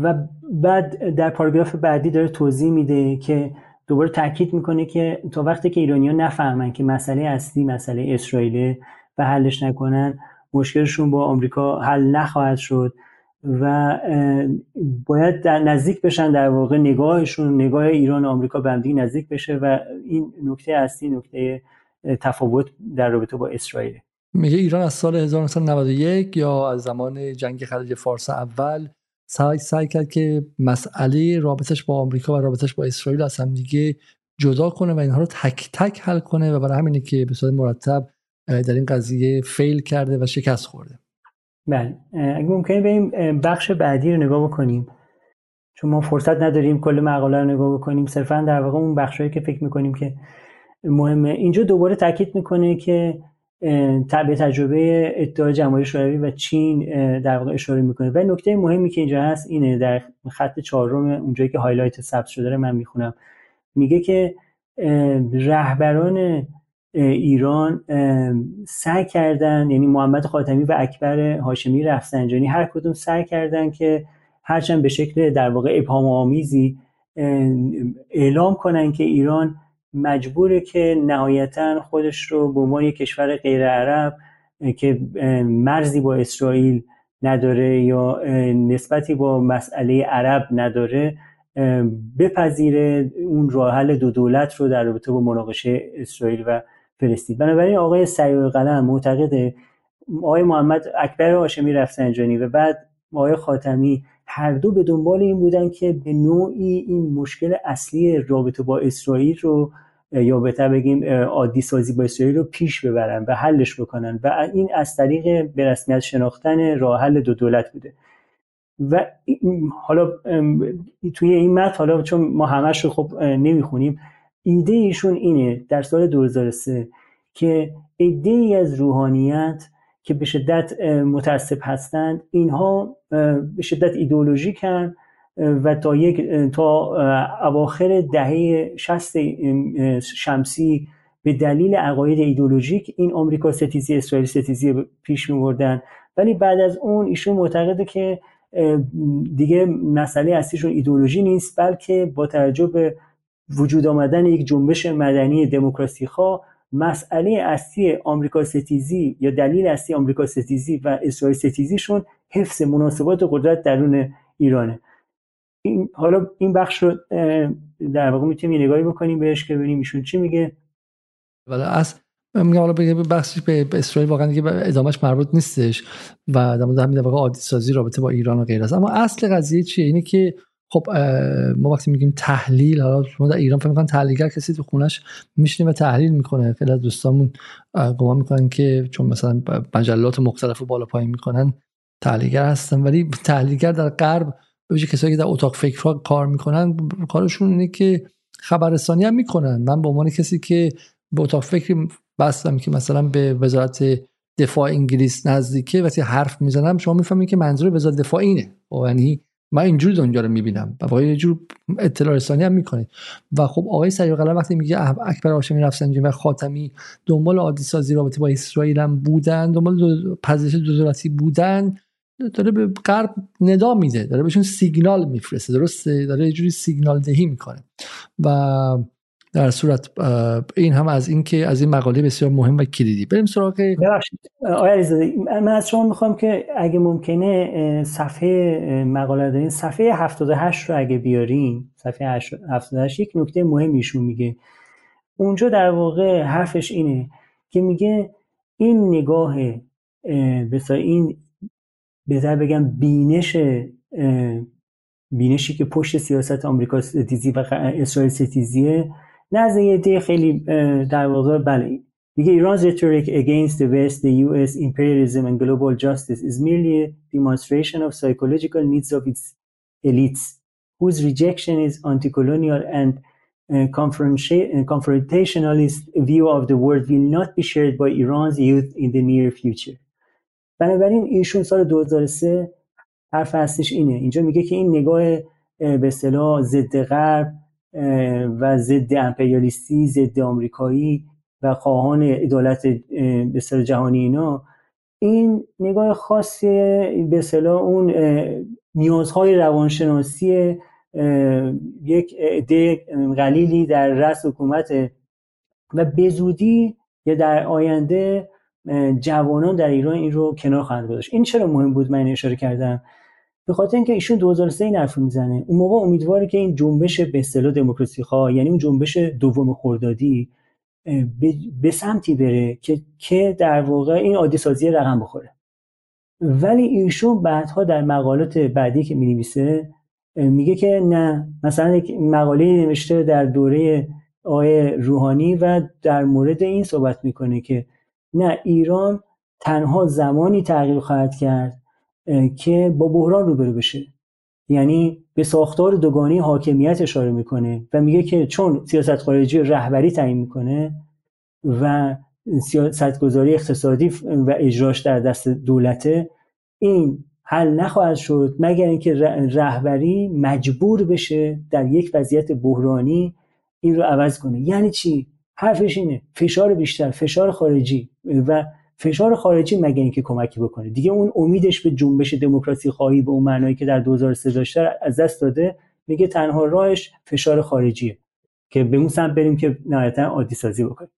S2: و بعد در پاراگراف بعدی داره توضیح میده که دوباره تاکید می‌کنه که تا وقتی که ایرانیا نفهمن که مسئله اصلی مسئله اسرائیل و حلش نکنن مشکلشون با آمریکا حل نخواهد شد و باید در نزدیک بشن در واقع نگاهشون نگاه ایران و آمریکا به نزدیک بشه و این نکته اصلی نکته تفاوت در رابطه با اسرائیل.
S1: میگه ایران از سال 1991 یا از زمان جنگ خلیج فارس اول سعی سعی کرد که مسئله رابطش با آمریکا و رابطش با اسرائیل از هم دیگه جدا کنه و اینها رو تک تک حل کنه و برای همینه که به صورت مرتب در این قضیه فیل کرده و شکست خورده.
S2: بله. اگه ممکنه بریم بخش بعدی رو نگاه بکنیم. چون ما فرصت نداریم کل مقاله رو نگاه بکنیم. صرفا در واقع اون بخشهایی که فکر می‌کنیم که مهمه. اینجا دوباره تاکید می‌کنه که به تجربه اتحاد جماهیر شوروی و چین در واقع اشاره می‌کنه. و نکته مهمی که اینجا هست اینه در خط چهارم اونجایی که هایلایت ثبت شده من می‌خونم. میگه که رهبران ایران سعی کردن یعنی محمد خاتمی و اکبر هاشمی رفسنجانی هر کدوم سعی کردن که هرچند به شکل در واقع ابهام آمیزی اعلام کنن که ایران مجبوره که نهایتا خودش رو به عنوان کشور غیر عرب که مرزی با اسرائیل نداره یا نسبتی با مسئله عرب نداره بپذیره اون راه حل دو دولت رو در رابطه با مناقشه اسرائیل و فلسطین. بنابراین آقای سیار قلم معتقده آقای محمد اکبر هاشمی رفسنجانی و بعد آقای خاتمی هر دو به دنبال این بودن که به نوعی این مشکل اصلی رابطه با اسرائیل رو یا بهتر بگیم عادی سازی با اسرائیل رو پیش ببرن و حلش بکنن. و این از طریق به رسمیت شناختن راه حل دو دولت بوده. و حالا توی این متن حالا چون ما همش رو خب نمی‌خونیم ایده ایشون اینه در سال 2003 که ایده ای از روحانیت که به شدت متاسب هستند اینها به شدت ایدئولوژیکن و تا یک تا اواخر دهه 60 شمسی به دلیل عقاید ایدولوژیک این آمریکا ستیزی اسرائیل ستیزی پیش می‌بردن. ولی بعد از اون ایشون معتقده که دیگه مسئله اصلیشون ایدولوژی نیست بلکه با توجه به وجود آمدن یک جنبش مدنی دموکراسی خواه مسئله اصلی آمریکا ستیزی یا دلیل اصلی آمریکا ستیزی و اسرائیل ستیزیشون حفظ مناسبات قدرت درون ایرانه. این حالا این بخش رو در واقع می‌تونیم یه نگاهی بکنیم بهش که ببینیم ایشون چی میگه.
S1: ولی از میگم حالا به بخشش به اسرائیل واقعا دیگه ادامش مربوط نیستش و در مورد همین واقع عادی سازی رابطه با ایران و غیره است. اما اصل قضیه چیه؟ اینه که خب ما وقتی میگیم تحلیل حالا شما در ایران فکر می‌کنن تحلیلگر کسی تو خونش میشینه و تحلیل می‌کنه. خیلی از دوستامون گمان می‌کنن که چون مثلا مجلات مختلف رو بالا پایین می‌کنن تحلیلگر هستن. ولی تحلیلگر در غرب به کسایی که در اتاق فکرها کار می‌کنن کارشون اینه که خبررسانی هم می‌کنن. من به عنوان کسی که به اتاق فکری بستم که مثلا به وزارت دفاع انگلیس نزدیکه وقتی حرف می‌زنم شما می‌فهمید که منظور وزارت دفاع اینه. خب، یعنی من اینجوری دنیا رو می‌بینم. و واقعا یه جور اطلاع رسانی هم می‌کنه. و خب آقای سریع قلم وقتی میگه اکبر هاشمی رفسنجانی و خاتمی دنبال عادی سازی رابطه با اسرائیل هم بودن دنبال دو پذیرش دو دولتی بودن داره به غرب ندا میده داره بهشون سیگنال میفرسته درسته؟ داره یه جوری سیگنال دهی می‌کنه. و در صورت این هم از این که از این مقاله بسیار مهم و کلیدی. بریم سراغ
S2: آیا من از شما می‌خوام که اگه ممکنه صفحه مقاله دارین صفحه 78 رو اگه بیارین صفحه 78 یک نکته مهمیشون میگه. اونجا در واقع حرفش اینه که میگه این نگاه بسا این بهتر بگم بینش بینشی که پشت سیاست آمریکا ستیزی و اسرائیل ستیزیه نزد یه عده خیلی در واقع بله میگه ایران's rhetoric against the West, the US imperialism and global justice is merely a demonstration of psychological needs of its elites whose rejection is anti-colonial and uh, confrontationalist view of the world will not be shared by Iran's youth in the near future. بنابراین ایشون سال 2003 حرف هستش اینه. اینجا میگه که این نگاه به اصطلاح ضد غرب و ضد امپریالیستی ضد آمریکایی و خواهان عدالت به جهانی اینا این نگاه خاصی به اصطلاح اون نیازهای روانشناسی یک عده قلیلی در رأس حکومت و به زودی یا در آینده جوانان در ایران این رو کنار خواهند گذاشت. این چرا مهم بود من اشاره کردم؟ به خاطر اینکه ایشون 2003 این حرف می‌زنه. اون موقع امیدواره که این جنبش به اصطلاح دموکراسی خواه یعنی اون جنبش دوم خردادی به سمتی بره که که در واقع این عادی سازی رقم بخوره. ولی ایشون بعدها در مقالات بعدی که می میگه که نه مثلا یک مقاله نوشته در دوره آقای روحانی و در مورد این صحبت می‌کنه که نه ایران تنها زمانی تغییر خواهد کرد که با بحران روبرو بشه. یعنی به ساختار دوگانی حاکمیت اشاره می‌کنه و میگه که چون سیاست خارجی رهبری تعیین می‌کنه و سیاست گذاری اقتصادی و اجراش در دست دولته این حل نخواهد شد مگر اینکه رهبری مجبور بشه در یک وضعیت بحرانی این رو عوض کنه. یعنی چی؟ حرفش اینه فشار بیشتر فشار خارجی و فشار خارجی مگه اینکه کمکی بکنه دیگه اون امیدش به جنبش دموکراسی خواهی به اون معنایی که در 2003 داشته از دست داده میگه تنها راهش فشار خارجیه که به اون سمت بریم که نهایتا عادی سازی بکنیم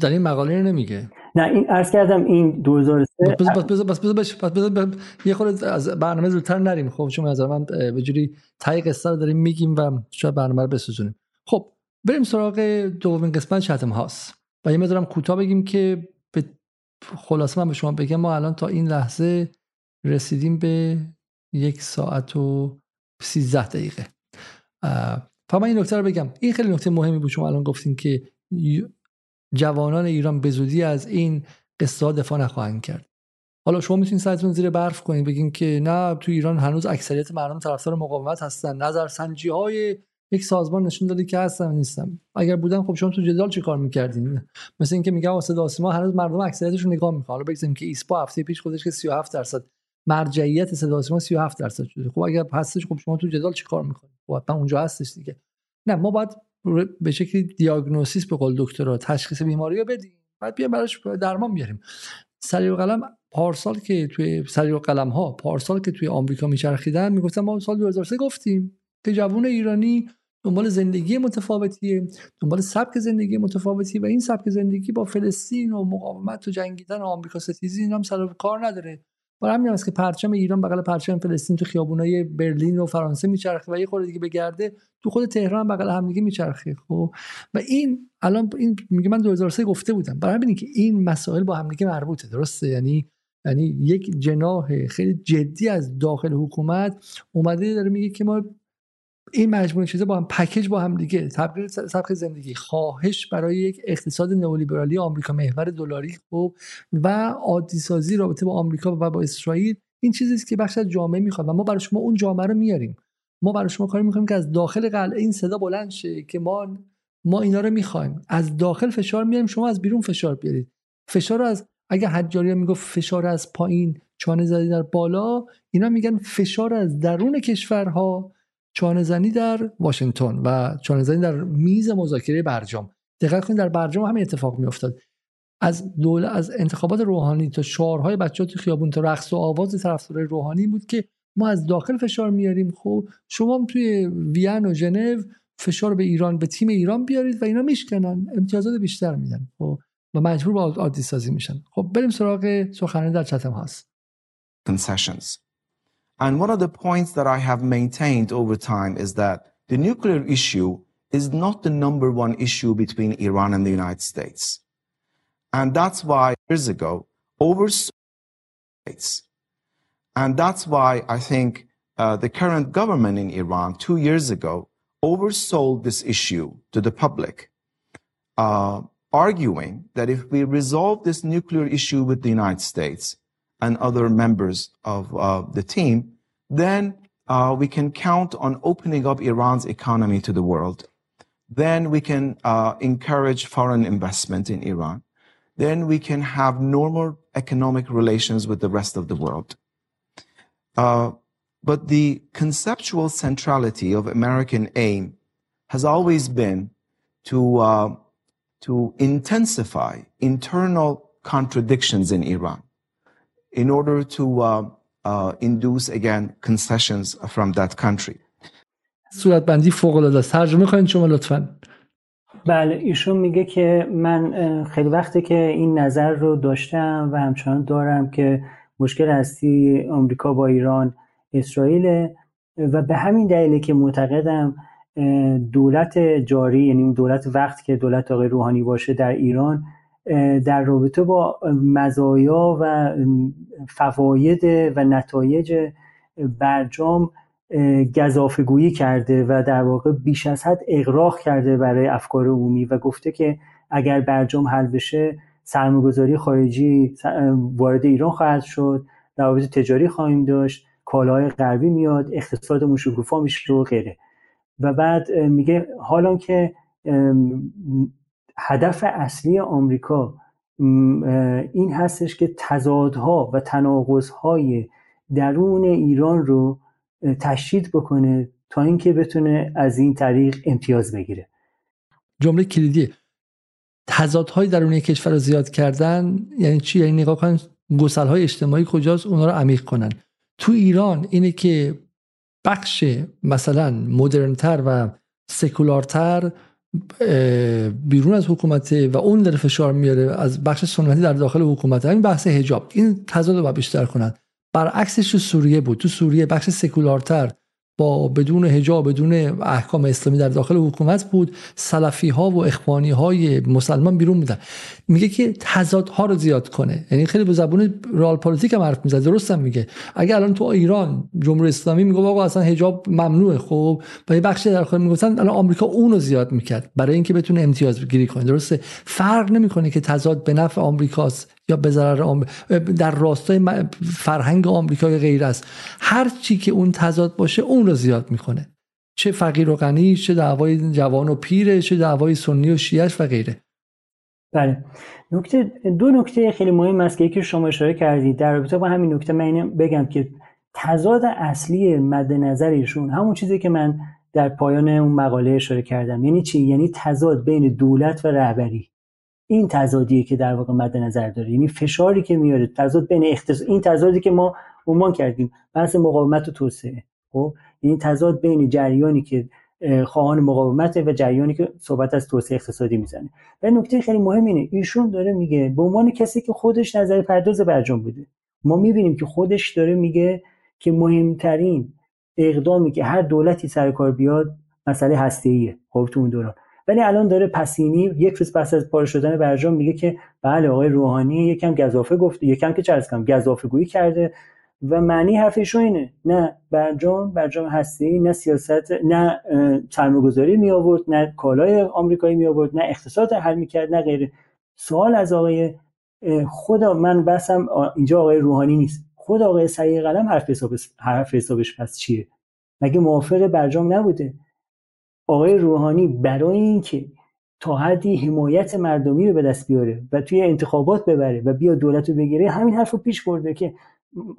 S1: در این مقاله نمیگه
S2: نه این عرض کردم این 2003
S1: بس بس بس بس بس بس یه خورده از برنامه زودتر نریم خب چون از من به جوری تای قصه رو داریم میگیم و شاید برنامه رو بسوزونیم خب بریم سراغ دومین قسمت چتم هاست. و یه مدارم کوتاه بگیم که به خلاصه من به شما بگم ما الان تا این لحظه رسیدیم به یک ساعت و سیزده دقیقه. فقط این نکته رو بگم. این خیلی نکته مهمی بود. شما الان گفتیم که جوانان ایران به زودی از این قصه دفاع نخواهند کرد. حالا شما می‌تونید سرتون زیر برف کنید. بگین که نه تو ایران هنوز اکثریت مردم طرفدار مقاومت هستن. نظر سنجی های یک سازمان نشون داده که هستن نیستم. اگر بودن خب شما تو جدال چه کار می‌کردین؟ مثل اینکه میگم صدا سیما هنوز مردم اکثریتشون نگاه می‌کنن. حالا بگیم که ایسپا هفته پیش خودش که 37 درصد مرجعیت صدا سیما 37 درصد شده. خب اگر هستش خب شما تو جدال چه کار می‌کنید خب اونجا هستش دیگه. نه ما باید به شکلی دیاگنوستیس به قول دکترا تشخیص بیماری رو بدیم. بعد بیایم براش درمان بیاریم. سریع قلم پارسال که توی سریع قلم ها پارسال که توی آمریکا میچرخیدن می‌گفتن ما سال 2003 گفتیم که جوون ایرانی دنبال زندگی متفاوتیه دنبال سبک زندگی متفاوتی و این سبک زندگی با فلسطین و مقاومت و جنگیدن و آمریکا ستیزی اینا هم سر کار نداره. برای همین است که پرچم ایران بغل پرچم فلسطین تو خیابونای برلین و فرانسه میچرخه و یه خورده دیگه بگرده تو خود تهران بغل هم دیگه میچرخه خب؟ و این الان این میگه من 2003 گفته بودم. برای همین که این مسائل با هم دیگه مربوطه درسته؟ یعنی یعنی یک جناح خیلی جدی از داخل حکومت اومده داره میگه که ما این مجموعه چیزا با هم پکیج با هم دیگه تبدیل سبک زندگی. خواهش برای یک اقتصاد نئولیبرالی آمریکا محور دلاری خوب و عادی سازی رابطه با آمریکا و با اسرائیل. این چیزی است که بخش از جامعه می‌خواد و ما برای شما اون جامعه رو میاریم ما برای شما کاری می‌کنیم که از داخل قلعه این صدا بلند شه که ما ما اینا رو می‌خوایم. از داخل فشار میاریم شما از بیرون فشار بیارید. فشار از اگه حجاری می‌گفت فشار از پایین چانه زدی در بالا اینا میگن فشار از درون کشورها. چانه در واشنگتن و چانه در میز مذاکره برجام. دقت کنید در برجام همین اتفاق میافتاد. از دوله از انتخابات روحانی تا شعارهای بچه تو خیابون تا رقص و آواز طرفدارای روحانی بود که ما از داخل فشار میاریم. خب شما هم توی وین و ژنو فشار به ایران به تیم ایران بیارید و اینا میشکنن. امتیازات بیشتر میدن. خب و مجبور به عادی سازی میشن. خب بریم سراغ سخنرانی در چتم
S3: concessions. And one of the points that I have maintained over time is that the nuclear issue is not the number one issue between Iran and the United States. And that's why years ago, over states. And that's why I think uh, the current government in Iran two years ago oversold this issue to the public, uh, arguing that if we resolve this nuclear issue with the United States, and other members of uh, the team, then uh, we can count on opening up Iran's economy to the world. Then we can uh, encourage foreign investment in Iran. Then we can have normal economic relations with the rest of the world. Uh, but the conceptual centrality of American aim has always been to, uh, to intensify internal contradictions in Iran in order to uh, uh, induce again concessions from that country.
S1: صورت بندی فوق العاده است ترجمه کنید شما لطفا
S2: بله ایشون میگه که من خیلی وقته که این نظر رو داشتم و همچنان دارم که مشکل هستی آمریکا با ایران اسرائیل و به همین دلیله که معتقدم دولت جاری یعنی دولت وقت که دولت آقای روحانی باشه در ایران در رابطه با مزایا و فواید و نتایج برجام گذافگویی کرده و در واقع بیش از حد اقراق کرده برای افکار عمومی و گفته که اگر برجام حل بشه سرمایه‌گذاری خارجی وارد ایران خواهد شد روابط تجاری خواهیم داشت کالاهای غربی میاد اقتصاد شکوفا میشه و غیره. و بعد میگه حالا که هدف اصلی آمریکا این هستش که تضادها و تناقضهای درون ایران رو تشدید بکنه تا اینکه بتونه از این طریق امتیاز بگیره.
S1: جمله کلیدی تضادهای درون کشور رو زیاد کردن یعنی چی؟ یعنی نگاه کن گسل های اجتماعی کجاست؟ اونا رو عمیق کنن. تو ایران اینه که بخش مثلا مدرنتر و سکولارتر بیرون از حکومت و اون در فشار میاره از بخش سنتی در داخل حکومت. این بحث حجاب. این تضاد رو بیشتر کنن. برعکسش تو سوریه بود. تو سوریه بخش سکولارتر با بدون حجاب بدون احکام اسلامی در داخل حکومت بود. سلفی ها و اخوانی های مسلمان بیرون بودن میگه که ها رو زیاد کنه. یعنی خیلی به زبون رال پلیتیک هم حرف می‌زنه. درست هم میگه. اگر الان تو ایران جمهوری اسلامی میگه آقا اصلا حجاب ممنوعه خب؟ و یه بخشی در خود می‌گفتن الان آمریکا اون رو زیاد می‌کرد. برای اینکه بتونه امتیاز گیری کنه. درسته؟ فرق نمی‌کنه که تضاد به نفع آمریکاست یا به ضرر در راستای فرهنگ آمریکا غیر است. هر چی که اون تضاد باشه اون رو زیاد می‌کنه چه فقیر و غنی چه دعوای جوان و پیره چه دعوای سنی و شیعش و غیره.
S2: بله. نکته دو نکته خیلی مهم است که یکی شما اشاره کردید. در رابطه با همین نکته من بگم که تضاد اصلی مد نظر ایشون همون چیزی که من در پایان اون مقاله اشاره کردم. یعنی چی؟ یعنی تضاد بین دولت و رهبری. این تضادیه که در واقع مد نظر داره. یعنی فشاری که میاره تضاد بین اختص... این تضادی که ما عنوان کردیم. بحث مقاومت و توسعه. خب؟ این تضاد بین جریانی که خواهان مقاومت و جریانی که صحبت از توسعه اقتصادی می‌زنه. و نکته خیلی مهم اینه ایشون داره میگه به عنوان کسی که خودش نظر پرداز برجام بوده ما می‌بینیم که خودش داره میگه که مهمترین اقدامی که هر دولتی سر کار بیاد مسئله هسته خب تو اون دوران. ولی الان داره پسینی یک روز پس از پاره شدن برجام میگه که بله آقای روحانی یکم گزافه گفته یکم که چرز کنم گزافه گویی کرده. و معنی حرفش اینه. نه برجام برجام هستی نه سیاست نه سرمایه‌گذاری می آورد نه کالای آمریکایی می آورد نه اقتصاد حل می‌کرد نه غیره. سوال از آقای خدا من بسم اینجا آقای روحانی نیست. خود آقای سعی قلم حرف حسابش حرف حسابش پس چیه؟ مگه موافق برجام نبوده؟ آقای روحانی برای اینکه تا حدی حمایت مردمی رو به دست بیاره و توی انتخابات ببره و بیا دولت رو بگیره همین حرف رو پیش برده که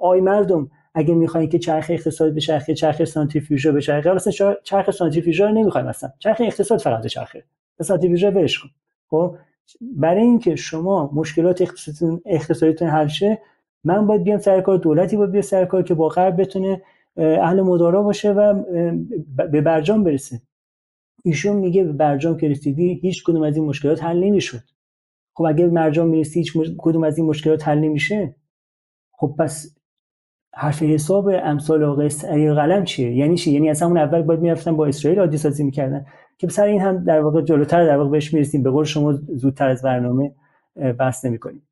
S2: آی مردم اگه می‌خواین که چرخ اقتصاد بچرخه چرخ سانتریفیوژا بچرخه اصلا چرخ سانتریفیوژا رو نمی‌خوایم اصلا چرخ اقتصاد فقط چرخه. سانتریفیوژا برش کن. خب؟ برای اینکه شما مشکلات اقتصادیتون حل شه من باید بیام سر کار دولتی باید بیام سر کار که با غرب بتونه اهل مدارا باشه و به برجام برسه. ایشون میگه به برجام که رسیدی هیچ کدوم از این مشکلات حل نمی‌شد. خب اگه برجام می‌رسی هیچ کدوم از این مشکلات حل نمیشه؟ خب پس حرف حساب امثال آقای سعی قلم چیه؟ یعنی چی؟ یعنی اصلا اون اول باید می‌رفتن با اسرائیل عادی سازی می‌کردن. که سر این هم در واقع جلوتر در واقع بهش می‌رسیم. به قول شما زودتر از برنامه بحث نمی‌کنیم.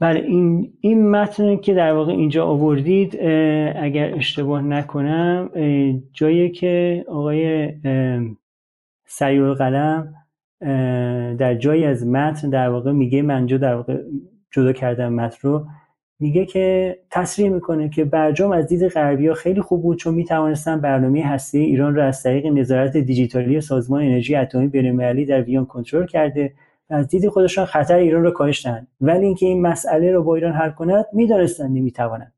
S2: بله این این متن که در واقع اینجا آوردید اگر اشتباه نکنم جایی که آقای سریع قلم در جایی از متن در واقع میگه من در واقع جدا کردم متن رو. میگه که تصریح می‌کنه که برجام از دید غربی ها خیلی خوب بود چون می‌توانستن برنامه هسته ایران را از طریق نظارت دیجیتالی سازمان انرژی اتمی بینالمللی در ویان کنترل کرده و از دید خودشان خطر ایران را کاهش دهند. ولی اینکه این مسئله را با ایران حل کند می‌دانستند نمی‌توانند.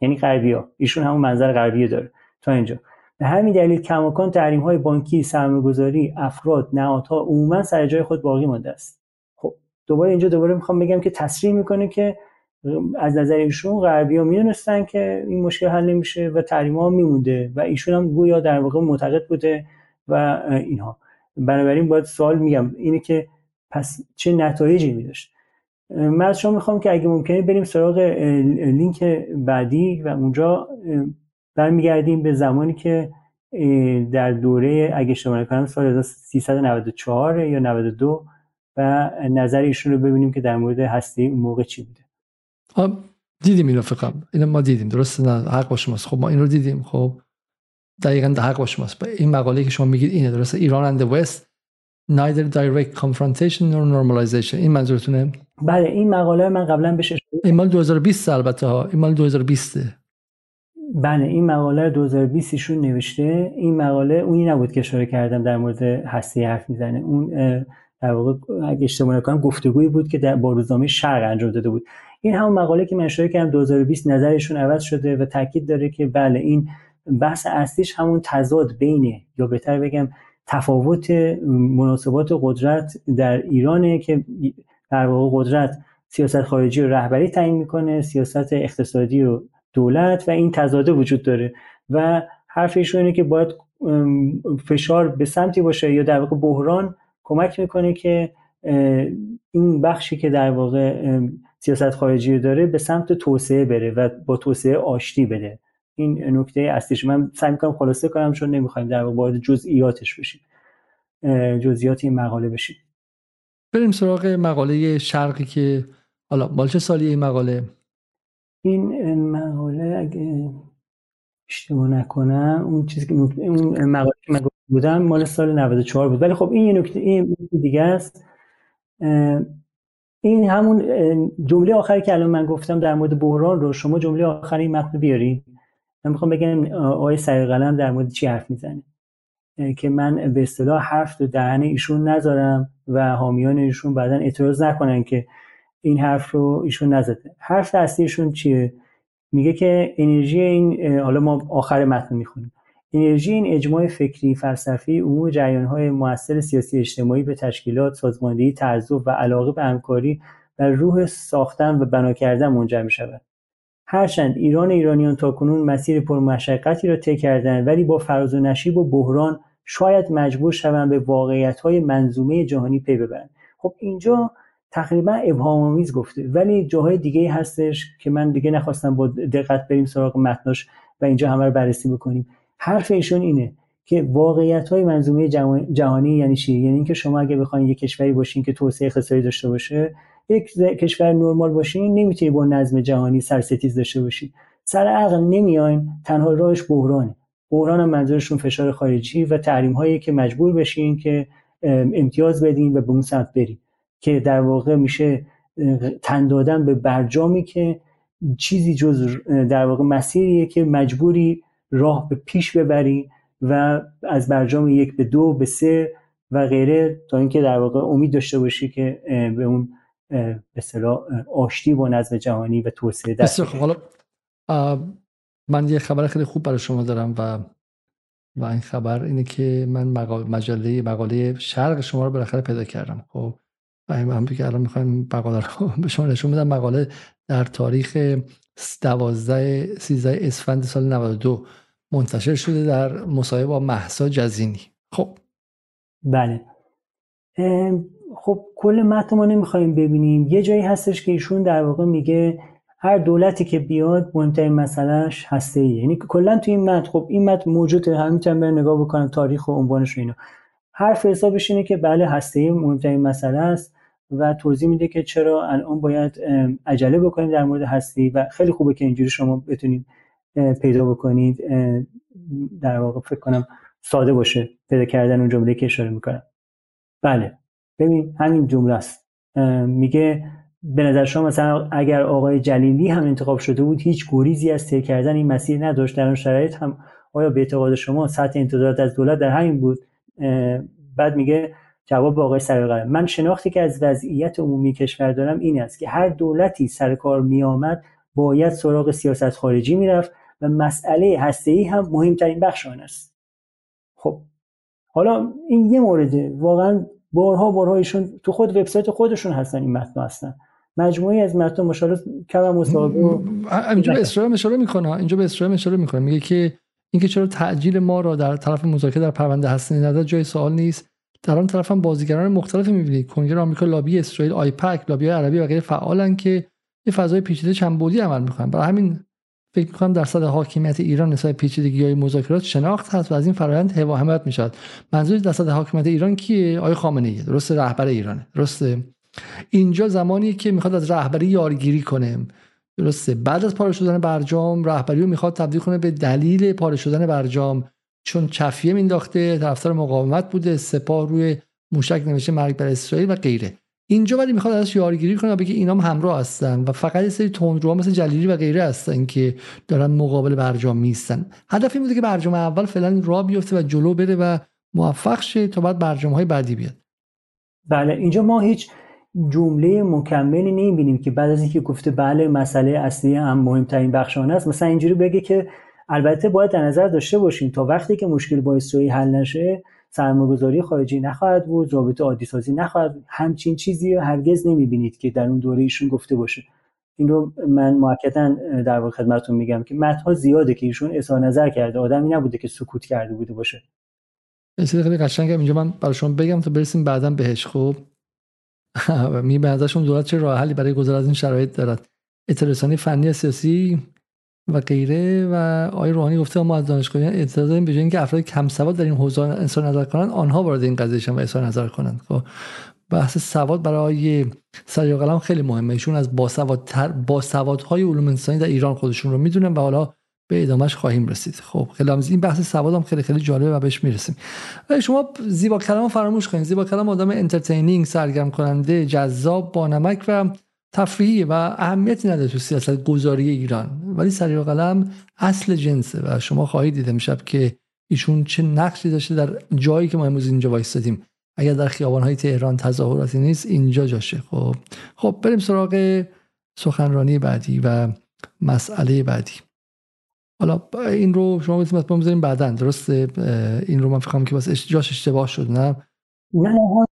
S2: یعنی غربی ها. ایشون همون منظر غربی داره. تا اینجا. به همین دلیل کماکان تحریم های بانکی سرمایه‌گذاری افراد نهادها عموما سر جای خود باقی مانده است. خب دوباره اینجا دوباره می‌خوام بگم که تصریح می‌کنه که از نظر ایشون غربی ها می‌دونستن که این مشکل حل نمیشه و تحریم ها میمونده و ایشون هم گویا در واقع معتقد بوده و اینها. بنابراین باید سوال میگم اینه که پس چه نتایجی میداشت؟ من از شما می‌خوام که اگه ممکنه بریم سراغ لینک بعدی و اونجا برمیگردیم به زمانی که در دوره اگه اشتباه نکنم سال 1394 یا 92 و نظر ایشون رو ببینیم که در مورد هسته اون موقع چی بوده.
S1: دیدیم اینو فکر اینو ما دیدیم. درست نه حق با شماست. خب ما این رو دیدیم. خب دقیقا حق با شماست. این مقاله که شما میگید اینه. درست ایران the West neither direct confrontation nor normalization. این منظورتونه؟
S2: بله این مقاله من قبلا بهش
S1: این مال 2020 البته ها. این مال 2020
S2: بله این مقاله 2020 ایشون نوشته. این مقاله اونی نبود که اشاره کردم در مورد هسته حرف می‌زنه. اون در واقع اگه اشتباه نکنم گفتگویی بود که در با روزنامه شرق انجام داده بود. این همون مقاله که من اشاره کردم 2020 نظرشون عوض شده و تاکید داره که بله این بحث اصلیش همون تضاد بین یا بهتر بگم تفاوت مناسبات قدرت در ایرانه که در واقع قدرت سیاست خارجی و رهبری تعیین می‌کنه سیاست اقتصادی و دولت و این تضاده وجود داره. و حرف اینه که باید فشار به سمتی باشه یا در واقع بحران کمک می‌کنه که این بخشی که در واقع سیاست خارجی داره به سمت توسعه بره و با توسعه آشتی بده این نکته اصلیش. من سعی می‌کنم خلاصه کنم چون نمی‌خوایم در وارد جزئیاتش بشیم. جزئیات این مقاله بشیم.
S1: بریم سراغ مقاله شرقی که حالا مال چه سالی این مقاله؟
S2: این مقاله اگه اشتباه نکنم اون چیزی که اون مقاله که من بودم مال سال 94 بود. ولی خب این یه نکته این دیگه است. این همون جمله آخری که الان من گفتم در مورد بحران رو شما جمله آخری متن بیارید من می‌خوام بگم آقای سری قلم در مورد چی حرف می‌زنه. که من به اصطلاح حرف تو دهن ایشون نذارم و حامیان ایشون بعدا اعتراض نکنن که این حرف رو ایشون نزده. حرف اصلیشون چیه؟ میگه که انرژی این حالا ما آخر متن می‌خونیم. انرژی این اجماع فکری فلسفی عموم های موثر سیاسی اجتماعی به تشکیلات سازماندهی تعذب و علاقه به همکاری و روح ساختن و بنا کردن منجر می شود هرچند ایران ایرانیان تاکنون مسیر پرمشقتی را طی کردند ولی با فراز و نشیب و بحران شاید مجبور شوند به واقعیت های منظومه جهانی پی ببرند. خب اینجا تقریبا ابهام آمیز گفته ولی جاهای دیگه هستش که من دیگه نخواستم با دقت بریم سراغ متناش و اینجا همه رو بررسی بکنیم. حرف ایشون اینه که واقعیت های منظومه جهانی یعنی چی؟ یعنی اینکه شما اگه بخواید یک کشوری باشین که توسعه اقتصادی داشته باشه یک کشور نرمال باشین نمی‌تونی با نظم جهانی سرستیز داشته باشی. سر عقل نمیاین تنها راهش بحرانه. بحران هم منظورشون فشار خارجی و تحریم هایی که مجبور بشین که امتیاز بدین و به اون سمت برین. که در واقع میشه تن دادن به برجامی که چیزی جز در واقع مسیریه که مجبوری راه به پیش ببری و از برجام یک به دو به سه و غیره تا اینکه در واقع امید داشته باشی که به اون به اصطلاح آشتی با نظم جهانی و توسعه دست
S1: حالا من یه خبر خیلی خوب برای شما دارم و و این خبر اینه که من مجله مقاله شرق شما رو بالاخره پیدا کردم. خب و هم که الان می‌خوایم مقاله رو به شما نشون بدم. مقاله در تاریخ 12 13 اسفند سال 92 منتشر شده در مصاحبه با محسا جزینی. خب.
S2: بله. خب کل متن ما نمی‌خوایم ببینیم. یه جایی هستش که ایشون در واقع میگه هر دولتی که بیاد مهمترین مسئلهش هسته ای یعنی کلا تو این متن خب این متن موجوده. همین برن نگاه بکنن تاریخ و عنوانش رو اینو حرف حسابش اینه که بله هسته ای مهمترین مسئله است. و توضیح میده که چرا الان باید عجله بکنیم در مورد هستی و خیلی خوبه که اینجوری شما بتونید پیدا بکنید در واقع فکر کنم ساده باشه پیدا کردن اون جمله که اشاره می‌کنم. بله. ببین همین جمله است. میگه به نظر شما مثلا اگر آقای جلیلی هم انتخاب شده بود هیچ گریزی از طی کردن این مسیر نداشت. در اون شرایط هم آیا به اعتقاد شما سطح انتظارات از دولت در همین بود؟ بعد میگه جواب آقای سرقلم من شناختی که از وضعیت عمومی کشور دارم این است که هر دولتی سر کار میآمد باید سراغ سیاست خارجی می‌رفت و مسئله هسته ای هم مهمترین بخش آن است. خب حالا این یه مورده واقعا بارها بارها ایشون تو خود وبسایت خودشون هستن این متن هستن. مجموعی از متن مشابه کم مصاحبه
S1: اینجا به اسرائیل اشاره می‌کنه اینجا به اسرائیل اشاره می‌کنه. میگه که اینکه چرا تعجیل ما را در طرف مذاکره در پرونده هسته نداد جای سوال نیست. در آن طرف هم بازیگران مختلف می‌بینید کنگره آمریکا لابی اسرائیل آیپک لابی عربی و غیره فعالن که یه فضای پیچیده چند بودی عمل می‌کنن. برای همین فکر می‌کنم در صد حاکمیت ایران نسبت پیچیدگی های مذاکرات شناخت هست و از این فرآیند حمایت می‌شد منظور در صد حاکمیت ایران کیه؟ آقای خامنه ای درست رهبر ایرانه. درسته. اینجا زمانی که می‌خواد از رهبری یارگیری کنه. درسته. بعد از پاره شدن برجام رهبری رو می‌خواد تبدیل کنه به دلیل پاره شدن برجام. چون چفیه مینداخته طرفدار مقاومت بوده سپاه روی موشک نوشته مرگ بر اسرائیل و غیره. اینجا ولی می‌خواد ازش یارگیری کنه بگه اینام همراه هستن و فقط یه سری تندروها مثل جلیلی و غیره هستن که دارن مقابل برجام میستن هدف این بوده که برجام اول فعلا راه بیفته و جلو بره و موفق شه تا بعد برجام های بعدی بیاد.
S2: بله اینجا ما هیچ جمله مکملی نمی‌بینیم که بعد از اینکه گفته بله مسئله اصلی هم مهمترین بخش آن است. مثلا اینجوری بگه که البته باید در نظر داشته باشیم تا وقتی که مشکل با اسرائیل حل نشه سرمایه‌گذاری خارجی نخواهد بود رابطه عادی سازی نخواهد همچین چیزی هرگز نمی‌بینید که در اون دوره ایشون گفته باشه. این رو من مؤکدا در واقع خدمتتون میگم که متن‌ها زیاده که ایشون اظهار نظر کرده. آدمی نبوده که سکوت کرده بوده باشه.
S1: خیلی قشنگم اینجا من برای شما بگم تا برسیم بعدا بهش. خب می به دولت چه راه حلی برای گذر از این شرایط دارد. اطلاع فنی سیاسی؟ و غیره و آقای روحانی گفته ما از دانشگاهیان اعتراض داریم به اینکه افراد کم سواد در این حوزه انسان نظر کنند آنها وارد این قضیه شن و اظهار نظر کنند خب بحث سواد برای سریع قلم خیلی مهمه. ایشون از باسوادتر باسوادهای علوم انسانی در ایران خودشون رو می‌دونن و حالا به ادامهش خواهیم رسید. خب خیلی این بحث سواد هم خیلی خیلی جالبه و بهش می‌رسیم. شما زیبا کلام فراموش کنید. زیبا کلام آدم انترتینینگ سرگرم کننده جذاب با نمک و تفریحی و اهمیتی نداره تو سیاست گذاری ایران. ولی سریع قلم اصل جنسه و شما خواهید دیده میشب که ایشون چه نقشی داشته در جایی که ما امروز اینجا وایستادیم. اگر در های تهران تظاهراتی نیست اینجا جاشه. خب خب بریم سراغ سخنرانی بعدی و مسئله بعدی. حالا این رو شما بتونید بذاریم بعدا. درسته؟ این رو من فکرم که بس جاش اشتباه شد نه
S2: نه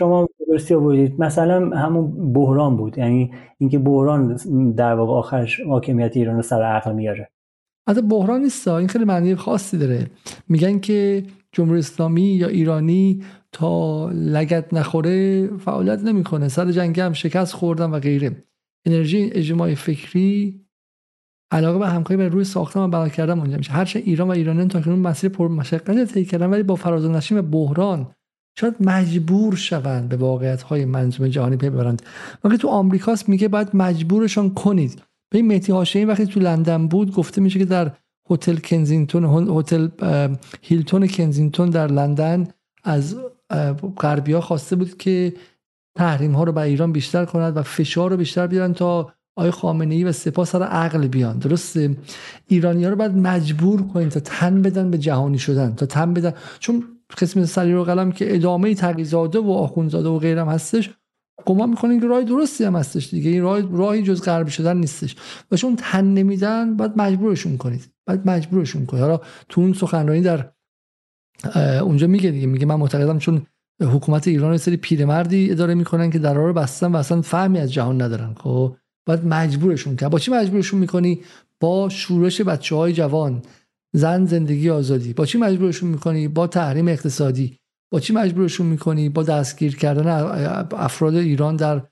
S2: شما درستی آوردید. مثلا همون بحران بود. یعنی اینکه بحران در واقع آخرش حاکمیت ایران رو سر عقل میاره
S1: حتی بحران نیست این خیلی معنی خاصی داره. میگن که جمهوری اسلامی یا ایرانی تا لگت نخوره فعالیت نمی‌کنه. سر جنگ هم شکست خوردن و غیره. انرژی اجتماعی فکری علاقه به همکاری بر روی ساختن و بنا کردن منجر میشه. هرچه ایران و ایرانیان تا کنون مسیر پر مشقت طی کردن ولی با فراز و نشیم بحران شاید مجبور شوند به واقعیت های منظومه جهانی پی ببرند. وقتی تو آمریکاست میگه باید مجبورشان کنید. به این مهدی هاشمی وقتی تو لندن بود گفته میشه که در هتل کنزینگتون هتل هیلتون کنزینگتون در لندن از غربیا خواسته بود که تحریم ها رو به ایران بیشتر کند و فشار رو بیشتر بیارن تا آقای خامنه ای و سپاه سر عقل بیان. درسته؟ ایرانی ها رو باید مجبور کنید تا تن بدن به جهانی شدن تا تن بدن. چون قسم سری رو قلم که ادامه تقیزاده و آخونزاده و غیرم هستش گمان می‌کنین که راه درستی هم هستش دیگه. این راه راهی جز غربی شدن نیستش. و چون تن نمیدن باید مجبورشون کنید. باید مجبورشون کنید. حالا تو اون سخنرانی در اونجا میگه دیگه. میگه من معتقدم چون حکومت ایران سری پیرمردی اداره می‌کنن که در رو بستن و اصلا فهمی از جهان ندارن. خب؟ باید مجبورشون کرد با چی مجبورشون می‌کنی؟ با شورش بچه های جوان. زن زندگی آزادی. با چی مجبورشون می‌کنی؟ با تحریم اقتصادی. با چی مجبورشون می‌کنی؟ با دستگیر کردن افراد ایران در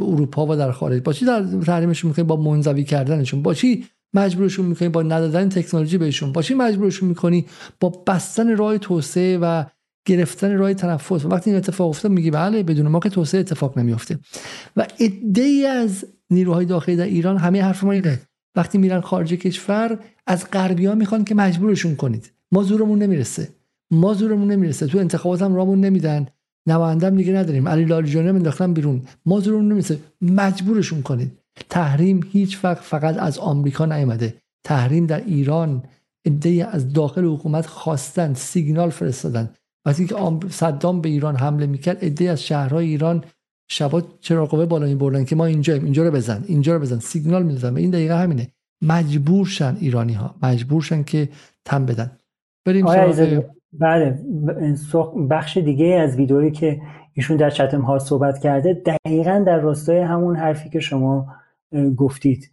S1: اروپا و در خارج. با چی در تحریمشون می‌کنی؟ با منزوی کردنشون. با چی مجبورشون می‌کنی؟ با ندادن تکنولوژی بهشون. با چی مجبورشون می‌کنی؟ با بستن راه توسعه و گرفتن راه تنفس. وقتی این اتفاق افتاد میگی بله بدون ما که توسعه اتفاق نمیافته. و ای از نیروهای داخلی در ایران همه حرف ما اینه. وقتی میرن خارج کشور از غربی ها می‌خوان که مجبورشون کنید. ما زورمون نمی‌رسه. ما زورمون نمی‌رسه. تو انتخابات هم رامون نمیدن. نمایندم دیگه نداریم. علی لاریجانی هم انداختن بیرون. ما زورمون نمی‌رسه. مجبورشون کنید. تحریم هیچ وقت فقط از آمریکا نیامده. تحریم در ایران. ایده از داخل حکومت خواستن سیگنال فرستادن. وقتی که صدام به ایران حمله می‌کرد ایده از شهرهای ایران شبا چراغ بالا بردن که ما اینجاییم اینجا رو بزن اینجا رو بزن. سیگنال می‌دادن این دقیقه همینه. مجبور شن ایرانی ها مجبور شن که تم بدن.
S2: بریم بله بخش دیگه از ویدئویی که ایشون در چتم ها صحبت کرده دقیقا در راستای همون حرفی که شما گفتید.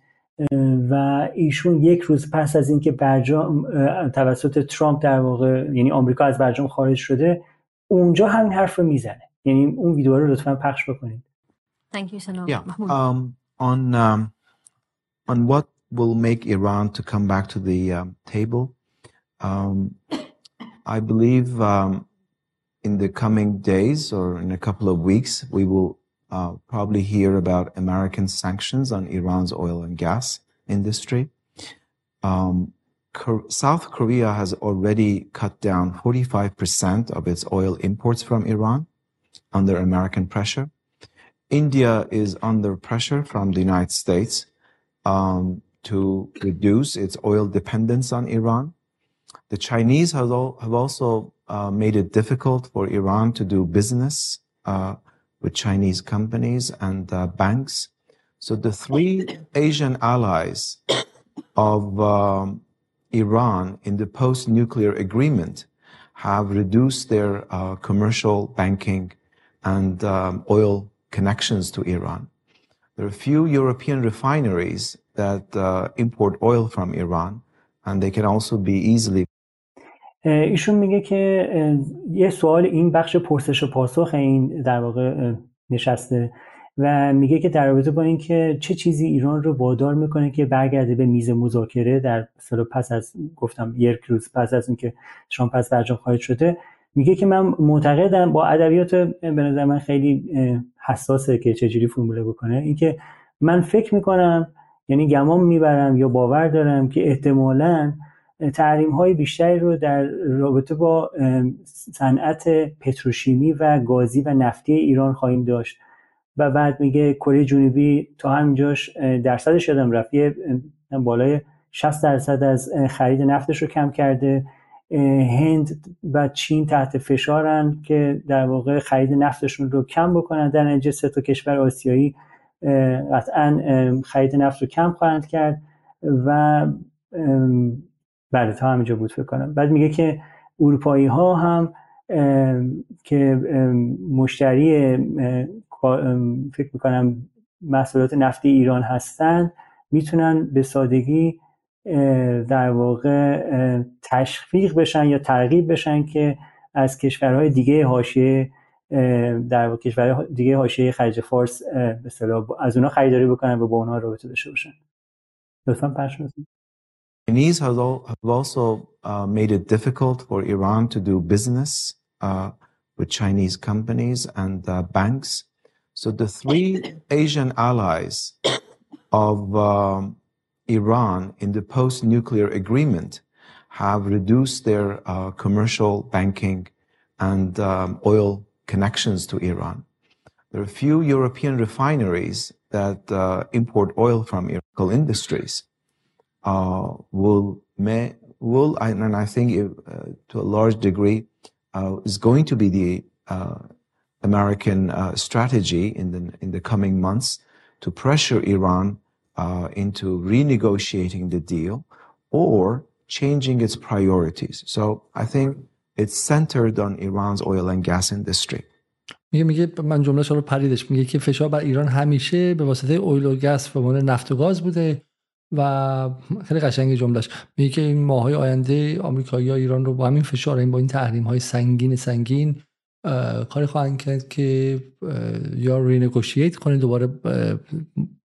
S2: و ایشون یک روز پس از اینکه برجام توسط ترامپ در واقع یعنی آمریکا از برجام خارج شده اونجا همین حرف رو می‌زنه. یعنی اون ویدیو رو لطفا پخش بکنید
S4: Thank you, Sanam. Yeah. Um, on um, on what
S3: will make Iran to come back to the um, table. Um, I believe um, in the coming days or in a couple of weeks, we will uh, probably hear about American sanctions on Iran's oil and gas industry. Um, South Korea has already cut down 45% of its oil imports from Iran under American pressure. India is under pressure from the United States um, to reduce its oil dependence on Iran. The Chinese have, have also uh, made it difficult for Iran to do business uh, with Chinese companies and uh, banks. So the three Asian allies of um, Iran in the post-nuclear agreement have reduced their uh, commercial banking and um, oil connections to Iran. There are a few European refineries that uh, import oil from Iran and they can also be easily
S2: ایشون میگه که یه سوال این بخش پرسش و پاسخ این در واقع نشسته و میگه که در رابطه با اینکه چه چیزی ایران رو وادار می‌کنه که برگرده به میز مذاکره در سال پس از گفتم یک روز پس از اینکه شام پس برجام خواهد شده میگه که من معتقدم با ادبیات به نظر من خیلی حساسه که چجوری فرموله بکنه. اینکه من فکر می‌کنم یعنی گمان می‌برم یا باور دارم که احتمالا تحریم های بیشتری رو در رابطه با صنعت پتروشیمی و گازی و نفتی ایران خواهیم داشت. و بعد میگه کره جنوبی تا همینجاش درصدش یادم رفت یه بالای 60 درصد از خرید نفتش رو کم کرده. هند و چین تحت فشارن که در واقع خرید نفتشون رو کم بکنن. در نتیجه سه تا کشور آسیایی قطعا خرید نفت رو کم خواهند کرد و بله تا همینجا بود فکر کنم. بعد میگه که اروپایی ها هم که مشتری فکر می‌کنم محصولات نفتی ایران هستن می‌تونن به سادگی در واقع تشویق بشن یا ترغیب بشن که از کشورهای دیگه حاشیه در واقع کشورهای دیگه حاشیه خلیج فارس به از اونها خریداری بکنن و با اونها رابطه داشته باشن لطفا پخش
S3: Chinese have also uh, made it difficult for Iran to do business uh, with Chinese companies and uh, banks. So the three Asian allies of um, Iran in the post-nuclear agreement have reduced their uh, commercial banking and um, oil connections to Iran. There are few European refineries that uh, import oil from Iraqi industries. Uh, will may, will and I think it, uh, to a large degree uh, is going to be the uh, American strategy in the in the coming months to pressure Iran uh, into renegotiating the deal or changing its priorities. So I think it's centered on Iran's oil and gas industry.
S1: میگه میگه من جمله رو پریدش میگه که فشار بر ایران همیشه به واسطه اویل و گس به عنوان نفت و گاز بوده و خیلی قشنگ جملهش میگه که این ماهای آینده آمریکایی یا ایران رو با همین فشار این با این تحریم های سنگین سنگین کاری خواهند کرد که یا رینگوشییت کنه دوباره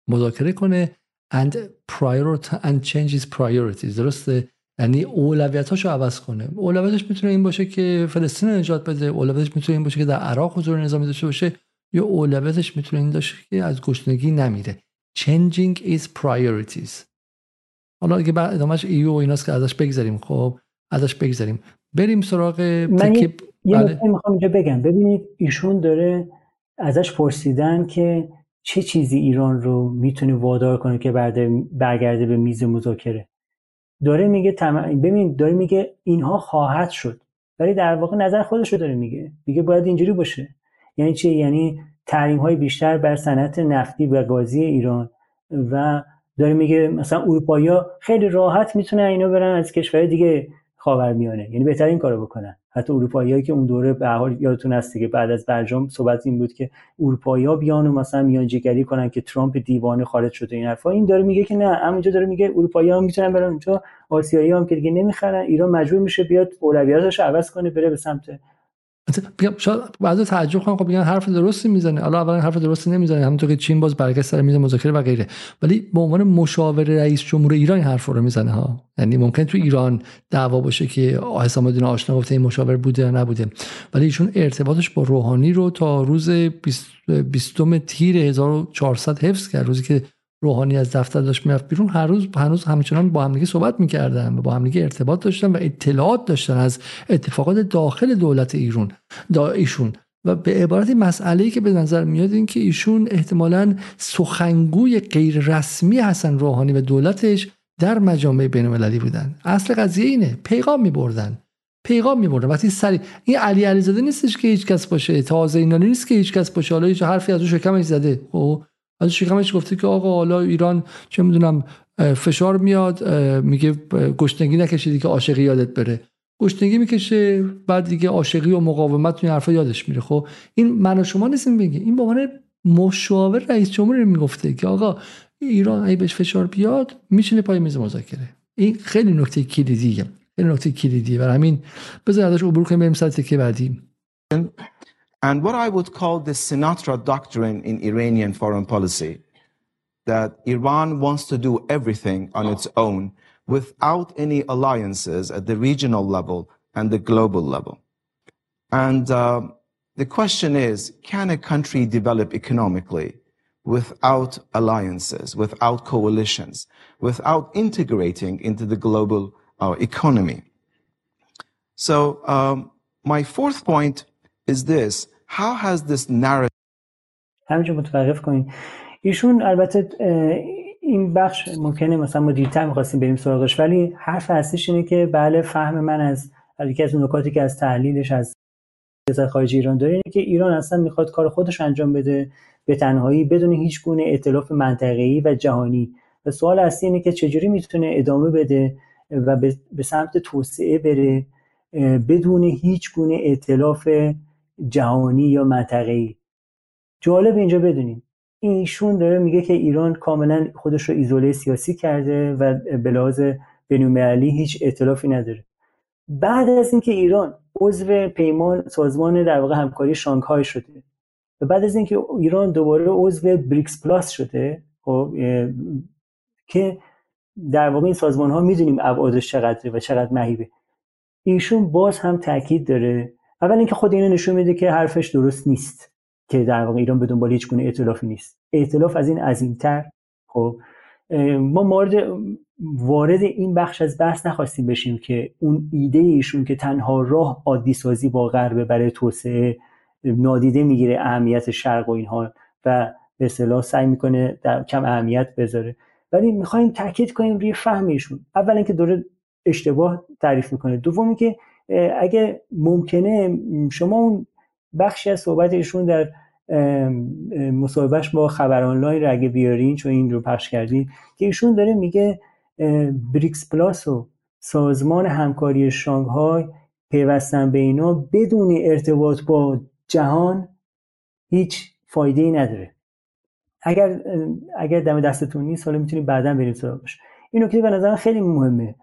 S1: مذاکره کنه and priority and changes priorities. درسته؟ یعنی اولویتاشو عوض کنه. اولویتش می‌تونه این باشه که فلسطین نجات بده. اولویتش می‌تونه این باشه که در عراق حضور نظامی داشته باشه. یا اولویتش می‌تونه این باشه که از گشنگی نمیره. Changing is priorities. حالا اگه بعد ادامهش ایو و ایناست که ازش بگذاریم خب ازش بگذاریم بریم سراغ
S2: من یه بله. می‌خوام اینجا بگم. ببینید ایشون داره ازش پرسیدن که چه چیزی ایران رو می‌تونه وادار کنه که برگرده به میز مذاکره؟ داره میگه تم... ببین داره میگه اینها خواهد شد ولی در واقع نظر خودش رو داره میگه. میگه باید اینجوری باشه. یعنی چی؟ یعنی تحریم های بیشتر بر صنعت نفتی و گازی ایران و داره میگه مثلا اروپایی خیلی راحت می‌تونه اینا برن از کشور دیگه. خاورمیانه. یعنی بهتر این کارو بکنن. حتی اروپاییایی که اون دوره به حال یادتون هست که بعد از برجام صحبت این بود که اروپایی‌ها بیان و مثلا میانجیگری کنن که ترامپ دیوانه خارج شده این حرفا. این داره میگه که نه همونجا داره میگه اروپایی‌ها می‌تونن برن اونجا آسیایی هم که دیگه نمی‌خرن. ایران مجبور میشه بیاد اولویتش عوض کنه بره به سمت
S1: شاید بعضی تعجب کنن خب میگن حرف درستی می‌زنه. حالا اولا حرف درستی نمی‌زنه همونطور که چین باز برگشت سر میز مذاکره و غیره. ولی به عنوان مشاور رئیس جمهور ایران این حرف رو می‌زنه ها. یعنی ممکن تو ایران دعوا باشه که حسام الدین آشنا گفته این مشاور بوده یا نبوده. ولی ایشون ارتباطش با روحانی رو تا روز 20 تیر 1400 حفظ کرد. روزی که روحانی از دفتر داشت می‌رفت بیرون. هر روز هنوز همچنان با همدیگه صحبت می‌کردن و با همدیگه ارتباط داشتن و اطلاعات داشتن از اتفاقات داخل دولت ایران دا ایشون. و به عبارت مسئله که به نظر میاد این که ایشون احتمالا سخنگوی غیر رسمی حسن روحانی و دولتش در مجامع بین المللی بودن. اصل قضیه اینه پیغام میبردن. پیغام میبردن. وقتی سری این علی علیزاده نیستش که هیچ کس باشه تازه اینا نیست که هیچ کس باشه. حالا هیچ حرفی از اون شکمش زده. خب؟ از شکمش گفته که آقا حالا ایران چه می‌دونم فشار میاد میگه گشنگی نکشیدی که عاشقی یادت بره. گشنگی می‌کشه بعد دیگه عاشقی و مقاومت این حرفا یادش میره. خب این من و شما نیستیم بگه این به عنوان مشاور رئیس جمهور می‌گفته که آقا ایران اگه بهش فشار بیاد میشینه پای میز مذاکره. این خیلی نکته کلیدیه خیلی نکته کلیدیه. برای همین بذار ازش عبور کنیم بریم سر که بعدی.
S3: And what I would call the Sinatra doctrine in Iranian foreign policy that Iran wants to do everything on its own without any alliances at the regional level and the global level. And uh, the question is can a country develop economically without alliances, without coalitions, without integrating into the global uh, economy? So, um, my fourth point is this? How has this narrative
S2: همینجا متوقف کنیم ایشون البته این بخش ممکنه مثلا ما دیرتر می‌خواستیم بریم سراغش ولی حرف اصلیش اینه که بله فهم من از یکی از نکاتی که از تحلیلش از سیاست خارجی ایران داره اینه که ایران اصلا می‌خواد کار خودش انجام بده به تنهایی بدون هیچ گونه ائتلاف منطقه‌ای و جهانی. و سوال اصلی اینه که چجوری می‌تونه ادامه بده و به سمت توسعه بره بدون هیچ گونه ائتلاف جهانی یا منطقه‌ای. جالب اینجا بدونیم ایشون داره میگه که ایران کاملا خودش رو ایزوله سیاسی کرده و به لحاظ بین‌المللی هیچ ائتلافی نداره. بعد از اینکه ایران عضو پیمان سازمان در واقع همکاری شانگهای شده و بعد از اینکه ایران دوباره عضو بریکس پلاس شده خب که در واقع این سازمان ها می‌دونیم ابعادش چقدره و چقدر مهیبه. ایشون باز هم تاکید داره اول اینکه خود اینو نشون میده که حرفش درست نیست که در واقع ایران به دنبال هیچ گونه ائتلافی نیست. ائتلاف از این عظیمتر. خب ما مورد وارد این بخش از بحث نخواستیم بشیم که اون ایده ایشون که تنها راه عادی سازی با غرب برای توسعه نادیده می‌گیره اهمیت شرق و اینها و به اصطلاح سعی می‌کنه در کم اهمیت بذاره. ولی می‌خوایم تاکید کنیم روی فهم ایشون. اولا که داره اشتباه تعریف می‌کنه. دومی که اگه ممکنه شما اون بخشی از صحبت ایشون در مصاحبهش با خبر آنلاین رو اگه بیارین چون این رو پخش کردین که ایشون داره میگه بریکس پلاس و سازمان همکاری شانگهای پیوستن به اینا بدون ارتباط با جهان هیچ فایده ای نداره. اگر اگر دم دستتون نیست حالا می‌تونید بعدا بریم سراغش. این نکته به نظر خیلی مهمه.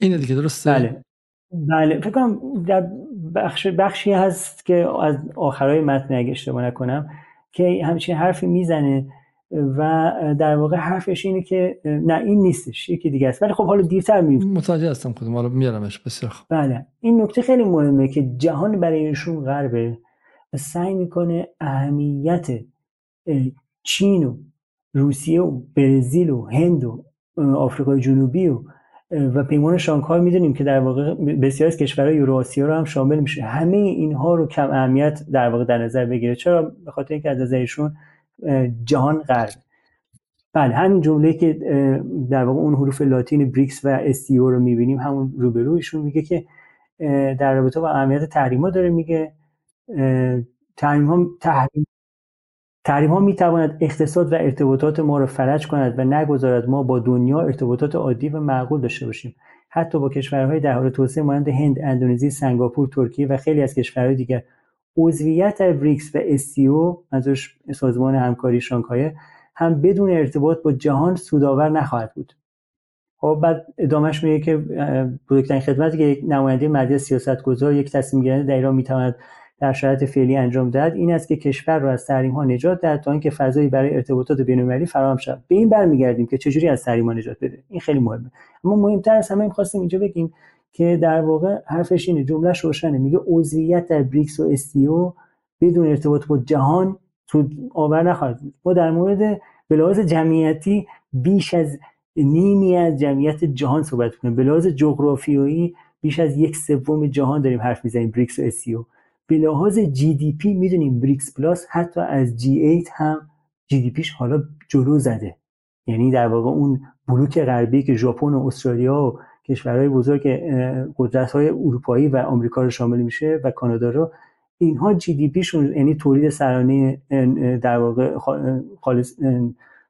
S1: اینه دیگه درسته؟
S2: بله. بله فکر کنم در بخش بخشی هست که از آخرای متن اگه اشتباه نکنم که همچین حرفی می‌زنه و در واقع حرفش اینه که نه این نیستش یکی دیگه است. ولی خب حالا دیرتر میریم.
S1: متوجه هستم خودم حالا میارمش. بسیار خوب.
S2: بله. این نکته خیلی مهمه که جهان برای ایشون غربه و سعی می‌کنه اهمیت چین و روسیه و برزیل و هند و آفریقای جنوبی و و پیمان شانگهای می‌دونیم که در واقع بسیاری از کشورهای یوراسیا رو هم شامل میشه. همه اینها رو کم اهمیت در واقع در نظر بگیره. چرا؟ به خاطر اینکه از نظرشون جهان غرب. بله همین جمله که در واقع اون حروف لاتین بریکس و استیو رو می‌بینیم همون روبرویشون میگه که در رابطه با اهمیت تحریما داره میگه. تحریم ها تحریم تحریم ها می تواند اقتصاد و ارتباطات ما را فلج کند و نگذارد ما با دنیا ارتباطات عادی و معقول داشته باشیم. حتی با کشورهای در حال توسعه مانند هند، اندونزی، سنگاپور، ترکیه و خیلی از کشورهای دیگر. عضویت بریکس و استیو ازش سازمان همکاری شانگهای هم بدون ارتباط با جهان سودآور نخواهد بود. خب بعد ادامهش میگه که بزرگترین خدمتی که یک نماینده مدی سیاست گذار یک تصمیم گیرنده در ایران می‌تواند در شرایط فعلی انجام دهد این است که کشور را از تحریم ها نجات دهد تا اینکه فضایی برای ارتباطات بین‌المللی فراهم شود. به این برمیگردیم که چجوری از تحریم ها نجات بده. این خیلی مهمه. اما مهمتر از همه می‌خواستیم اینجا بگیم که در واقع حرفش اینه جملهش روشنه. میگه عضویت در بریکس و SCO بدون ارتباط با جهان تو آور نخواهد ما در مورد به جمعیتی بیش از نیمی از جمعیت جهان صحبت کنیم به جغرافیایی بیش از یک سوم جهان داریم حرف می‌زنیم بریکس و SCO به لحاظ GDP می‌دونیم بریکس plus حتی از G 8 هم جی دی پیش حالا جلو زده. یعنی در واقع اون بلوک غربی که ژاپن و استرالیا و کشورهای بزرگ قدرت های اروپایی و آمریکا رو شامل میشه و کانادا رو اینها جی دی پیشون یعنی تولید سرانه در واقع خالص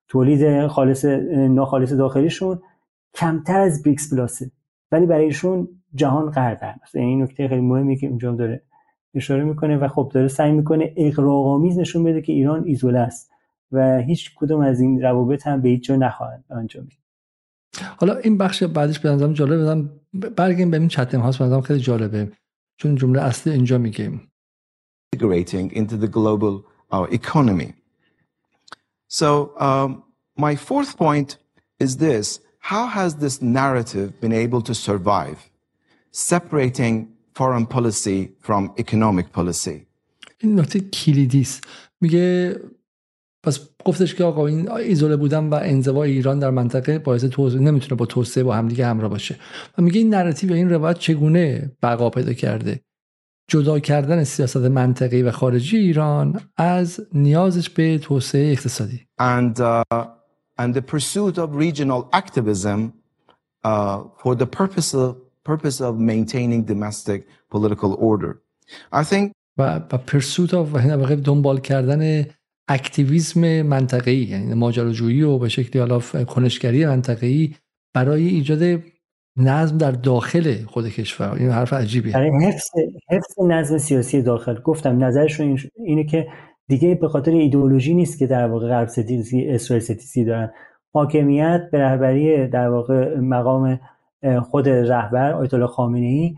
S2: تولید خالص ناخالص داخلیشون کمتر از بریکس پلاسه. ولی برای ایشون جهان قرار یعنی این نکته خیلی مهمی که اونجا داره اشاره می‌کنه و خب داره سعی می‌کنه اقراق‌آمیز نشون بده که ایران ایزوله است و هیچ کدوم از این روابط هم به هیچ جا نخواهند انجام
S1: حالا این بخش بعدش به نظرم جالب بدم برگردیم به این چتم هاست. به خیلی جالبه. چون جمله اصلی اینجا میگه
S3: integrating into the global uh, economy. So um, my fourth point is this. How has this narrative been able to survive, separating foreign policy from economic policy?
S1: این نکته کلیدی است. میگه پس گفتش که آقا این ایزوله بودن و انزوا ایران در منطقه باعث توسعه نمی‌تونه با توسعه با همدیگه همراه باشه. و میگه این نراتیو این روایت چگونه بقا پیدا کرده؟ جدا کردن سیاست منطقی و خارجی ایران از نیازش به توسعه اقتصادی.
S3: And uh, and the pursuit of regional activism uh, for the purpose of purpose of maintaining domestic political order. I think
S1: و و pursuit of و دنبال کردن اکتیویسم منطقه‌ای یعنی ماجراجویی و به شکلی حالا کنشگری منطقه‌ای برای ایجاد نظم در داخل خود کشور. این حرف عجیبیه.
S2: برای حفظ حفظ نظم سیاسی داخل. گفتم نظرشون اینه که دیگه به خاطر ایدئولوژی نیست که در واقع غرب ستیزی اسرائیل ستیزی دارن. حاکمیت به رهبری در واقع مقام خود رهبر آیت الله خامنه ای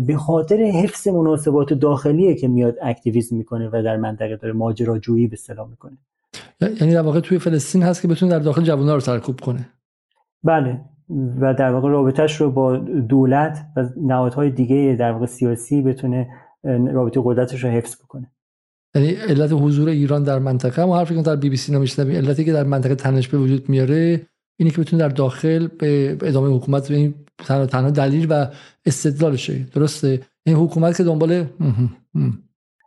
S2: به خاطر حفظ مناسبات داخلیه که میاد اکتیویسم می‌کنه و در منطقه داره ماجراجویی به اصطلاح می‌کنه.
S1: یعنی در واقع توی فلسطین هست که بتونه در داخل جوان‌ها رو سرکوب کنه.
S2: بله. و در واقع رابطهش رو با دولت و نهادهای دیگه در واقع سیاسی بتونه رابطه قدرتش رو حفظ بکنه.
S1: یعنی علت حضور ایران در منطقه ما حرفی که در بی بی سی نمیشنویم علتی که در منطقه تنش به وجود میاره اینی که بتونه در داخل به ادامه حکومت این تنها, دلیل و استدلالشه. درسته؟ این حکومت که دنبال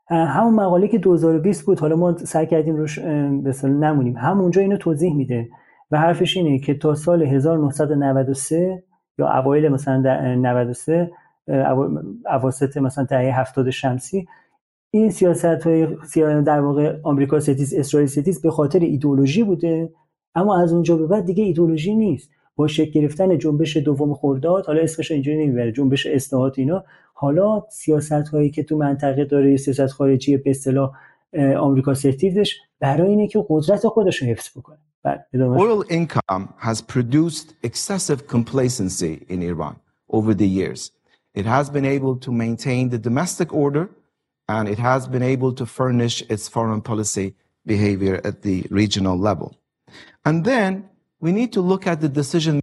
S2: همون مقاله که 2020 بود حالا ما سعی کردیم روش به نمونیم. همونجا اینو توضیح میده و حرفش اینه که تا سال 1993 یا اوایل مثلا 93 اواسط مثلا دهه 70 شمسی این سیاست های در واقع آمریکا ستیز اسرائیل ستیز به خاطر ایدئولوژی بوده اما از اونجا به بعد دیگه ایدئولوژی نیست با شکل گرفتن جنبش دوم خرداد حالا اسمش اینجوری نمی‌بره جنبش اصلاحات اینا حالا سیاست هایی که تو منطقه داره سیاست خارجی به اصطلاح آمریکا ستیزش برای اینه که قدرت خودش رو حفظ بکنه
S3: Oil income has produced excessive complacency in Iran over the years. It has been able to maintain the domestic order and it has been able to furnish its foreign policy behavior at the regional level. And then we need to look at the decision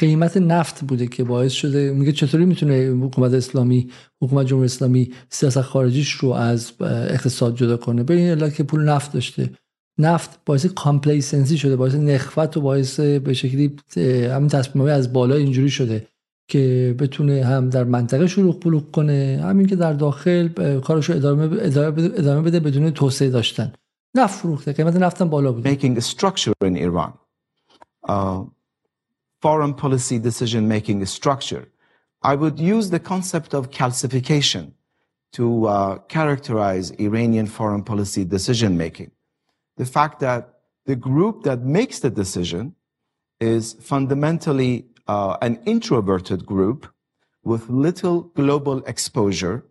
S1: قیمت نفت بوده که باعث شده میگه چطوری می‌تونه حکومت اسلامی حکومت جمهوری اسلامی سیاست خارجیش رو از اقتصاد جدا کنه؟ به این علت که پول نفت داشته. نفت باعث کامپلیسنسی شده باعث نخوت و باعث به شکلی همین تصمیم از بالا اینجوری شده که بتونه هم در منطقه شروع بلوغ کنه همین که در داخل کارش رو ادامه, ادامه بده بدون توسعه داشتن. نفت فروخته قیمت نفتم بالا بود
S3: making a structure in Iran uh, foreign policy decision making structure I would use the concept of calcification to uh, characterize Iranian foreign policy decision making the fact that the group that makes the decision is fundamentally uh, an introverted group with little global exposure.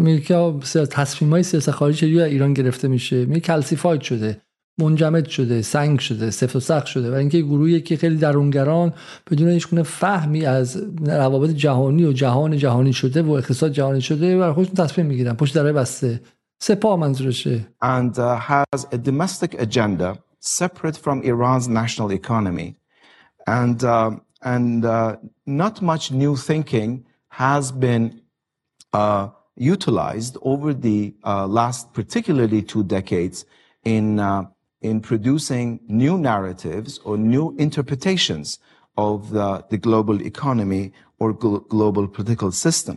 S1: میگه تصمیم های سیاست خارجی چجوری ایران گرفته میشه؟ میگه کلسیفاید شده منجمد شده سنگ شده سفت و سخت شده. و اینکه گروهی که خیلی درونگران بدون هیچ گونه فهمی از روابط جهانی و جهان جهانی شده و اقتصاد جهانی شده و خودشون تصمیم می‌گیرن. پشت درای بسته. سپاه منظورشه.
S3: And uh, has a domestic agenda separate from Iran's national economy. And uh, and uh, not much new thinking has been uh, utilized over the uh, last particularly two decades in uh, in producing new narratives or new interpretations of the, the global economy or global political system.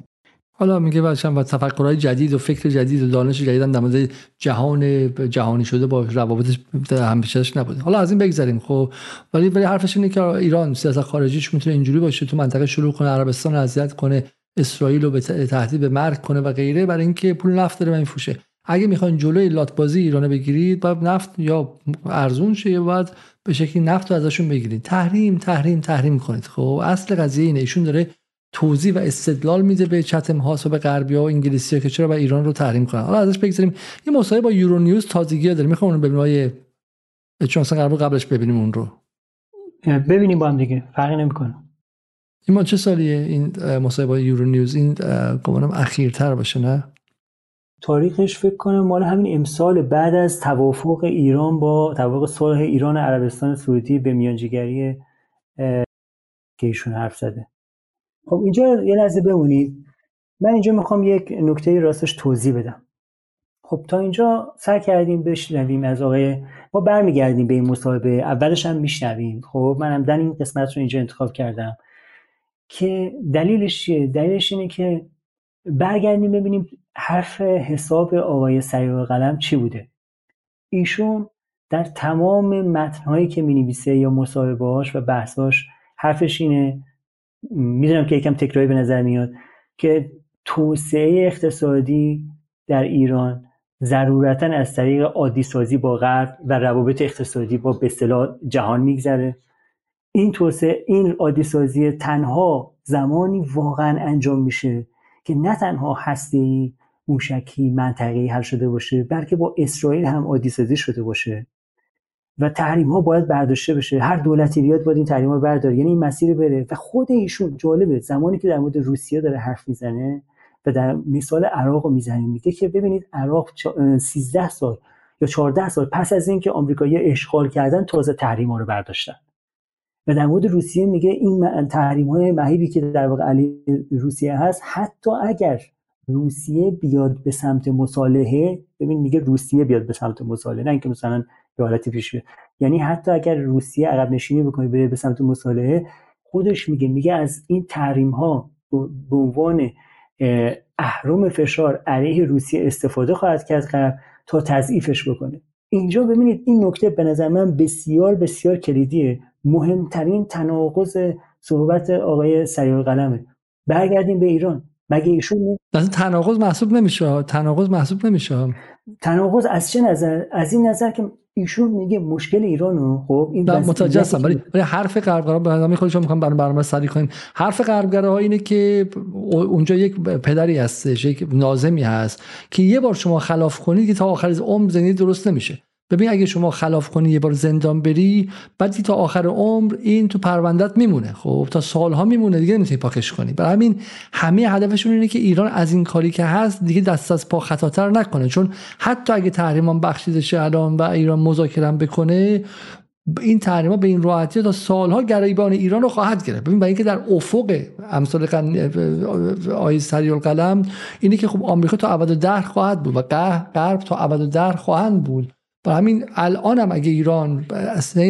S1: حالا میگه بچم و تفکرهای جدید و فکر جدید و دانش جدید در مورد جهان جهانی شده با روابطش همیشهش نبوده. حالا از این بگذریم خب. ولی ولی حرفش اینه که ایران سیاست خارجیش می‌تونه اینجوری باشه تو منطقه شروع کنه عربستان اذیت کنه. اسرائیل رو به تهدید به مرگ کنه و غیره برای اینکه پول نفت داره و این فوشه اگه می‌خواین جلوی لاتبازی ایران بگیرید باید نفت یا ارزون شه یا باید به شکلی نفت رو ازشون بگیرید. تحریم تحریم تحریم کنید. خب اصل قضیه اینه. ایشون داره توضیح و استدلال میده به چتم هاست و به غربی ها و انگلیسی ها که چرا با ایران رو تحریم کنن. حالا ازش بگذاریم. یه مصاحبه با یورو نیوز تازگی ها داره. می‌خوام اون ببینیم چون اصلا قبلش ببینیم اون رو.
S2: ببینیم با هم دیگه. فرقی نمی‌کنه.
S1: این ما چه سالیه این مصاحبه یورو نیوز این گمانم اخیرتر باشه نه؟
S2: تاریخش فکر کنم مال همین امسال بعد از توافق ایران با توافق صلح ایران عربستان سعودی به میانجیگری که ایشون حرف زده. خب اینجا یه لحظه بمونید. من اینجا می‌خوام یک نکته راستش توضیح بدم. خب تا اینجا سر کردیم بشنویم از آقای ما برمیگردیم به این مصاحبه اولش هم میشنویم. خب منم در این قسمت رو اینجا انتخاب کردم. که دلیلش چیه؟ دلیلش اینه که برگردیم ببینیم حرف حساب آقای سریع قلم چی بوده. ایشون در تمام متنهایی که می نویسه یا مصاحبهاش و بحثاش حرفش اینه می‌دونم که یکم تکراری به نظر میاد که توسعه اقتصادی در ایران ضرورتا از طریق عادی سازی با غرب و روابط اقتصادی با به جهان میگذره. این توسعه این عادی تنها زمانی واقعا انجام میشه که نه تنها هسته موشکی منطقی حل شده باشه بلکه با اسرائیل هم عادی شده باشه. و تحریم ها باید برداشته بشه. هر دولتی بیاد باید این تحریم ها برداره. یعنی این مسیر بره. و خود ایشون جالبه. زمانی که در مورد روسیه داره حرف می‌زنه و در مثال عراق می‌زنه میگه که ببینید عراق 13 سال یا 14 سال پس از اینکه آمریکایی اشغال کردن تازه تحریم ها رو برداشتن. و در مورد روسیه میگه این تحریم های مهیبی که در واقع علی روسیه هست حتی اگر روسیه بیاد به سمت مصالحه ببین میگه روسیه بیاد به سمت مصالحه نه اینکه مثلا به حالتی پیش بیاد. یعنی حتی اگر روسیه عقب نشینی بکنه بره به سمت مصالحه خودش میگه میگه از این تحریم ها به عنوان اهرم فشار علیه روسیه استفاده خواهد کرد تا تضعیفش بکنه. اینجا ببینید این نکته به نظر من بسیار بسیار کلیدیه. مهمترین تناقض صحبت آقای سریع قلمه. برگردیم به ایران. مگه ایشون
S1: تناقض محسوب نمیشه تناقض محسوب نمیشه
S2: تناقض از چه نظر از این نظر که ایشون میگه مشکل ایرانو خب این
S1: متوجه ولی حرف غربگرا به نظر خودشون می‌خوام برنامه برنامه سری کنیم. حرف غربگرا اینه که اونجا یک پدری هستش یک نازمی هست که یه بار شما خلاف کنید که تا آخر عمر زندگی درست نمیشه. ببین اگه شما خلاف کنی یه بار زندان بری بعدی تا آخر عمر این تو پروندت میمونه. خب تا سالها میمونه دیگه نمی‌تونی پاکش کنی. برای همین همه هدفشون اینه که ایران از این کاری که هست دیگه دست از پا خطاتر نکنه. چون حتی اگه تحریمان بخشیده شه الان و ایران مذاکره بکنه این تحریما به این راحتی تا سالها گریبان ایران رو خواهد گرفت. ببین برای اینکه در افق امثال آی سریال قلم اینه که خب آمریکا تا ابد در خواهد بود و غرب تا ابد در خواهند بود. و همین الان هم اگه ایران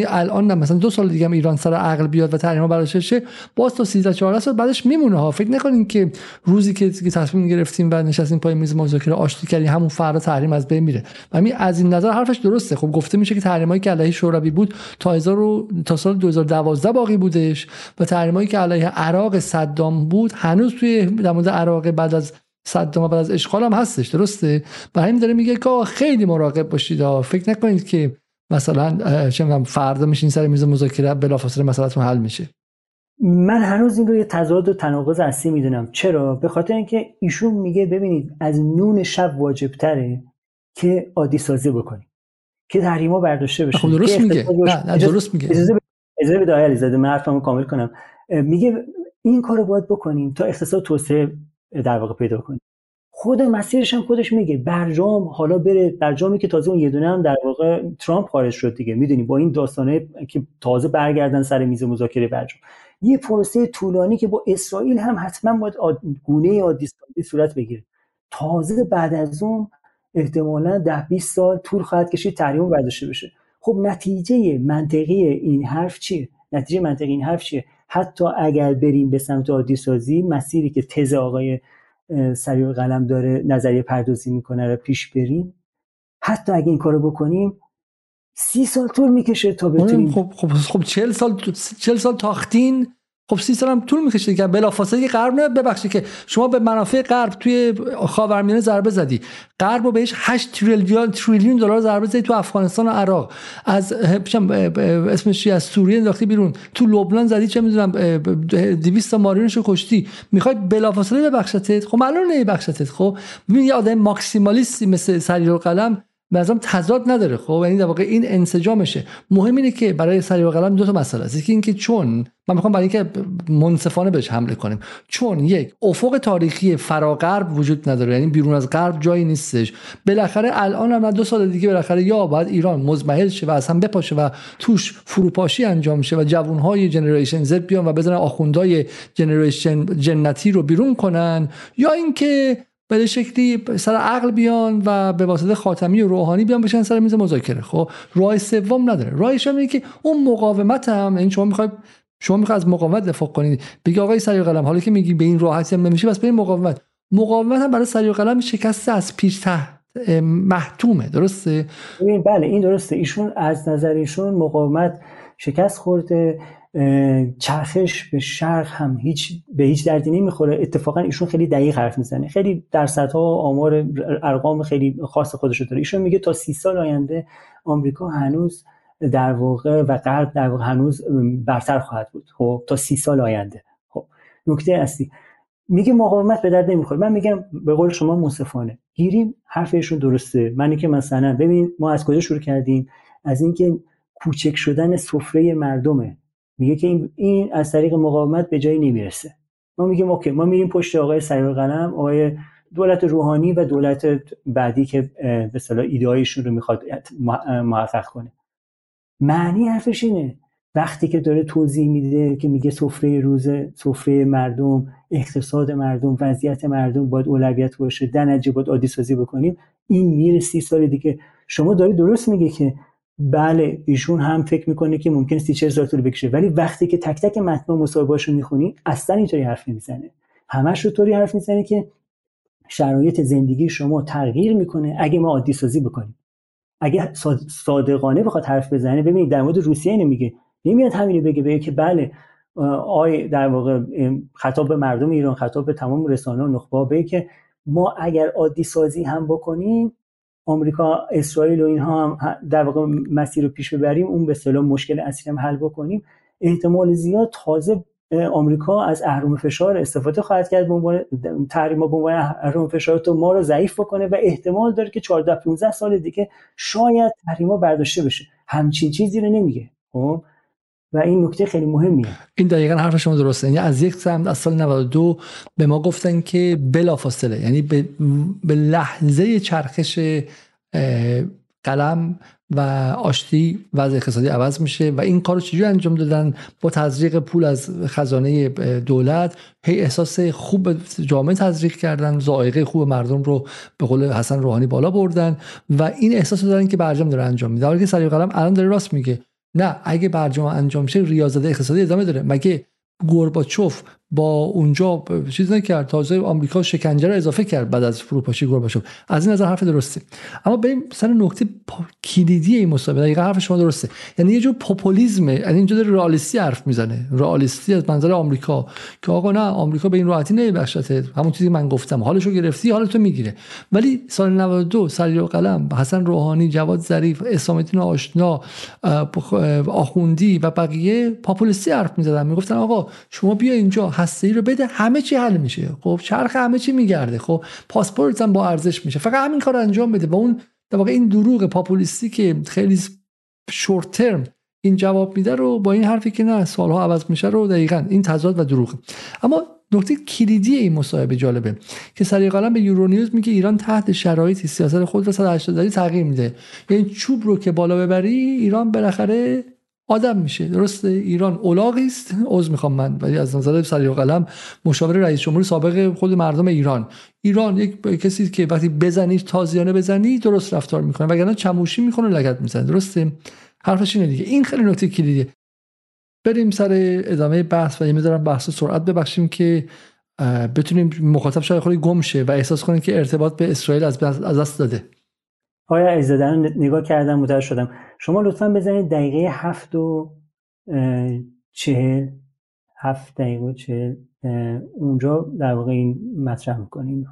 S1: الان هم مثلا دو سال دیگه هم ایران سر عقل بیاد و تحریم برداشته شه باز تا 13 14 سال بعدش میمونه ها. فکر نکنین که روزی که تصمیم گرفتیم و نشستیم پای میز مذاکره آشتی کردیم همون فردا تحریم از بین میره. همین از این نظر حرفش درسته. خب گفته میشه که تحریمایی که علیه شوروی بود تا هزار تا سال 2012 باقی بودش و تحریمایی که علیه عراق صدام بود هنوز توی در مورد عراق بعد از صدام بعد از اشغال هم هستش درسته؟ و همین داره میگه که خیلی مراقب باشید فکر نکنید که مثلا چه فردا میشین سر میز مذاکره بلافاصله مسئلهتون حل میشه.
S2: من هنوز این رو یه تضاد و تناقض اصلی می‌دونم. چرا؟ به خاطر اینکه ایشون میگه ببینید از نون شب واجب تره که عادی سازی بکنید که تحریما برداشته بشه.
S1: خب درست میگه. نه, درست میگه.
S2: اجازه بده آقای علیزاده من حرفمو کامل کنم. میگه این کارو باید بکنیم تا اقتصاد توسعه در واقع پیدا کنیم خود مسیرش هم خودش میگه. برجام حالا بره برجامی که تازه اون یه دونه هم در واقع ترامپ خارج شد دیگه. می‌دونی با این داستانه که تازه برگردن سر میز مذاکره برجام یه پروسه طولانی که با اسرائیل هم حتما باید گونه عادی صورت بگیره. تازه بعد از اون احتمالا ده 20 سال طول خواهد کشید تحریم برداشته بشه. خب نتیجه منطقی این حرف چیه؟ نتیجه منطقی این حرف چیه؟ حتی اگر بریم به سمت عادی سازی مسیری که تز آقای سریع قلم داره نظریه پردازی می‌کنه رو پیش بریم. حتی اگه این کارو بکنیم سی سال طول می‌کشه تا بتونیم
S1: خب خب خب چل سال چل سال تاختین. خب سی سال هم طول می‌کشه که بلافاصله غرب نه. ببخشید که شما به منافع غرب توی خاورمیانه ضربه زدی. غرب رو بهش 8 تریلیون تریلیون دلار ضربه زدی تو افغانستان و عراق. از اسمش از سوریه انداختی بیرون. تو لبنان زدی چه می‌دونم 200 تا مارینش کشتی. می‌خوای بلافاصله ببخشتت خب معلومه نه ببخشتت خب؟ ببین یه آدم ماکسیمالیستی مثل سریع قلم به تضاد نداره. خب یعنی در واقع این انسجامشه. مهم اینه که برای سریع و قلم دو تا مسئله است. یکی اینکه چون من می‌خوام برای اینکه منصفانه بهش حمله کنیم. چون یک افق تاریخی فراغرب وجود نداره. یعنی بیرون از غرب جایی نیستش. بالاخره الان هم دو سال دیگه بالاخره یا باید ایران مزمحل شه و اصلا بپاشه و توش فروپاشی انجام شه و جوانهای جنریشن زد بیان و بزنن آخوندهای جنریشن جنتی رو بیرون کنن. یا اینکه به شکلی سر عقل بیان و به واسطه خاتمی و روحانی بیان بشن سر میز مذاکره. خب راه سوم نداره. راهش اینه که اون مقاومت هم این یعنی شما می‌خوای شما می‌خوای از مقاومت دفاع کنید بگی آقای سریع قلم حالا که میگی به این راحتی هم نمیشه بس به این مقاومت. مقاومت هم برای سریع قلم شکست از پیش تحت محتومه. درسته؟
S2: بله این درسته. ایشون از نظر ایشون مقاومت شکست خورده. چرخش به شرق هم هیچ به هیچ دردی نمی‌خوره. اتفاقا ایشون خیلی دقیق حرف می‌زنه. خیلی درصدها آمار ارقام خیلی خاص خودش داره. ایشون میگه تا سی سال آینده آمریکا هنوز در واقع و غرب در واقع هنوز برتر خواهد بود. خب تا سی سال آینده. خب نکته اصلی. میگه مقاومت به درد نمی‌خوره. من میگم به قول شما منصفانه. گیریم حرفشون درسته. منی که مثلا ببین ما از کجا شروع کردیم؟ از اینکه کوچک شدن سفره مردمه. میگه که این, از طریق مقاومت به جایی نمی‌رسه. ما میگیم اوکی ما میریم پشت آقای سریع قلم آقای دولت روحانی و دولت بعدی که به اصطلاح ایدهایشون رو می‌خواد محقق کنه. معنی حرفش اینه. وقتی که داره توضیح میده که میگه سفره روز سفره مردم اقتصاد مردم وضعیت مردم باید اولویت باشه در باید عادی سازی بکنیم این میره سی سال دیگه. شما داری درست میگه که بله ایشون هم فکر می‌کنه که ممکن سی چه سال طول بکشه. ولی وقتی که تک تک متن مصاحبه‌اش رو می‌خونی اصلا اینطوری حرف نمی‌زنه. همش رو طوری حرف می‌زنه که شرایط زندگی شما تغییر می‌کنه اگه ما عادی سازی بکنیم. اگه صادقانه بخواد حرف بزنه ببینید در مورد روسیه اینو میگه. نمیاد همینو بگه بگه که بله آی در واقع خطاب به مردم ایران خطاب به تمام رسانه و نخبه بگه که ما اگر عادی سازی هم بکنیم آمریکا اسرائیل و اینها هم در واقع مسیر رو پیش ببریم اون به اصطلاح مشکل اصلی هم حل بکنیم. احتمال زیاد تازه آمریکا از اهرم فشار استفاده خواهد کرد به عنوان تحریم به عنوان اهرم فشار تو ما رو ضعیف بکنه و احتمال داره که 14 15 سال دیگه شاید تحریما برداشته بشه. همچین چیزی رو نمیگه خب؟ و این نکته خیلی مهمیه.
S1: این دقیقا حرف شما درسته. یعنی از یک سمت از سال 92 به ما گفتن که بلافاصله یعنی به, به لحظه چرخش قلم و آشتی وضع اقتصادی عوض میشه و این کار رو چجوری انجام دادن؟ با تزریق پول از خزانه دولت هی احساس خوب جامعه تزریق کردن زائقه خوب مردم رو به قول حسن روحانی بالا بردن و این احساس رو دارن که برجام داره انجام میده. که سریع قلم الان داره راست میگه. نه اگه برجام انجام شه ریاضت اقتصادی ادامه داره. مگه گورباچوف با اونجا چیز نکرد. تازه آمریکا شکنجه رو اضافه کرد بعد از فروپاشی گورباچوف. از این نظر حرف درسته. اما بریم سر نکته کلیدی این مصاحبه دقیقا حرف شما درسته. یعنی یه جور پوپولیسمه یعنی اینجا داره رئالیستی حرف می‌زنه. رئالیستی از منظر آمریکا که آقا نه آمریکا به این راحتی نمیبخشته همون چیزی من گفتم. حالشو گرفتی حالتو می‌گیره. ولی سال 92 سریع قلم حسن روحانی جواد ظریف اسلام آشنا آخوندی و بقیه پاپولیستی حرف می‌زدن. می‌گفتن آقا شما بیا اینجا هسته ای رو بده همه چی حل میشه. خب چرخ همه چی میگرده. خب پاسپورت هم با ارزش میشه. فقط همین کار انجام بده و اون در واقع این دروغ پاپولیستی که خیلی شورت ترم این جواب میده رو با این حرفی که نه سالها عوض میشه رو دقیقا این تضاد و دروغ اما نکته کلیدی این مصاحبه جالبه که سریع قلم به یورونیوز میگه ایران تحت شرایطی سیاست خود را 180 درجه تغییر میده. یعنی چوب رو که بالا ببری ایران بالاخره آدم میشه. درسته؟ ایران اولاغی است. عذر می‌خوام من. ولی از نظر سریع قلم مشاور رئیس جمهور سابق خود مردم ایران. ایران یک کسی که وقتی بزنی تازیانه بزنی درست رفتار می‌کنه. وگرنه چموشی می‌کنه لگت می‌زنه. درسته؟ حرفش اینه دیگه. این خیلی نکته کلیدیه بریم سر ادامه بحث و یه می‌ذارم بحث سرعت ببخشیم که بتونیم مخاطب شاید خیلی گم شه و احساس کنیم که ارتباط به اسرائیل از دست داده.
S2: آیا ایزدن نگاه کردم متوجه شدم. شما لطفا بزنید دقیقه هفت و چهل هفت دقیقه و چهل اونجا در واقع این مطرح می‌کنیم.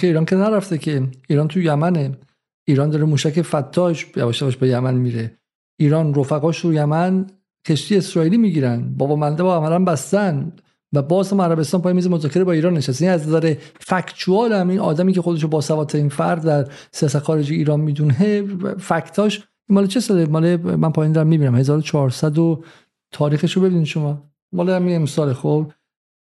S1: که ایران که نرفته که ایران تو یمنه. ایران داره موشک فتاش یواش یواش به یمن میره. ایران رفقاش رو یمن کشتی اسرائیلی می‌گیرن. بابا منده با عملا بستن. و باز هم عربستان پای میز مذاکره با ایران نشسته. این از نظر فکتوال هم این آدمی که خودش با این فرد در سیاست خارجی ایران می‌دونه فکتاش مال چه ساله؟ مال من پایین دارم می‌بینم. 1400 و تاریخش رو ببینید شما. مال همین امسال خب.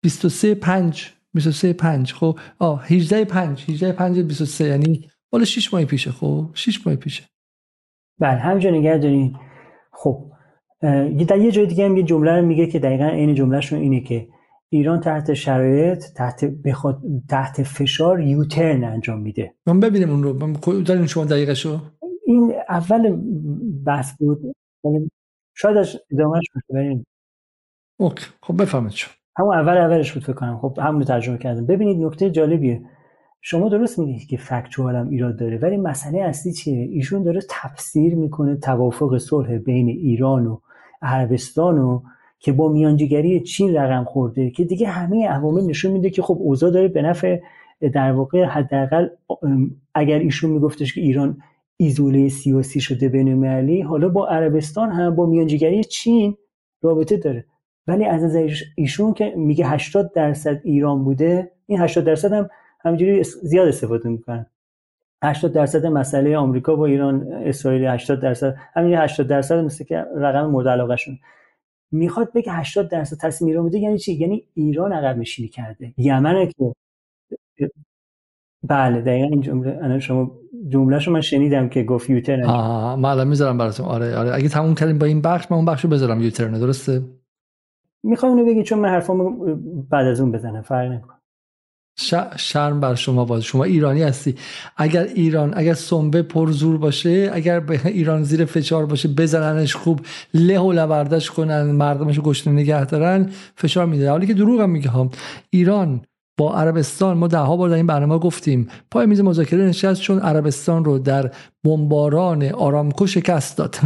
S1: 23 5 23 5 خب. آه 18 5 18 5 23 یعنی مال 6 ماه پیشه خب. 6 ماه پیشه.
S2: بله همینجا نگه دارین. خب در یه جای دیگه هم یه جمله رو میگه که دقیقا این جملهشون اینه که ایران تحت شرایط تحت بخواد تحت فشار یوترن انجام میده.
S1: من ببینیم اون رو. دارین شما دقیقه شو
S2: این اول بحث بود. شاید از ادامهش
S1: باشه اوکی. خب بفهمید شو
S2: همون اول اولش بود فکر کنم. خب همون ترجمه کردم. ببینید نکته جالبیه. شما درست میگید که فکتوال هم ایراد داره ولی مسئله اصلی چیه؟ ایشون داره تفسیر می‌کنه توافق صلح بین ایران و عربستان و که با میانجیگری چین رقم خورده که دیگه همه عوامل نشون میده که خب اوضاع داره به نفع در واقع حداقل اگر ایشون میگفتش که ایران ایزوله سیاسی شده بین حالا با عربستان هم با میانجیگری چین رابطه داره. ولی از نظر ایشون که میگه 80 درصد ایران بوده این 80 درصد هم همینجوری زیاد استفاده می‌کنن. 80 درصد مسئله آمریکا با ایران اسرائیل 80 درصد همین 80 درصد مثل که رقم مورد علاقه شون می‌خواد بگه 80 درصد تصمیم ایران بوده یعنی چی؟ یعنی ایران عقب نشینی کرده. یمن که بله دقیقا این جمله انا شما جمله من شنیدم که گفت یوترن.
S1: آها من الان می‌ذارم براتون. آره آره. اگه تموم کردیم با این بخش من اون بخشو بذارم یوترن درسته؟
S2: می‌خوام اینو بگی؟ چون من حرفامو بعد از اون بزنم فرق نمی‌کنه.
S1: شرم بر شما باز. شما ایرانی هستی. اگر ایران اگر سنبه پرزور باشه اگر به ایران زیر فشار باشه بزننش خوب له و لوردش کنن مردمش گشنه نگه دارن فشار میده. حالی که دروغ هم میگه ایران با عربستان ما ده ها بار در این برنامه گفتیم. پای میز مذاکره نشست چون عربستان رو در بمباران آرامکو شکست داد.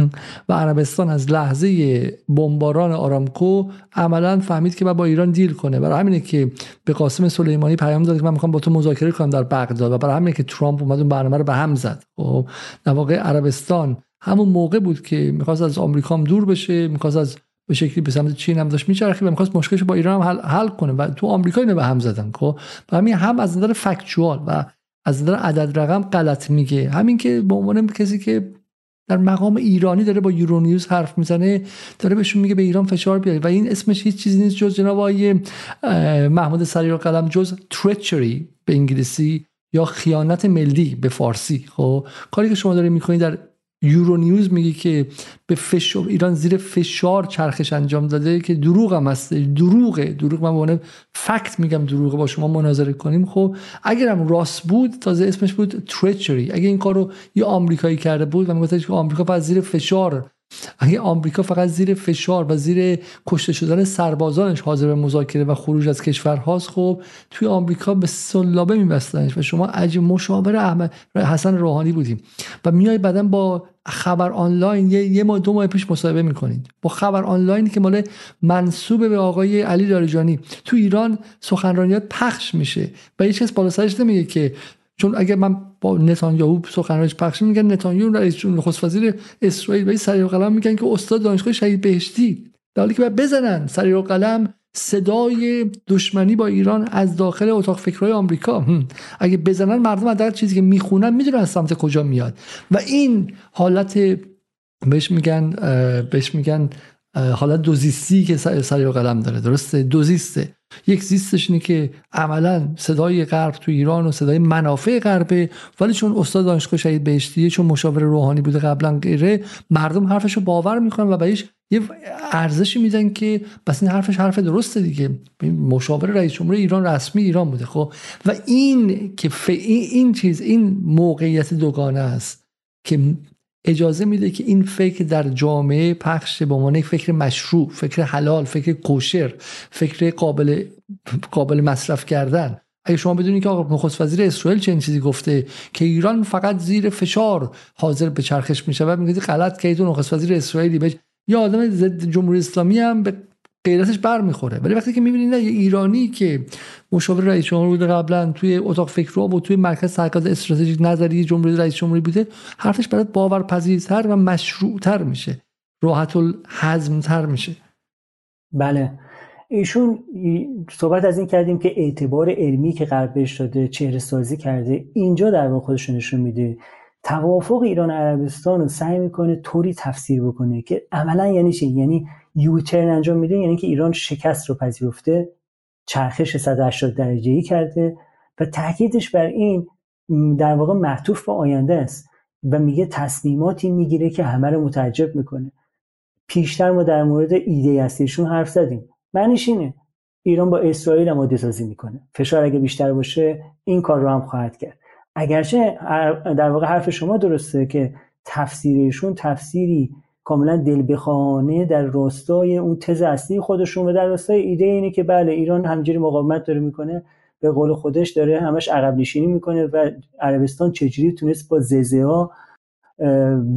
S1: و عربستان از لحظه بمباران آرامکو عملا فهمید که با ایران دیل کنه. برای همینه که به قاسم سلیمانی پیام داد که من می‌خوام با تو مذاکره کنم در بغداد. و برای همینه که ترامپ اومد اون برنامه رو به هم زد. خب در واقع عربستان همون موقع بود که می‌خواست از آمریکا دور بشه می‌خواست از به شکلی به سمت چین هم داشت میچرخید و می‌خواست مشکلش با ایران هم حل, حل کنه. و تو آمریکا اینو به هم زدن خب؟ و همین هم از نظر فکتوال و از نظر عدد رقم غلط میگه. همین که به عنوان کسی که در مقام ایرانی داره با یورونیوز حرف می‌زنه داره بهشون میگه به ایران فشار بیاره و این اسمش هیچ چیزی نیست جز جناب آقای محمود سریر قلم جز تریچری به انگلیسی یا خیانت ملی به فارسی خب؟ کاری که شما دارید می‌کنید در یورو نیوز میگه که به فشار ایران زیر فشار چرخش انجام داده که دروغ هم هست. دروغه. دروغ من بونه فکت میگم دروغه. با شما مناظره کنیم. خب اگرم راست بود تازه اسمش بود تریچری اگه این کارو یه آمریکایی کرده بود و می‌گفت که آمریکا فقط زیر فشار اگه آمریکا فقط زیر فشار و زیر کشته شدن سربازانش حاضر به مذاکره و خروج از کشورهاست خب توی آمریکا به سلابه میبستنش و شما عجیب مشاور احمد حسن روحانی بودیم و میای بعدا با خبر آنلاین یه, یه ماه دو ماه پیش مصاحبه می‌کنید. با خبر آنلاین که مال منصوب به آقای علی لاریجانی تو ایران سخنرانیات پخش میشه و هیچ کس بالا سرش نمیگه که چون اگر من با نتانیاهو سخنرانیش پخش میگن نتانیاهو رئیس جمهور نخست وزیر اسرائیل و سریع قلم میگن که استاد دانشگاه شهید بهشتی. در حالی که باید بزنن سریع قلم صدای دشمنی با ایران از داخل اتاق فکرهای آمریکا. اگه بزنن مردم از چیزی که می‌خونن می‌دونن از سمت کجا میاد. و این حالت بهش میگن بهش میگن حالت دوزیستی که سری و قلم داره درسته؟ دوزیسته یک زیستش اینه که عملا صدای غرب تو ایران و صدای منافع غربه ولی چون استاد دانشگاه شهید بهشتیه چون مشاور روحانی بوده قبلا غیره مردم حرفش رو باور می‌کنن و بهش یه ارزشی میدن که بس این حرفش حرف درسته دیگه. مشاور رئیس جمهور ایران رسمی ایران بوده خب؟ و این که این چیز این موقعیت دوگانه است که اجازه میده که این فکر در جامعه پخش به عنوان فکر مشروع فکر حلال فکر کوشر فکر قابل قابل مصرف کردن. اگه شما بدونید که آقا نخست وزیر اسرائیل چنین چیزی گفته که ایران فقط زیر فشار حاضر به چرخش میشه و میگه غلط که تو نخست وزیر اسرائیلی بج یا آدم ضد جمهوری اسلامی هم به غیرتش بر می‌خوره ولی وقتی که می‌بینید یه ایرانی که مشاور رئیس جمهور بوده قبلا توی اتاق فکر و توی مرکز تحقیقات استراتژیک نظری جمهوری رئیس جمهوری بوده حرفش برات باورپذیرتر و مشروعتر میشه. راحت تر میشه.
S2: بله. ایشون صحبت از این کردیم که اعتبار علمی که غرب بهش داده چهره سازی کرده اینجا در واقع خودش نشون میده. توافق ایران و عربستان رو سعی می‌کنه طوری تفسیر بکنه که عملا یعنی چی؟ یعنی یوترن انجام میده یعنی که ایران شکست رو پذیرفته چرخش 180 درجه ای کرده و تاکیدش بر این در واقع معطوف به آینده است و میگه تصمیماتی می‌گیره که همه رو متعجب می‌کنه. پیشتر ما در مورد ایده اصلیشون حرف زدیم. معنیش اینه ایران با اسرائیل هم سازی می‌کنه. فشار اگه بیشتر باشه این کار رو هم خواهد کرد. اگرچه در واقع حرف شما درسته که تفسیرشون تفسیری کاملا دل بخانه در راستای اون تز اصلی خودشون و در راستای ایده اینه که بله ایران همجوری مقاومت داره می‌کنه به قول خودش داره همش عقب نشینی می‌کنه و عربستان چجوری تونست با ززه ها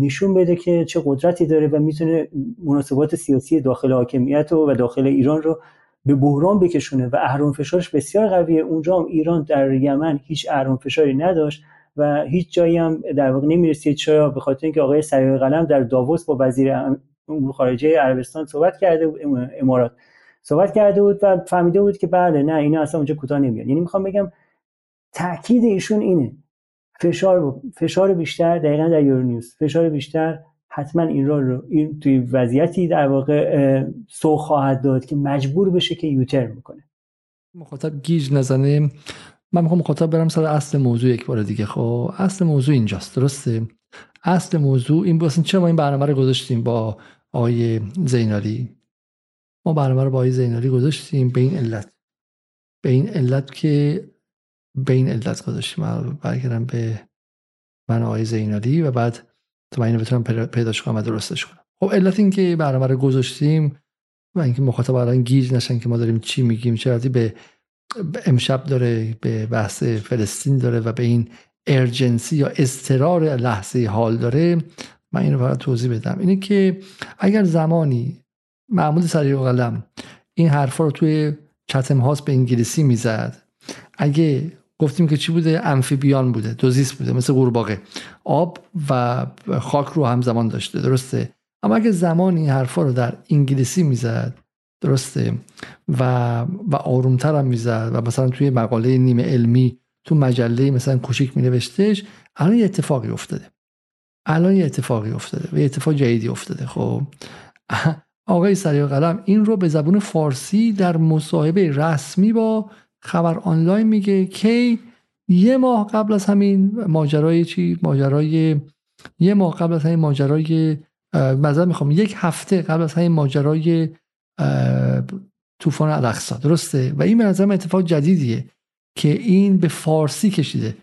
S2: نشون بده که چه قدرتی داره و می‌تونه مناسبات سیاسی داخل حاکمیت و, داخل ایران رو به بحران بکشونه و اهرام فشارش بسیار قویه. اونجا هم ایران در یمن هیچ اهرام فشاری نداشت. و هیچ جایی هم در واقع نمی‌رسید چرا به خاطر اینکه آقای سریع قلم در داووس با وزیر امور خارجه عربستان صحبت کرده بود امارات صحبت کرده بود و فهمیده بود که بله نه اینا اصلا اونجا کوتاه نمیاد یعنی می‌خوام بگم تاکید ایشون اینه. فشار فشار بیشتر دقیقا در یورونیوز فشار بیشتر حتما ایران رو این توی وضعیتی در واقع سو خواهد داد که مجبور بشه که یوتر می‌کنه
S1: مخاطب گیج نزنه. من می‌خوام مخاطب برم سر اصل موضوع یک بار دیگه. خب اصل موضوع اینجاست درسته؟ اصل موضوع این بود چرا ما این برنامه رو گذاشتیم با آقای زینالی؟ ما برنامه رو با آقای زینالی گذاشتیم به این علت. به این علت که به این علت گذاشتیم. من برگردم به من آقای زینالی و بعد تو من اینو بتونم پیداش کنم و درستش کنم. خب علت این که برنامه رو گذاشتیم و اینکه مخاطب الان گیج نشن که ما داریم چی میگیم چه به امشب داره به بحث فلسطین داره و به این ارجنسی یا استرار لحظه حال داره. من این رو فقط توضیح بدم. اینه که اگر زمانی محمود سریع قلم این حرفا رو توی چتم هاست به انگلیسی می‌زد اگه گفتیم که چی بوده؟ امفیبیان بوده دوزیس بوده مثل قورباغه. آب و خاک رو همزمان داشته درسته؟ اما اگه زمانی این حرفا رو در انگلیسی می‌زد درسته. و و آرومتر هم می‌زد. و مثلا توی مقاله نیمه علمی تو مجله مثلا کوچیک می نوشتش الان یه اتفاقی افتاده. الان یه اتفاقی افتاده و یه اتفاق جدیدی افتاده. خب آقای سریع قلم این رو به زبون فارسی در مصاحبه رسمی با خبر آنلاین میگه که یه ماه قبل از همین ماجرای چی؟ ماجرای یه ماه قبل از همین ماجرای مثلا می‌خوام. یک هفته قبل از همین ماجرای طوفان الاقصا درسته؟ و این به نظرم اتفاق جدیدیه که این به فارسی کشیده.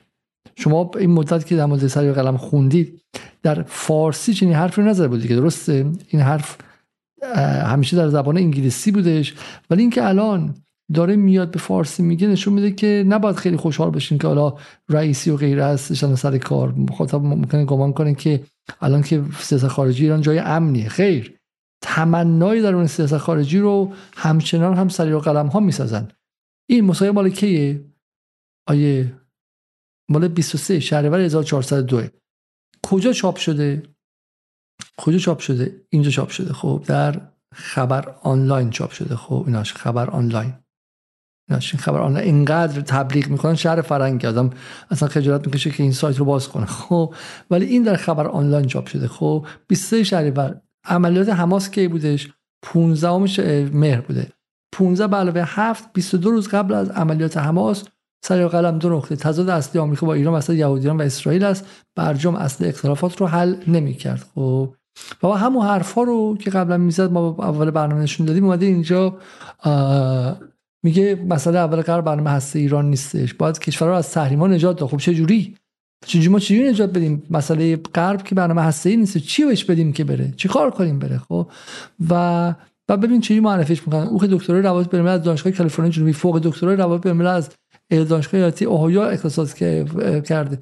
S1: شما این مدت که در مورد سری قلم خوندید در فارسی چنین حرفی نظر بود که درسته؟ این حرف همیشه در زبان انگلیسی بودش. ولی اینکه الان داره میاد به فارسی میگه نشون میده که نباید خیلی خوشحال بشین که حالا رئیسی و غیره هستشن سر کار. مخاطب ممکنه گمان کنه که الان که سیاست خارجی ایران جای امنیه. خیر. تمنای در اون سیاست خارجی رو همچنان هم سری و قلم ها می‌سازن. این مصاحبه مال کیه؟ آیه مال 23 شهریور 1402 کجا چاپ شده؟ کجا چاپ شده؟ اینجا چاپ شده. خب در خبر آنلاین چاپ شده. خب ایناش خبر آنلاین. ایناش این خبر آنلاین اینقدر تبلیغ می‌کنن شهر فرنگی. آدم اصلا خجالت می‌کشه که این سایت رو باز کنه. خب ولی این در خبر آنلاین چاپ شده. خب 23 شهریور عملیات حماس کی بودش؟ 15 مهر بوده. 15 به علاوه 7 22 روز قبل از عملیات حماس سر قلم دو نقطه. تضاد اصلی آمریکا با ایران مثلا یهودیان و اسرائیل است. برجام اصل اختلافات رو حل نمی‌کرد. خب و همون حرفا رو که قبلا می‌زد ما اول برنامه نشون دادیم اومده اینجا میگه مسئله اول قرار برنامه هسته ایران نیستش. باید کشورها از تحریما نجات داد. خب چه جوری؟ چجوری ما چجوری نجات بدیم؟ مسئله غرب که برنامه هسته ای نیست. چی بهش بدیم که بره؟ چی کار کنیم بره؟ خب؟ و و ببین چی معرفیش می‌کنن. او که دکترای روابط بین از دانشگاه کالیفرنیا جنوبی فوق دکترای روابط بین از دانشگاه ایالتی اوهایو اختصاص کرده.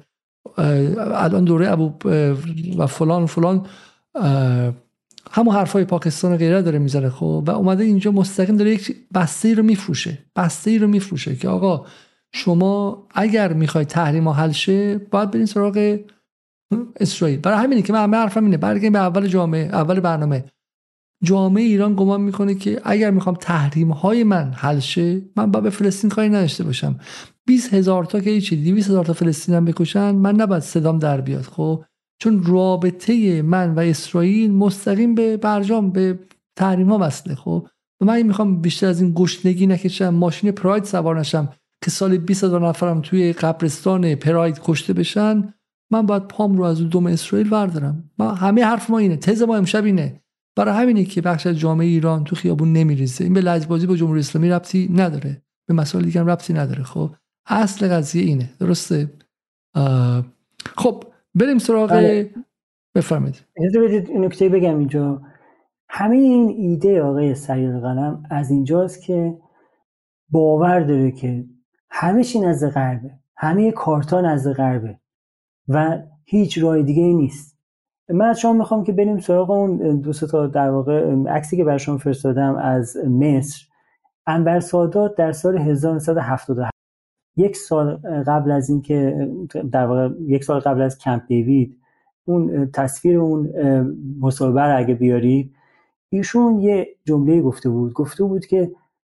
S1: الان دوره ابو و فلان فلان همون حرفای پاکستان و غیره داره می‌زنه خب؟ و اومده اینجا مستقیم داره یک بسته ای رو میفروشه. بسته رو میفروشه که آقا شما اگر می‌خوای تحریم حل شه باید برین سراغ اسرائیل. برای همینه که من همه حرفم اینه. برگردیم به اول جامعه اول برنامه. جامعه ایران گمان می‌کنه که اگر می‌خوام تحریم های من حل شه من با به فلسطین کاری نداشته باشم. 20 هزار تا که هیچی 200 هزار تا فلسطین هم بکشن من نباید صدام در بیاد خب؟ چون رابطه من و اسرائیل مستقیم به برجام به تحریم ها وصله خب؟ و من می‌خوام بیشتر از این گشنگی نکشم ماشین پراید سوار نشم. که سال 20 هزار نفرم توی قبرستان پراید کشته بشن من باید پام رو از دوم اسرائیل بردارم ما همه حرف ما اینه. تز ما امشب اینه. برای همینه که بخش از جامعه ایران تو خیابون نمیریزه. این به لجبازی با جمهوری اسلامی ربطی نداره. به مسائل دیگه ربطی نداره. خب اصل قضیه اینه. درسته؟ خب بریم سراغ بله. بفرمایید.
S2: اجازه بدید نکته بگم اینجا. همه این ایده آقای سید قلم از اینجاست که باور داره که همه چی نزد غربه. همه کارتا نزد غربه. و هیچ راه دیگه نیست. من شما می‌خوام که بریم سراغ اون دو تا در واقع عکسی که برای شما فرستادم از مصر. انبر سادات در سال 1977 یک سال قبل از اینکه در واقع یک سال قبل از کمپ دیوید اون تصویر اون مصاحبه اگه بیارید ایشون یه جمله گفته بود. گفته بود که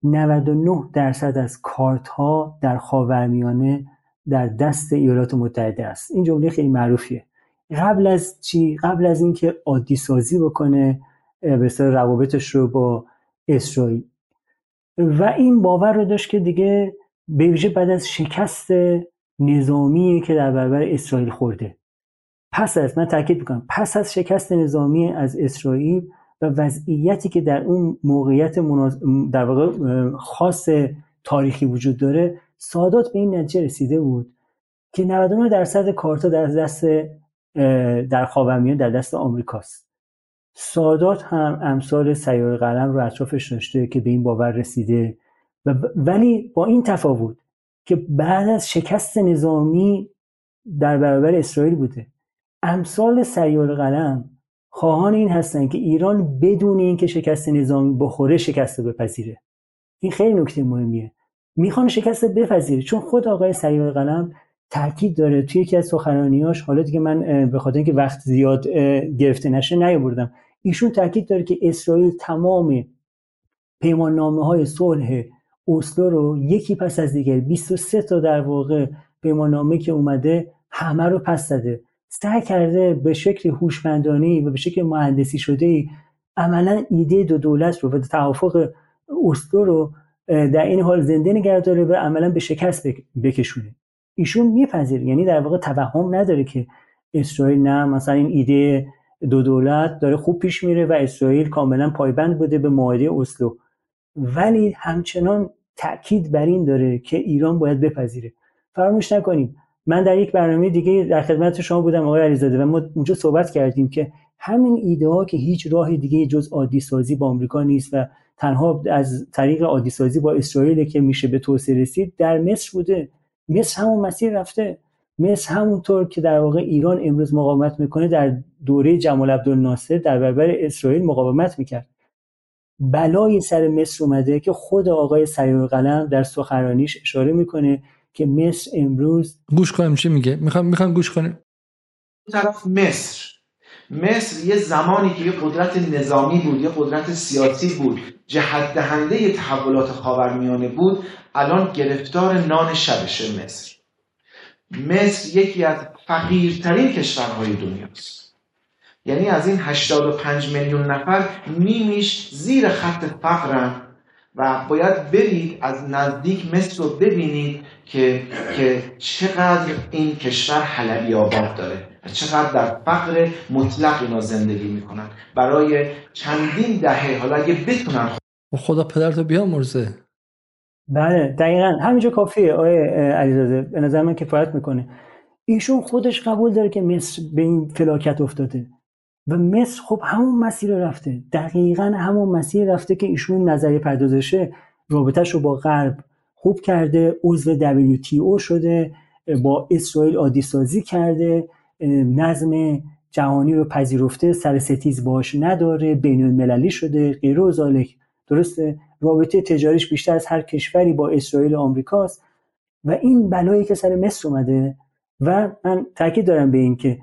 S2: 99 درصد از کارت ها در خاورمیانه در دست ایالات متحده است. این جمله خیلی معروفیه. قبل از چی؟ قبل از اینکه عادی سازی بکنه به روابطش رو با اسرائیل. و این باور رو داشت که دیگه به ویژه بعد از شکست نظامی که در برابر اسرائیل خورده. پس از من تاکید می‌کنم پس از شکست نظامی از اسرائیل و وضعیتی که در اون موقعیت در واقع خاص تاریخی وجود داره سادات به این نتیجه رسیده بود که 99 درصد کارتا در دست در خاورمیانه در دست آمریکاست. سادات هم امثال سیار قلم رو اطرافش داشته که به این باور رسیده و ولی با این تفاوت که بعد از شکست نظامی در برابر اسرائیل بوده. امثال سیار قلم خواهان این هستن که ایران بدون اینکه شکست نظامی بخوره شکست بپذیره. این خیلی نکته مهمیه. می‌خوان شکست بپذیره. چون خود آقای سیار قلم تاکید داره توی یکی از سخنرانیاش حالا دیگه من به خاطر اینکه وقت زیاد گرفته نشه نیاوردم. ایشون تاکید داره که اسرائیل تمام پیمان نامه های صلح اسلو رو یکی پس از دیگر 23 تا در واقع پیمان نامه که اومده همه رو پس زده. سعی کرده به شکل هوشمندانه و به شکل مهندسی شده عملا ایده دو دولت رو و توافق اسلو رو در این حال زنده نگه داره و عملا به شکست بکشونه. ایشون میپذیره یعنی در واقع توهم نداره که اسرائیل نه مثلا این ایده دو دولت داره خوب پیش میره و اسرائیل کاملا پایبند بوده به معاهده اسلو ولی همچنان تاکید بر این داره که ایران باید بپذیره. فراموش نکنیم من در یک برنامه دیگه در خدمت شما بودم آقای علیزاده و ما اونجا صحبت کردیم که همین ایده ها که هیچ راه دیگه جز عادی سازی با آمریکا نیست و تنها از طریق عادی سازی با اسرائیل که میشه به توسعه رسید در مصر بوده. مصر همون مسیر رفته. مصر همونطور که در واقع ایران امروز مقاومت می‌کنه در دوره جمال عبدالناصر در برابر اسرائیل مقاومت می‌کرد. بلای سر مصر اومده که خود آقای سیار قلم در سخنرانیش اشاره می‌کنه که مصر امروز
S1: گوش کنیم چی میگه؟ می‌خوام می‌خوام گوش کنیم.
S4: طرف مصر.
S3: مصر یه زمانی که یه قدرت نظامی بود یه قدرت سیاسی بود جهت دهنده تحولات خاورمیانه بود الان گرفتار نان شبشه مصر. مصر یکی از فقیرترین کشورهای دنیاست. یعنی از این 85 میلیون نفر نیمیش زیر خط فقرن و باید برید از نزدیک مصر رو ببینید که, که چقدر این کشور حلبی آباد داره و چقدر در فقر مطلق اینا زندگی می‌کنن. برای چندین دهه حالا اگه بتونن
S1: خدا پدرتو بیامرزه
S2: بله دقیقا. همینجا کافیه آقای علیزاده به نظر من کفایت می‌کنه. ایشون خودش قبول داره که مصر به این فلاکت افتاده. و مصر خب همون مسیر رفته. دقیقا همون مسیر رفته که ایشون نظریه پردازشه رابطهش رو با غرب خوب کرده عضو WTO شده با اسرائیل عادی سازی کرده نظم جهانی رو پذیرفته سر ستیز باش نداره بین المللی شده غیر و درسته؟ رابطه تجاریش بیشتر از هر کشوری با اسرائیل و آمریکاست و این بلایی که سر مصر اومده و من تاکید دارم به این که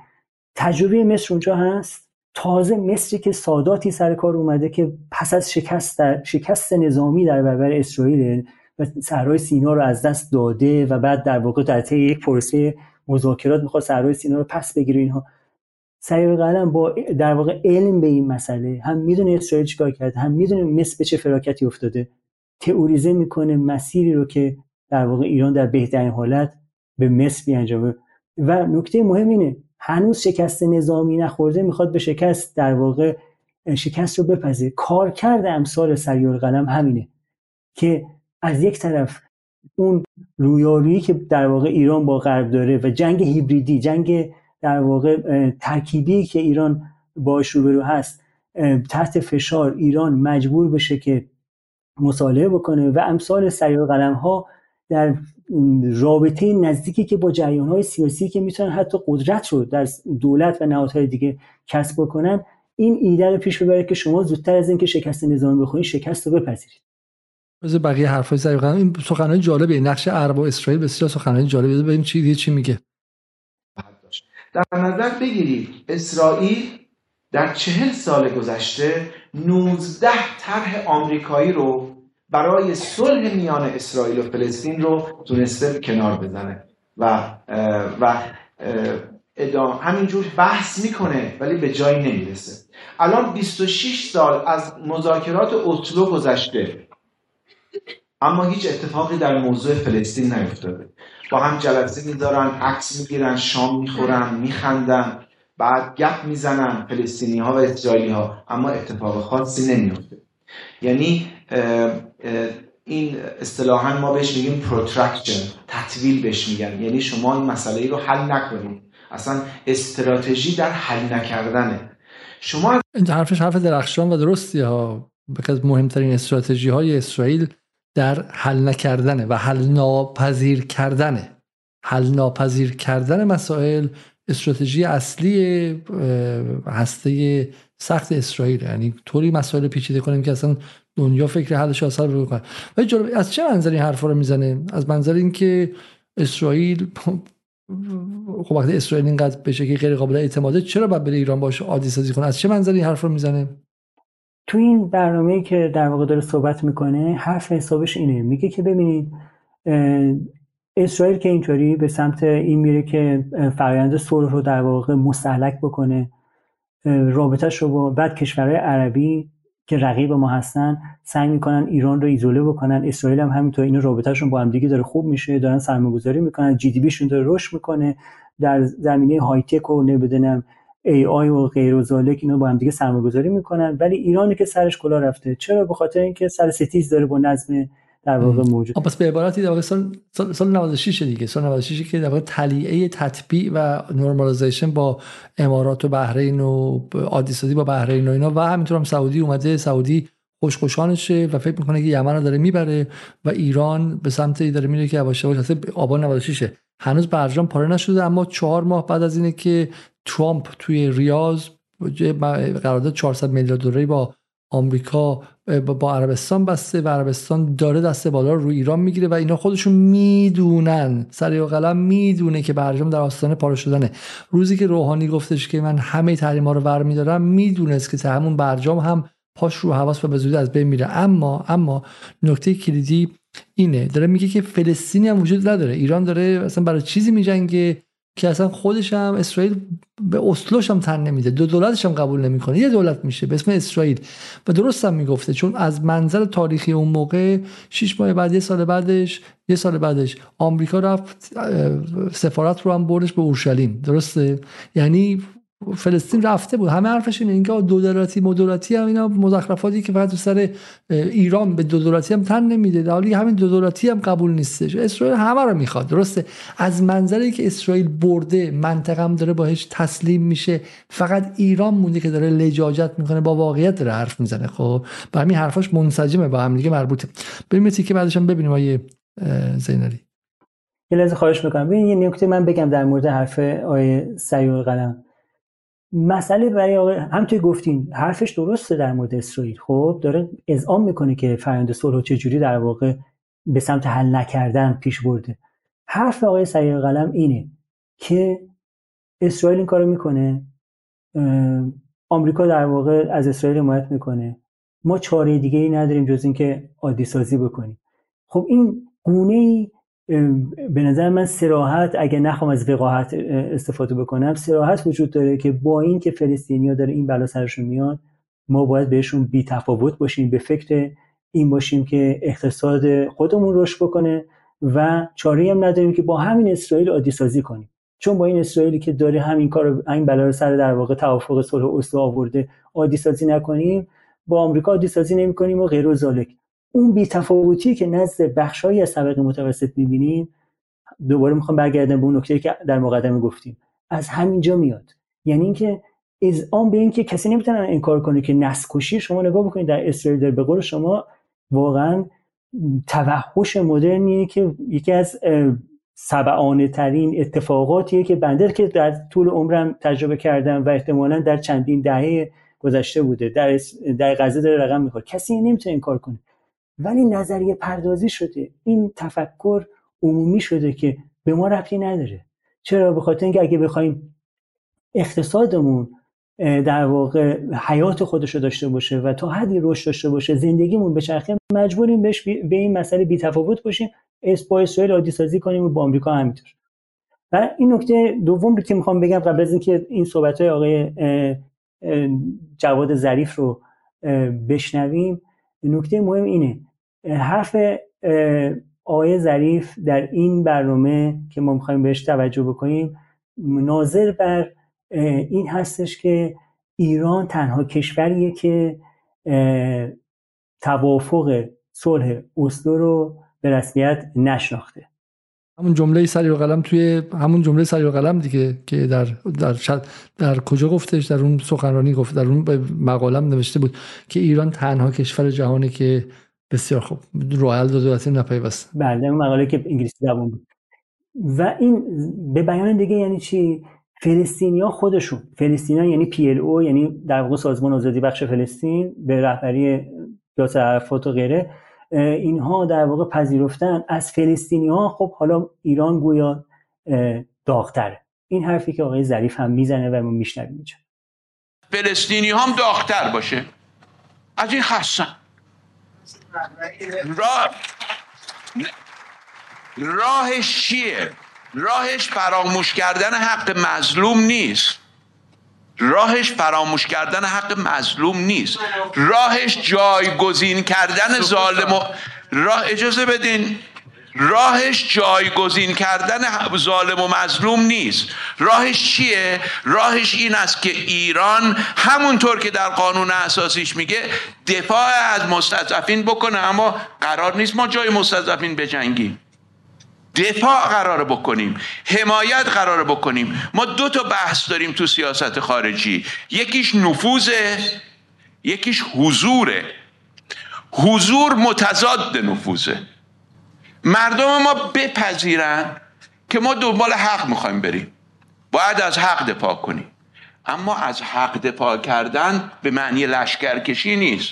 S2: تجربه مصر اونجا هست. تازه مصری که ساداتی سر کار اومده که پس از شکست, در شکست نظامی در برابر اسرائیل و صحرای سینا رو از دست داده و بعد در واقع در طی یک پروسه مذاکرات می‌خواد صحرای سینا رو پس بگیره اینها. سریع قلم با در واقع علم به این مسئله هم می‌دونه اسرائیل چیکار کرده هم می‌دونه مصر به چه فراکتی افتاده تئوریزه می‌کنه مسیری رو که در واقع ایران در بهترین حالت به مصر بیانجامه. و نکته مهم اینه هنوز شکست نظامی نخورده می‌خواد به شکست در واقع شکست رو بپذیره کار کرده امثال سریع قلم همینه که از یک طرف اون رویارویی که در واقع ایران با غرب داره و جنگ هیبریدی جنگ در واقع ترکیبی که ایران باش روبرو هست تحت فشار ایران مجبور بشه که مصالحه بکنه و امثال سریع قلم ها در رابطه نزدیکی که با جریان های سیاسی که می‌تونن حتی قدرت رو در دولت و نهادهای دیگه کسب بکنن این ایده رو پیش ببره که شما زودتر از اینکه شکست نظامی بخورید شکست رو بپذیرید.
S1: بذار بقیه حرفای سریع قلم این سخنان جالبه. نقش عرب و اسرائیل بسیار سخنان جالبه. ببینیم چی چی میگه.
S3: در نظر بگیرید اسرائیل در چهل سال گذشته 19 طرح آمریکایی رو برای صلح میان اسرائیل و فلسطین رو تونسته کنار بزنه و و ادام همینجور بحث می‌کنه ولی به جایی نمی‌رسه. الان 26 سال از مذاکرات اسلو گذشته. اما هیچ اتفاقی در موضوع فلسطین نیفتاده. با هم جلسه میذارن عکس می‌گیرن شام می‌خورن میخندن بعد گپ می‌زنن فلسطینی ها و اسرائیلی ها اما اتفاق خاصی نمیفته یعنی این اصطلاحا ما بهش میگیم protraction تطویل بهش میگن. یعنی شما این مسئله رو حل نکنید. اصلا استراتژی در حل نکردنه. شما
S1: این حرفش حرف درخشان و درستی ها. از مهمترین استراتژی های اسرائیل در حل نکردنه و حل ناپذیر کردنه. حل ناپذیر کردن مسائل استراتژی اصلی هسته سخت اسرائیل. یعنی طوری مسائل پیچیده کنیم که اصلا دنیا فکر حلش اثر رو کنه و از چه منظر این حرفا رو می‌زنه؟ از منظر اینکه اسرائیل خب وقتی اسرائیل اینقدر به شکلی غیر قابل اعتماده چرا باید بره ایران باشه عادی سازی کنه؟ از چه منظر این حرف رو می‌زنه؟
S2: تو این برنامه که در واقع داره صحبت می‌کنه حرف حسابش اینه. میگه که ببینید اسرائیل که اینطوری به سمت این میره که فرآیند صلح رو در واقع مستحلک بکنه رابطهش رو با بعد کشورهای عربی که رقیب ما هستن سعی می‌کنن ایران رو ایزوله بکنن. اسرائیل هم همینطور این رابطهشون با هم دیگه داره خوب میشه دارن سرمایه‌گذاری می‌کنن جی دی بیشون داره رشد می‌کنه در زمینه های tech و نمی‌دونم AI و غیره و ذالک اینا با هم دیگه سرمایه‌گذاری می‌کنن ولی ایرانی که سرش کلا رفته. چرا؟ به خاطر اینکه سر ستیز داره با نظم در واقع موجود.
S1: پس به عبارتی در واقع سال سال 96 دیگه. سال 96 که در واقع طلیعه تطبیع و normalization با امارات و بحرین و عادی سازی با بحرین و اینا. و همینطور هم سعودی اومده سعودی خوشخوشانشه و فکر می‌کنه که یمن رو داره می‌بره و ایران به سمت داره میره که یواش یواش آبان 96 هنوز برجام پاره نشده اما چهار ماه بعد از اینه که ترامپ توی ریاض قرارداد 400 میلیارد دلاری با آمریکا با عربستان بسته و عربستان داره دست بالا رو ایران می‌گیره و اینا خودشون می‌دونن سری و قلم می‌دونه که برجام در آستانه پاره شدنه. روزی که روحانی گفتش که من همه تحریم ها رو ور میدارم می‌دونست که همون برجام هم پاش رو حواس و به زودی از بین میره. اما اما نکته کلیدی اینه. داره میگه که فلسطینی هم وجود نداره. ایران داره اصلا برای چیزی میجنگه. که اصلا خودش هم اسرائیل به اسلوش هم تن نمیده. دو دولتش هم قبول نمی‌کنه. یه دولت میشه به اسم اسرائیل. و درست هم می‌گفته چون از منظر تاریخی اون موقع شش ماه بعد یه سال بعدش یه سال بعدش آمریکا رفت سفارت رو هم بردش به اورشلیم. درسته؟ یعنی فلسطین رفته بود. همه حرفش اینه اینکه دو دولتی مدولتی هم اینا مزخرفاتی که فقط سر ایران به دو دولتی هم تن نمیده. در حالی همین دو دولتی هم قبول نیستش. اسرائیل همه رو می‌خواد درسته؟ از منظری که اسرائیل برده منطقه هم داره باهش تسلیم میشه. فقط ایران مونده که داره لجاجت می‌کنه با واقعیت داره حرف می‌زنه خب؟ با همین حرفاش منسجمه با هم دیگه مربوطه. بریم که بعدش هم ببینیم آیه زینالی
S2: یه خواهش می‌کنم. ببین یه نکته من بگم در مورد حرف آیه سیور قلم مسئله برای آقای هم توی گفتین حرفش درسته در مورد اسرائیل. خب داره اذعان می‌کنه که فرآیند صلح چجوری در واقع به سمت حل نکردن پیش برده. حرف آقای سیر قلم اینه که اسرائیل این کارو می‌کنه. آمریکا در واقع از اسرائیل حمایت می‌کنه. ما چاره دیگه ای نداریم جز اینکه عادی سازی بکنیم. خب این گونه ای به نظر من سراحت اگه نخوام از وقاحت استفاده بکنم سراحت وجود داره که با این که فلسطینیا داره این بلا سرشون میاد ما باید بهشون بی تفاوت باشیم به فکر این باشیم که اقتصاد خودمون رشد بکنه و چاره هم نداریم که با همین اسرائیل عادی سازی کنیم. چون با این اسرائیلی که داره همین کار این بلا رو سر در واقع توافق صلح اسلو آورده عادی سازی نکنیم با آمریکا عادی سازی نمی‌کنیم و غیر و ذالک اون بیتفاوتی که نزد بخشهایی از طبقه متوسط می‌بینیم دوباره می‌خوام برگردم به اون نکته که در مقدمه گفتیم. از همینجا میاد. یعنی اینکه آن به اینکه کسی نمی‌تونه انکار کنه که نسل شما نگاه بکنید در اسرائیل به قول شما واقعا توحش مدرنیه که یکی از سبعانه ترین اتفاقاتیه که بنده که در طول عمرم تجربه کردم و احتمالا در چندین دهه گذشته بوده در در غزه داره رقم می‌خوره. کسی نمی‌تونه انکار کنه. ولی نظریه پردازی شده. این تفکر عمومی شده که به ما ربطی نداره. چرا؟ به خاطر اینکه اگه بخوایم اقتصادمون در واقع حیات خودش رو داشته باشه و تا حدی رشد داشته باشه زندگیمون به چرخه مجبوریم بهش به این مسئله بی تفاوت باشیم. با اسرائیل عادی سازی کنیم و با آمریکا همینطور. و این نکته دوم که می‌خوام بگم قبل از اینکه این صحبت های آقای جواد ظریف رو بشنویم نکته مهم اینه حرف آقای ظریف در این برنامه که ما می‌خوایم بهش توجه بکنیم ناظر بر این هستش که ایران تنها کشوریه که توافق صلح اسلو رو به رسمیت نشناخته.
S1: همون جمله سری و قلم توی همون جمله سری و قلم دیگه که در در در کجا گفتش؟ در اون سخنرانی گفت در اون مقالم نوشته بود که ایران تنها کشور جهانی که بسیار خوب. راه حل دو دولتی نپیوست
S2: بله مقاله که انگلیسی زبان بود. و این به بیان دیگه یعنی چی؟ فلسطینیا خودشون. فلسطینیا یعنی PLO یعنی در واقع سازمان آزادی بخش فلسطین به رهبری یاسر عرفات و غیره اینها در واقع پذیرفتن. از فلسطینی ها خب حالا ایران گویا داغتره. این حرفی که آقای ظریف هم می‌زنه و ما میشنویم اینجا.
S4: فلسطینی هم داغتر باشه. از این خستن راه راهش چیه؟ راهش فراموش کردن حق مظلوم نیست. راهش فراموش کردن حق مظلوم نیست. راهش جایگزین کردن ظالم و راه اجازه بدین. راهش جایگزین کردن ظالم و مظلوم نیست. راهش چیه؟ راهش این است که ایران همونطور که در قانون اساسیش میگه دفاع از مستضعفین بکنه اما قرار نیست ما جای مستضعفین بجنگیم. دفاع قرار بکنیم حمایت قرار بکنیم. ما دو تا بحث داریم تو سیاست خارجی. یکیش نفوذه یکیش حضوره. حضور متضاد نفوذه. مردم ما بپذیرن که ما دنبال حق می‌خوایم بریم باید از حق دفاع کنیم اما از حق دفاع کردن به معنی لشکرکشی نیست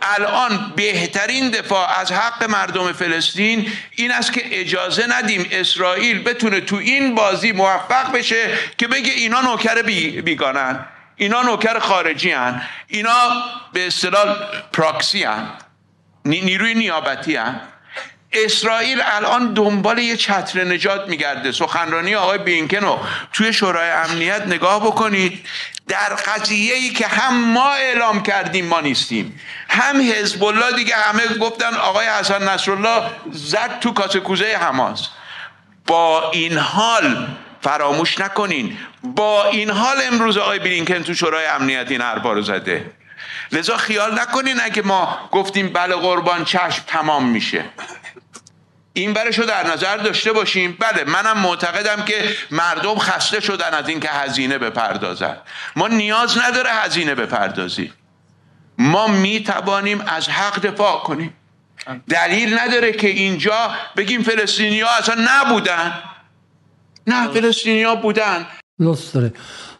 S4: الان بهترین دفاع از حق مردم فلسطین این است که اجازه ندیم اسرائیل بتونه تو این بازی موفق بشه که بگه اینا نوکر بیگانن اینا نوکر خارجی هن. اینا به اصطلاح پراکسی هن. نیروی نیابتی هن. اسرائیل الان دنبال یه چتر نجات میگرده. سخنرانی آقای بینکن رو توی شورای امنیت نگاه بکنید. در قضیه ای که هم ما اعلام کردیم ما نیستیم. هم حزب الله دیگه همه گفتن آقای حسن نصرالله زد تو کاسه کوزه حماس. با این حال فراموش نکنین. با این حال امروز آقای بلینکن تو شورای امنیت این حرفا رو زده. لذا خیال نکنین اگه ما گفتیم بله قربان چشم تمام میشه. این برش رو در نظر داشته باشیم. بله منم معتقدم که مردم خسته شدن از اینکه هزینه بپردازن. ما نیاز نداره هزینه بپردازی. ما می توانیم از حق دفاع کنیم. دلیل نداره که اینجا بگیم فلسطینی ها اصلا نبودن. نه فلسطینی ها بودن.
S1: لست داره.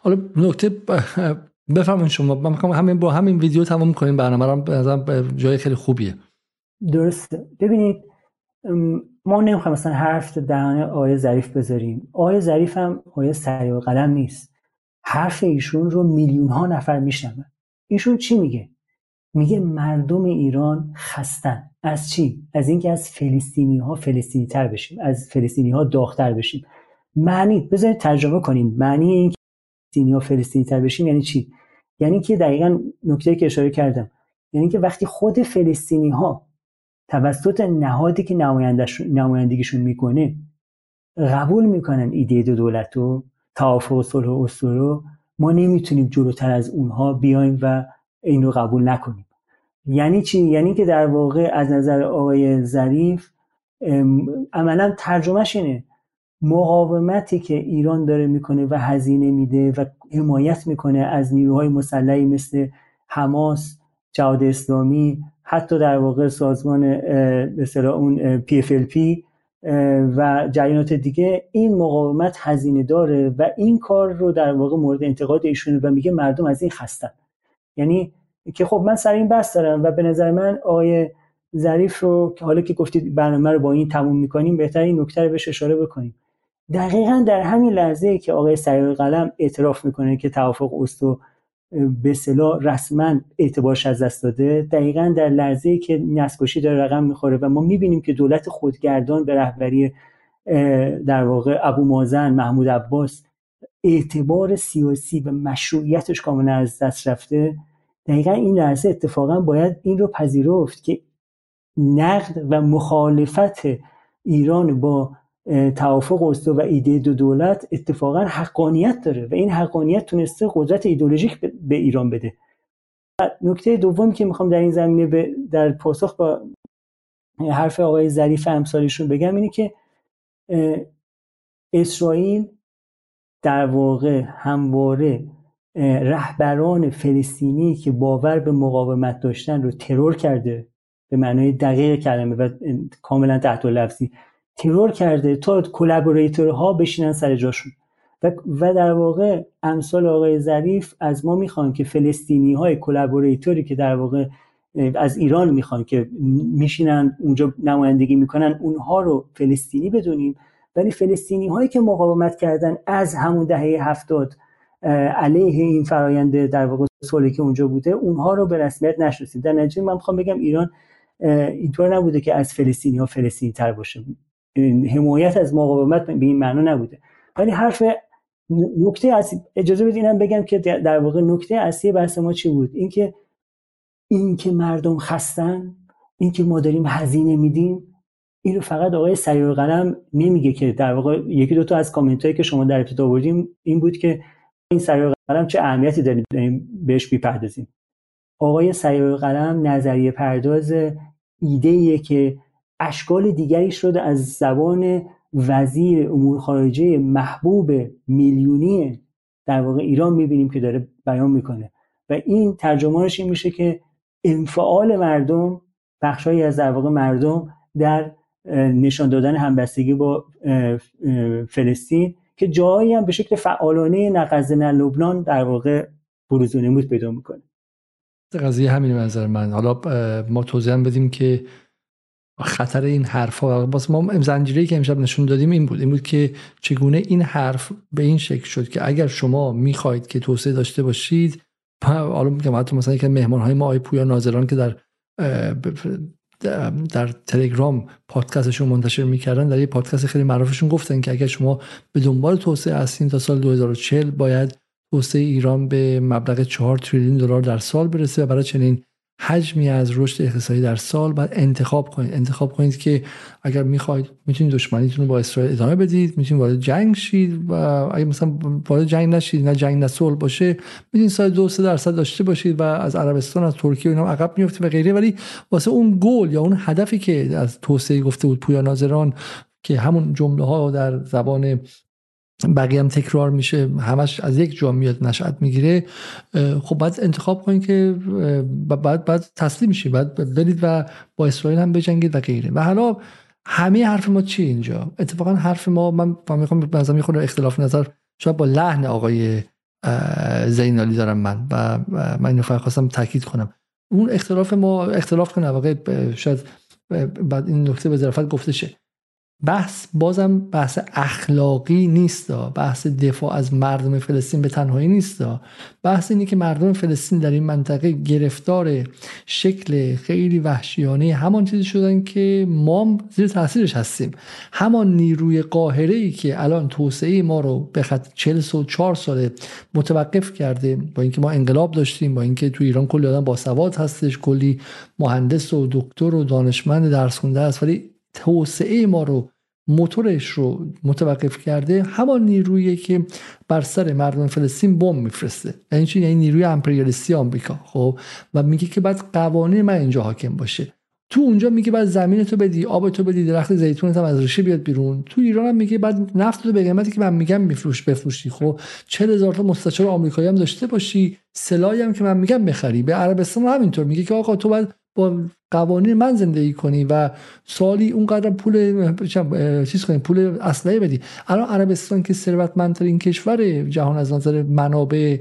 S1: حالا نکته بفرمایید شما. من همین با همین ویدیو تمام کنیم برنامه رو. جای خیلی خوبیه.
S2: درسته. ببینید ما نمی‌خوایم مثلا حرف دهان آیه ظریف بذاریم. آیه ظریف هم آیه سریع قلم نیست. حرف ایشون رو میلیون ها نفر میشنون. ایشون چی میگه؟ میگه مردم ایران خستن. از چی؟ از اینکه از فلسطینی ها فلسطینی تر بشیم از فلسطینی ها داغتر بشیم. معنی بذارید ترجمه کنیم. معنی این فلسطینی ها فلسطینی تر بشیم یعنی چی؟ یعنی که دقیقا نکته که اشاره کردم. یعنی که وقتی خود فلسطینی ها توسط نهادی که نمایندگیشون می‌کنه قبول می‌کنن ایده دو دولت و توافق و صلح و رو. ما نمی‌تونیم جلوتر از اونها بیایم و این رو قبول نکنیم. یعنی چی؟ یعنی که در واقع از نظر آقای ظریف عملا ترجمهش اینه. مقاومتی که ایران داره می‌کنه و هزینه میده و حمایت می‌کنه از نیروهای مسلحی مثل حماس جهاد اسلامی حتی در واقع سازمان مثلا اون PFLP و جریانات دیگه این مقاومت هزینه داره و این کار رو در واقع مورد انتقاد ایشونه و میگه مردم از این خستن. یعنی که خب من سر این بحث دارم و به نظر من آقای ظریف رو که حالا که گفتید برنامه رو با این تموم می‌کنیم بهتر این نکته رو بهش اشاره بکنیم. دقیقا در همین لحظه که آقای سریع قلم اعتراف می‌کنه که توافق اوستو به صلاح رسما اعتبارش از دست داده. دقیقا در لحظه که نسکشی داره رقم می‌خوره و ما می‌بینیم که دولت خودگردان به رهبری در واقع ابو مازن محمود عباس اعتبار سیاسی و مشروعیتش کاملا از دست رفته. دقیقا این لحظه اتفاقا باید این رو پذیرفت که نقد و مخالفت ایران با توافق اوسلو و ایده دو دولت اتفاقا حقانیت داره و این حقانیت تونسته قدرت ایدولوژیک به ایران بده. نکته دومی که می‌خوام در این زمینه در پاسخ با حرف آقای ظریف امثالشون بگم اینه که اسرائیل در واقع همواره رهبران فلسطینی که باور به مقاومت داشتن رو ترور کرده به معنای دقیق کلمه و کاملا تحت لفظی. ترور کرده تا collaborator ها بشینن سر جاشون. و, و در واقع امثال آقای ظریف از ما می‌خوان که فلسطینی های collaborator ی که در واقع از ایران می‌خوان که میشینن اونجا نمایندگی می‌کنن اونها رو فلسطینی بدونیم. ولی فلسطینی هایی که مقاومت کردن از همون دهه هفتاد علیه این فرایند در واقع صلحی که اونجا بوده اونها رو به رسمیت نشناسیم در نتیجه من می‌خوام بگم ایران اینطور نبوده که از فلسطینی ها فلسطینی تر باشه. حمایت از مقاومت به این معنا نبوده. ولی حرف نکته اصلی اجازه بدینم بگم که در واقع نکته اصلی بحث ما چی بود؟ اینکه اینکه مردم خستن اینکه ما داریم هزینه میدیم این رو فقط آقای سریع قلم نمیگه که در واقع یکی دو تا از کامنت هایی که شما در ابتدا آوردیم این بود که این سریع قلم چه اهمیتی داریم بهش بیپردازیم آقای سریع قلم نظریه پرداز ایده که اشکال دیگری شده از زبان وزیر امور خارجه محبوب میلیونی در واقع ایران می‌بینیم که داره بیان می‌کنه. و این ترجمانش این میشه که انفعال مردم بخشهایی از در واقع مردم در نشان دادن همبستگی با فلسطین که جایی هم به شکل فعالانه نقض لبنان در واقع بروز و نمود پیدا می‌کنه.
S1: قضیه همین نظر من. حالا ما توضیح بدیم که خطر این حرف ها باز ما زنجیری که امشب نشون دادیم این بود. این بود که چگونه این حرف به این شکل شد که اگر شما می‌خواهید که توسعه داشته باشید حالا میگم حتی مثلا که مهمان های ما آی پویا ناظران که در در تلگرام پادکستشون منتشر می‌کردن در یه پادکست خیلی معروفشون گفتن که اگر شما به دنبال توسعه هستین تا سال 2040 باید توسعه ایران به مبلغ 4 تریلیون دلار در سال برسه و برای چنین حجمی از رشد اقتصادی در سال باید انتخاب کنید. انتخاب کنید که اگر می‌خواید می‌تونید دشمنیتون رو با اسرائیل ادامه بدید می‌تونید وارد جنگ شید و اگر مثلا وارد جنگ نشید نه جنگ نه صلح باشه می‌تونید سال دو سه درصد داشته باشید و از عربستان از ترکیه و اینا عقب میفتید و غیره. ولی واسه اون گل یا اون هدفی که از توسعه گفته بود پویا ناظران که همون جمله ها در زبان بقیه هم تکرار میشه همش از یک جا میاد نشأت می‌گیره. خب باید انتخاب کنید که بعد بعد تسلیم میشید بعد برید و با اسرائیل هم بجنگید و غیره. و حالا همه حرف ما چی اینجا؟ اتفاقا حرف ما من می‌خوام مثلا می‌خوام اختلاف نظر شاید با لحن آقای زینالی دارم من. و من اینو خواستم تاکید کنم. اون اختلاف ما اختلاف کنه واقع شاید بعد این نکته به ظرافت گفته شه. بحث بازم بحث اخلاقی نیست بحث دفاع از مردم فلسطین به تنهایی نیست بحث اینه که مردم فلسطین در این منطقه گرفتار شکل خیلی وحشیانه همان چیزی شدن که ما زیر تاثیرش هستیم. همان نیروی قاهره ای که الان توسعه ما رو به خط 44 ساله متوقف کرده با اینکه ما انقلاب داشتیم با اینکه تو ایران کلی آدم با سواد هستش کلی مهندس و دکتر و دانشمند درس خونده است ولی توسعه ما رو موتورش رو متوقف کرده همان نیرویی که بر سر مردم فلسطین بم میفرسته. یعنی چی؟ یعنی نیروی امپریالیستی آمریکا. خب؟ و میگه که بعد قوانین من اینجا حاکم باشه. تو اونجا میگه بعد زمین تو بدی آب تو بدی درخت زیتون هم از ریشه بیاد بیرون. تو ایران هم میگه بعد نفت تو به قیمتی که من میگم میفروش بفروشی. خب؟ 40 هزار تا مستشار آمریکایی هم داشته باشی. سلاحی هم که من میگم بخری. به عربستان هم همینطور میگه که آقا تو باید قوانین من زندگی کنی و سالی اونقدر پول چیز کنی پول اسلحه بدی. الان عربستان که ثروتمندترین کشور جهان از نظر منابع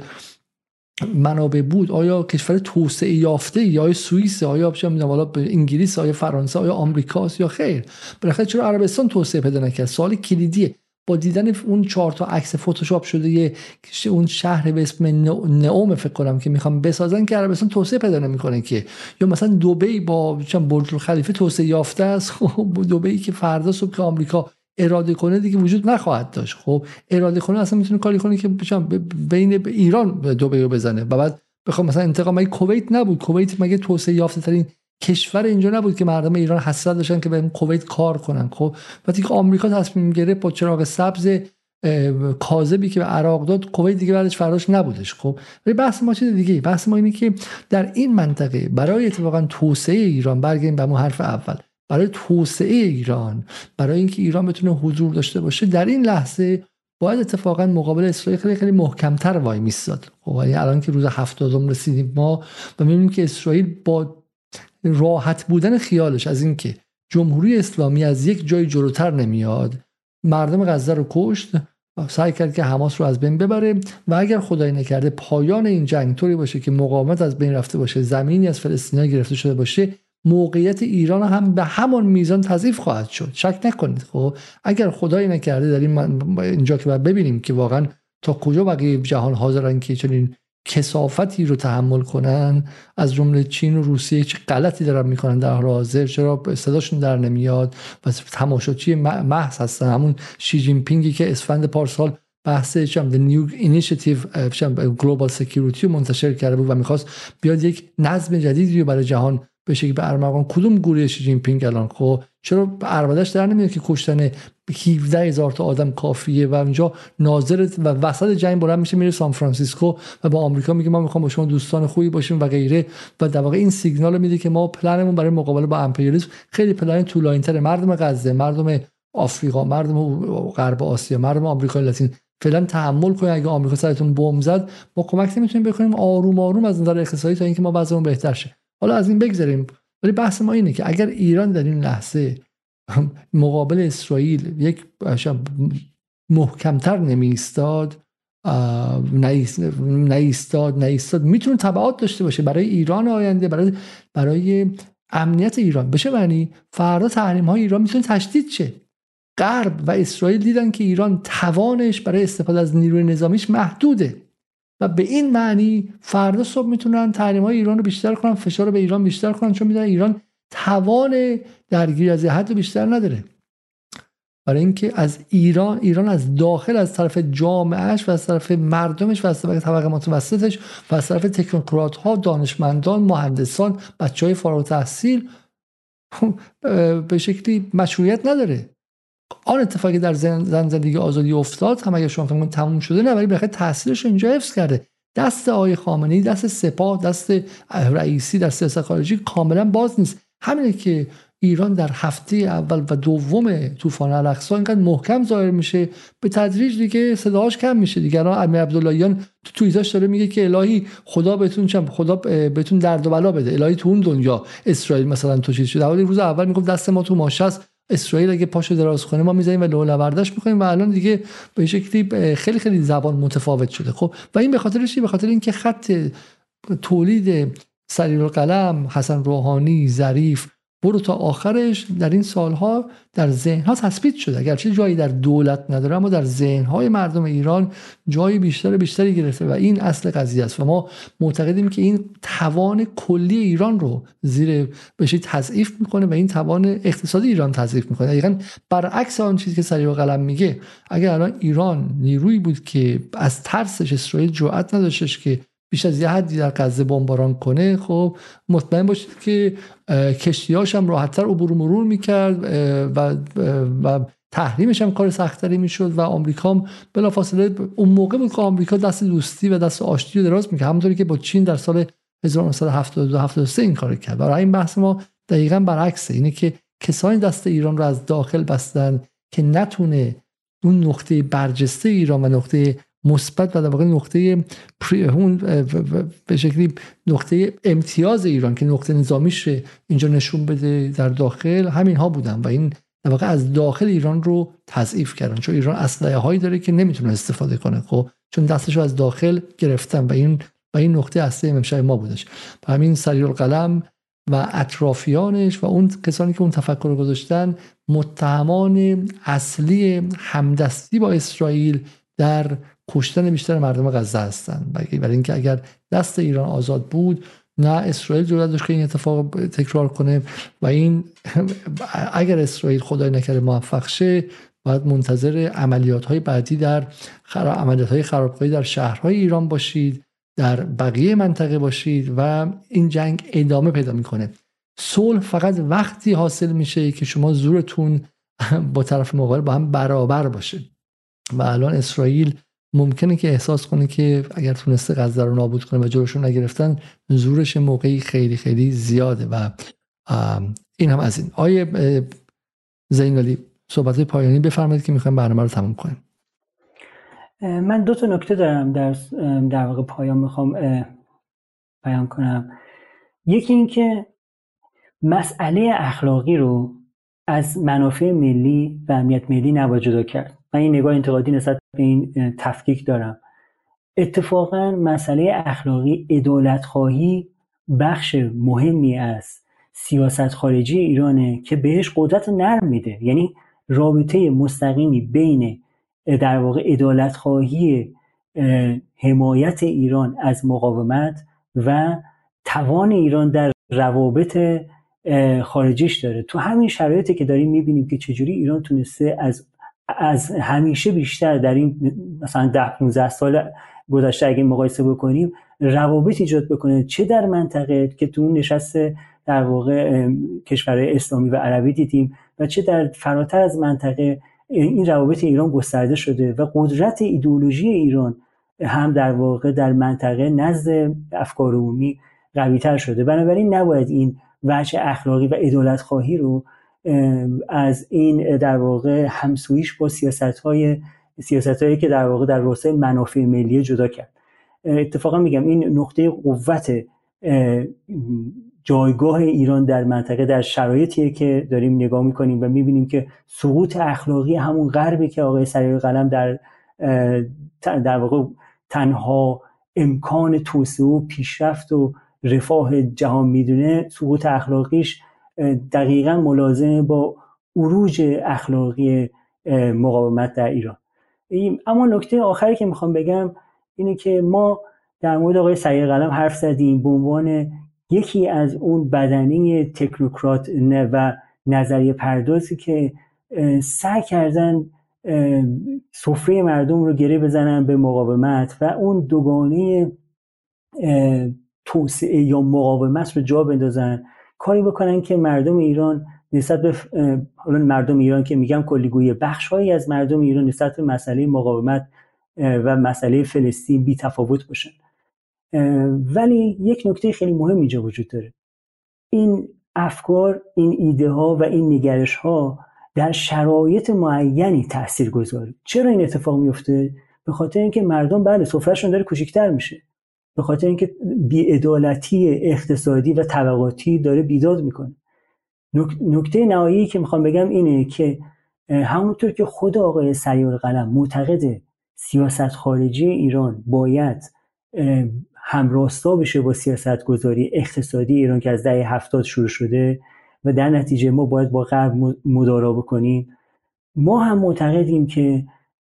S1: منابع بود آیا کشور توسعه یافته یا سوئیس آیا چه می‌دونم حالا انگلیس آیا فرانسه آیا آمریکاست یا خیر؟ بالاخره چرا عربستان توسعه پیدا نکرد؟ سوال کلیدیه. با دیدن اون چهار تا عکس فتوشاپ شده یه اون شهر به اسم نئوم فکر کنم که می‌خوام بسازن که عربستان توسعه پیدا نمی‌کنه که. یا مثلا دبی با چند برج خلیفه توسعه یافته است. خب دبی که فردا صبح که آمریکا اراده کنه دیگه وجود نخواهد داشت. خب اراده کنه اصلا می‌تونه کاری کنه که بین ایران دبی رو بزنه. و بعد بخوام مثلا انتقام مگه کویت نبود؟ کویت مگه توسعه یافته ترین کشور اینجا نبود که مردم ایران حسرت داشتن که به کویت کار کنن خب؟ وقتی که آمریکا تصمیم گرفت با چراغ سبز کاذبی که به عراق داد کویت دیگه بعدش فراش نبودش خب؟ ولی بحث ما چیز دیگه بحث ما اینه که در این منطقه برای اتفاقا توسعه ایران برگردیم به حرف اول برای توسعه ایران برای اینکه ایران بتونه حضور داشته باشه در این لحظه باید اتفاقا مقابل اسرائیل خیلی خیلی محکمتر وای میستاد خب؟ یعنی الان که روز هفتادم رسیدیم ما و می‌بینیم که اسرائیل با راحت بودن خیالش از اینکه جمهوری اسلامی از یک جای جلوتر نمیاد مردم غزه رو کشت سعی کرد که حماس رو از بین ببره و اگر خدای نکرده پایان این جنگ طوری باشه که مقاومت از بین رفته باشه زمینی از فلسطینیا گرفته شده باشه موقعیت ایران هم به همان میزان تضعیف خواهد شد. شک نکنید. خب اگر خدای نکرده در این اینجا که ببینیم که واقعا تا کجا بقیه جهان حاضرن که چنین کسافتی رو تحمل کنن از جمله چین و روسیه چه غلطی دارن می‌کنن در حال حاضر چرا صداشون در نمیاد؟ و تماشاچی محض هستن. همون شی جین پینگی که اسفند پارسال بحث چم The New Initiative Global Security رو منتشر کرده بود و می‌خواست بیاد یک نظم جدیدی رو برای جهان بشه که به ارمغان کدوم گوری شی جین پینگ الان؟ خب چرا ارمدش در نمیاد که کشتن 17 هزار تا آدم کافیه و اینجا ناظر و وسط جنگ بلند میشه میره سان فرانسیسکو و با آمریکا میگه ما می‌خوام با شما دوستان خوبی باشیم و غیره. و در واقع این سیگنال میده که ما پلنمون برای مقابله با امپریالیسم خیلی پلن طولانی تره مردم غزه مردم آفریقا مردم غرب آسیا مردم آمریکا لاتین. فعلا تحمل کنید اگه آمریکا سرتون بمب زد ما کمک نمی‌تونیم بکنیم آروم آروم از نظر اقتصادی تا اینکه ما وضعمون بهتر شه. حالا از این بگذریم. ولی بحث ما اینه که اگر ایران در این لحظه مقابل اسرائیل یک محکمتر نمی ایستاد نیستاد نیستاد می‌تونه تبعات داشته باشه برای ایران آینده برای برای امنیت ایران. بشه معنی؟ فردا تحریم های ایران می‌تونه تشدید شه. غرب و اسرائیل دیدن که ایران توانش برای استفاده از نیروی نظامیش محدوده. و به این معنی فردا صبح می‌تونن تحریم های ایران رو بیشتر کنن فشار رو به ایران بیشتر کنن چون می‌دونن ایران توان درگیری از حد بیشتر نداره. برای اینکه از ایران ایران از داخل از طرف جامعهش و از طرف مردمش و از طرف طبقه متوسطش و از طرف تکنوکرات ها دانشمندان مهندسان بچه های فارغ تحصیل به شکلی مشروعیت نداره. آن اتفاقی در زن زندگی آزادی افتاد هم اگر شما فکر تموم شده نه ولی بخاطر تاثیرش اینجا حفظ کرده. دست آقای خامنه‌ای دست سپاه دست رئیسی در سیاست خارجی کاملا باز نیست. همینه که ایران در هفته اول و دوم طوفان الاقصا اینقدر محکم ظاهر میشه. به تدریج دیگه صداهاش کم میشه. دیگه الان امیر عبداللهیان تو توییتاش داره میگه که الهی خدا بهتون چم خدا بهتون درد و بلا بده. الهی تو اون دنیا اسرائیل مثلا تو چیز شده اولی روز اول می‌گفت دست ما تو ماشه است. اسرائیل اگه پاشو دراز کنه ما می‌ذاریم و لولا برداشت می‌کنیم و الان دیگه به شکلی خیلی خیلی زبان متفاوت شده. خب و این به خاطر به خاطر اینکه خط تولید سریر القلم حسن روحانی ظریف. برو تا آخرش. در این سالها در ذهنها تثبیت شده. اگرچه جایی در دولت نداره اما در ذهنهای مردم ایران جایی بیشتر بیشتری گرفته و این اصل قضیه است. و ما معتقدیم که این توان کلی ایران رو زیر بشه تضعیف می‌کنه و این توان اقتصادی ایران تضعیف می‌کنه. دقیقا برعکس آن چیزی که سریع قلم میگه اگر الان ایران نیرویی بود که از ترسش اسرائیل جرأت نداشتش که بیش از یه حدی در غزه بمباران کنه خب مطمئن باشید که کشتیاش هم راحتتر عبور مرور می‌کرد و, و تحریمش هم کار سختری می‌شد و آمریکا هم بلافاصله اون موقع بود که آمریکا دست دوستی و دست آشتی رو دراز می‌کرد. همونطوری که با چین در سال 1972 73 این کار کرد. برای این بحث ما دقیقا برعکسه. اینه که کسانی دست ایران رو از داخل بستن که نتونه اون نقطه برجسته ایران و نقطه مثبت و در واقع نقطه اون به شکلی نقطه امتیاز ایران که نقطه نظامیش اینجا نشون بده در داخل همین ها بودن و این در واقع از داخل ایران رو تضعیف کردن. چون ایران اسلحه هایی داره که نمی‌تونه استفاده کنه خب؟ چون دستش رو از داخل گرفتن و این و این نقطه اصلی امشب ما بودش. و همین سریر القلم و اطرافیانش و اون کسانی که اون تفکر رو گذاشتن متهمان اصلی همدستی با اسرائیل در کشتن بیشتر مردم غزه هستند برای اینکه اگر دست ایران آزاد بود نه اسرائیل جرأت داشت که این اتفاق تکرار کنه و این اگر اسرائیل خدای نکرده موفق شه باید منتظر عملیات های بعدی در عملیات های خرابکاری در شهرهای ایران باشید در بقیه منطقه باشید و این جنگ ادامه پیدا می‌کنه. صلح فقط وقتی حاصل میشه که شما زورتون با طرف مقابل با هم برابر باشه. و الان اسرائیل ممکنه که احساس کنه که اگر تونسته غزه رو نابود کنه و جلوشون نگرفتن زورش موقعی خیلی خیلی زیاده و این هم از این. آیه زینالی صحبت پایانی بفرمایید که می‌خوایم برنامه رو تموم کنیم.
S2: من دو تا نکته دارم در در واقع پایان می‌خوام بیان کنم. یکی اینکه مسئله اخلاقی رو از منافع ملی و امنیت ملی نباید جدا کرد. من این نگاه انتقادی نسبت به این تفکیک دارم. اتفاقا مسئله اخلاقی ادالت خواهی بخش مهمی از سیاست خارجی ایرانه که بهش قدرت نرم میده. یعنی رابطه مستقیمی بین در واقع ادالت خواهی حمایت ایران از مقاومت و توان ایران در روابط خارجیش داره. تو همین شرایطی که داریم می‌بینیم که چجوری ایران تونسته از از همیشه بیشتر در این مثلا ده 15 سال گذشته اگه مقایسه بکنیم روابط ایجاد بکنه. چه در منطقه که تو اون نشست در واقع کشورهای اسلامی و عربی دیدیم و چه در فراتر از منطقه این روابط ایران گسترده شده و قدرت ایدئولوژی ایران هم در واقع در منطقه نزد افکار عمومی قویتر شده. بنابراین نباید این وجه اخلاقی و ادالت خواهی رو از این در واقع همسویش با سیاست های سیاست هایی که در واقع در راسته منافع ملی جدا کرد. اتفاقا میگم این نقطه قوت جایگاه ایران در منطقه در شرایطیه که داریم نگاه می‌کنیم و می‌بینیم که سقوط اخلاقی همون غربی که آقای سریع قلم در در واقع تنها امکان توسعه و پیشرفت و رفاه جهان می‌دونه سقوط اخلاقیش دقیقا ملازم با عروج اخلاقی مقاومت در ایران. اما نکته آخری که می‌خوام بگم اینه که ما در مورد آقای سعید قلم حرف زدیم به عنوان یکی از اون بدنی تکنوکرات و نظریه پردازی که سعی کردن سفره مردم رو گره بزنن به مقاومت و اون دوگانه توسعه یا مقاومت رو جا بندازن کاری بکنن که مردم ایران نسبت به حالا مردم ایران که میگم کلیگوی بخشهایی از مردم ایران نسبت به مسئله مقاومت و مسئله فلسطین بی تفاوت باشن. ولی یک نکته خیلی مهم اینجا وجود داره. این افکار این ایده ها و این نگرش ها در شرایط معینی تاثیر گذاره چرا این اتفاق میفته به خاطر اینکه مردم بله سفرهشون داره کوچکتر میشه. به خاطر اینکه بیعدالتی اقتصادی و طبقاتی داره بیداد می‌کنه. نکته نهایی که می‌خوام بگم اینه که همونطور که خود آقای سیار قلم معتقد سیاست خارجی ایران باید همراستا بشه با سیاست گذاری اقتصادی ایران که از دهه هفتاد شروع شده و در نتیجه ما باید با غرب مدارا بکنیم. ما هم معتقدیم که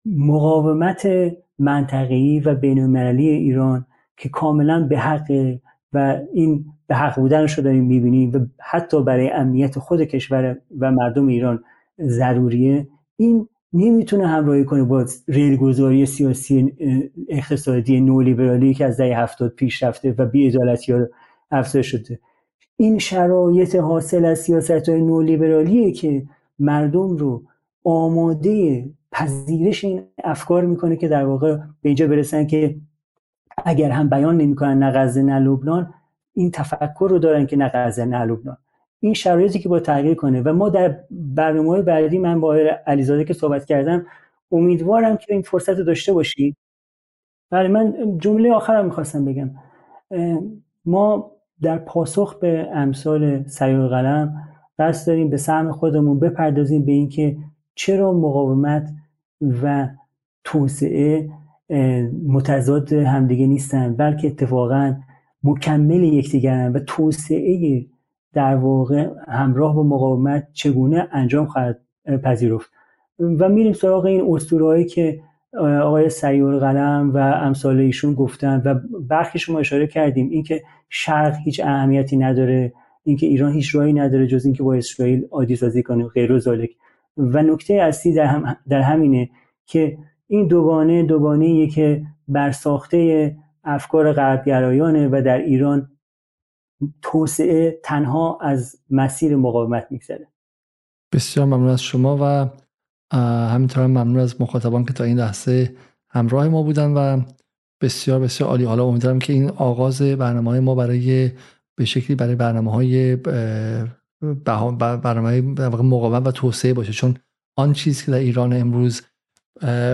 S2: مقاومت منطقه‌ای و بین‌المللی ایران که کاملا به حق و این به حق بودنش رو داریم می‌بینیم و حتی برای امنیت خود کشور و مردم ایران ضروریه. این نمی‌تونه همراهی کنه با ریلگذاری سیاسی اقتصادی نولیبرالی که از دهه هفتاد پیش رفته و بیعدالتی ها افزایش شده. این شرایط حاصل از سیاست های نولیبرالیه که مردم رو آماده پذیرش این افکار می‌کنه که در واقع به اینجا برسن که اگر هم بیان نمی‌کنن نه غزه نه لبنان این تفکر رو دارن که نه غزه نه لبنان. این شرایطی که با تغییر کنه. و ما در برنامه بعدی من با علیزاده که صحبت کردم امیدوارم که این فرصت رو داشته باشید بله من جمله آخرم می‌خواستم بگم. ما در پاسخ به امثال سیار قلم قصد داریم به سهم خودمون بپردازیم به اینکه چرا مقاومت و توسعه متضاد همدیگه نیستن بلکه اتفاقا مکمل یکدیگرن و توسعه در واقع همراه با مقاومت چگونه انجام خواهد پذیرفت. و میریم سراغ این اسطورهایی که آقای سیور قلم و امثال ایشون گفتن و برخی شما اشاره کردیم. اینکه شرق هیچ اهمیتی نداره اینکه ایران هیچ راهی نداره جز اینکه با اسرائیل عادی سازی کنه غیر و و نکته اصلی در, هم در همینه که این دوگانه دوگانه که بر ساخته افکار غربگرایانه و در ایران توسعه تنها از مسیر مقاومت میگذره.
S1: بسیار ممنون از شما و همینطور ممنون از مخاطبان که تا این لحظه همراه ما بودن و بسیار بسیار عالی. حالا امیدوارم که این آغاز برنامه های ما برای به شکلی برای برنامه های برنامه مقاومت و توسعه باشه. چون آن چیزی که در ایران امروز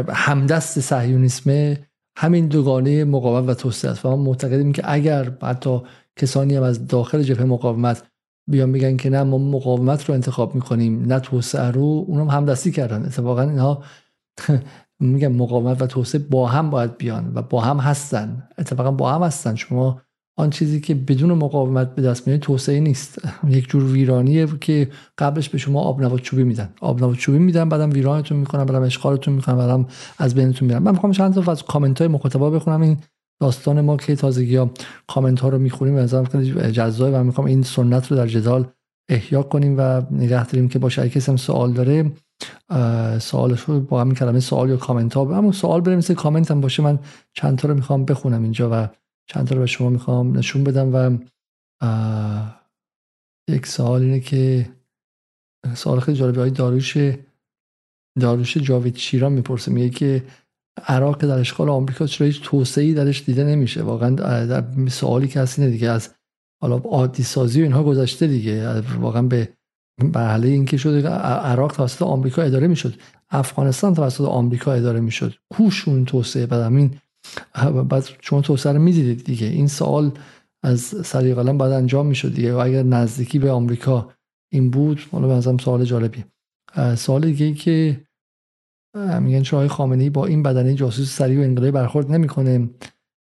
S1: همدست صهیونیسم همین دوگانه مقاومت و توسعه است. و ما معتقدیم که اگر حتی کسانی هم از داخل جبهه مقاومت بیان میگن که نه ما مقاومت رو انتخاب می‌کنیم نه توسعه رو اونم همدستی کردن. اتفاقا اینها میگن مقاومت و توسعه با هم باید بیان و با هم هستن. اتفاقا با هم هستن. شما آن چیزی که بدون مقاومت به دست میاد توسعه نیست. یک جور ویرانیه که قبلش به شما آب نبات چوبی میدن. آب نبات چوبی میدن بعدم ویرانتون می‌کنن بعدم اشغالتون می‌کنن بعدم از بینتون میرن. من می‌خوام چند تا از کامنت های مخاطبا بخونم. این داستان ما که تازگی ها کامنت ها رو می‌خونیم. از خیلی جذابه و می‌خوام این سنت رو در جدال احیا کنیم و نگه داریم که باشه کسی هم سوال داره سوالش رو با همین کلمه سوال یا کامنت ها همون سوال بنویسه کامنت هم باشه من چند تا رو می‌خوام بخونم اینجا و چند تا رو به شما می‌خوام نشون بدم و یک سوال اینه که سوال خیلی جالبی های داروش داروش جاوید شیران می‌پرسه میگه که عراق در اشغال آمریکا چرا هیچ توسعه‌ای درش دیده نمیشه؟ واقعا در سوالی که هست دیگه از حالا عادی سازی و اینها گذشته دیگه. واقعا به مرحله اینکه شده عراق توسط آمریکا اداره می‌شد. افغانستان توسط آمریکا اداره می‌شد. کوشون توسعه بعد همین بعد شما توسعه رو می‌دیدید دیگه. این سوال از سری قلم بعد انجام می‌شد دیگه. و اگر نزدیکی به آمریکا این بود حالا به سوال جالبی سوال دیگه ای که میگن چرا آقای خامنه‌ای با این بدنه جاسوس سریع و انقلابی برخورد نمی‌کنه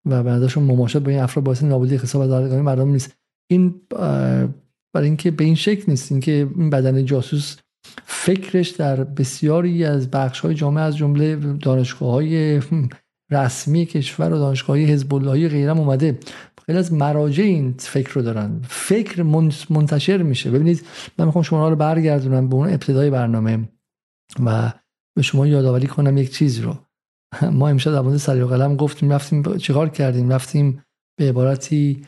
S1: و به مماشات با این افراد باعث نابودی اقتصاد و دارگانی مردم نیست. این برای اینکه به این شکل نیست اینکه این بدن جاسوس فکرش در بسیاری از بخش های جامعه از جمله دانشگاه های رسمی کشور و دانشگاه حزب اللهی غیرم اومده. خیلی از مراجع این فکر رو دارن. فکر منتشر میشه. ببینید من می‌خوام شما رو برگردونم به اون ابتدای برنامه و به شما یادآوری کنم یک چیز رو. ما امشب در مورد سری قلم گفتیم رفتیم چیکار کردیم؟ رفتیم به عبارتی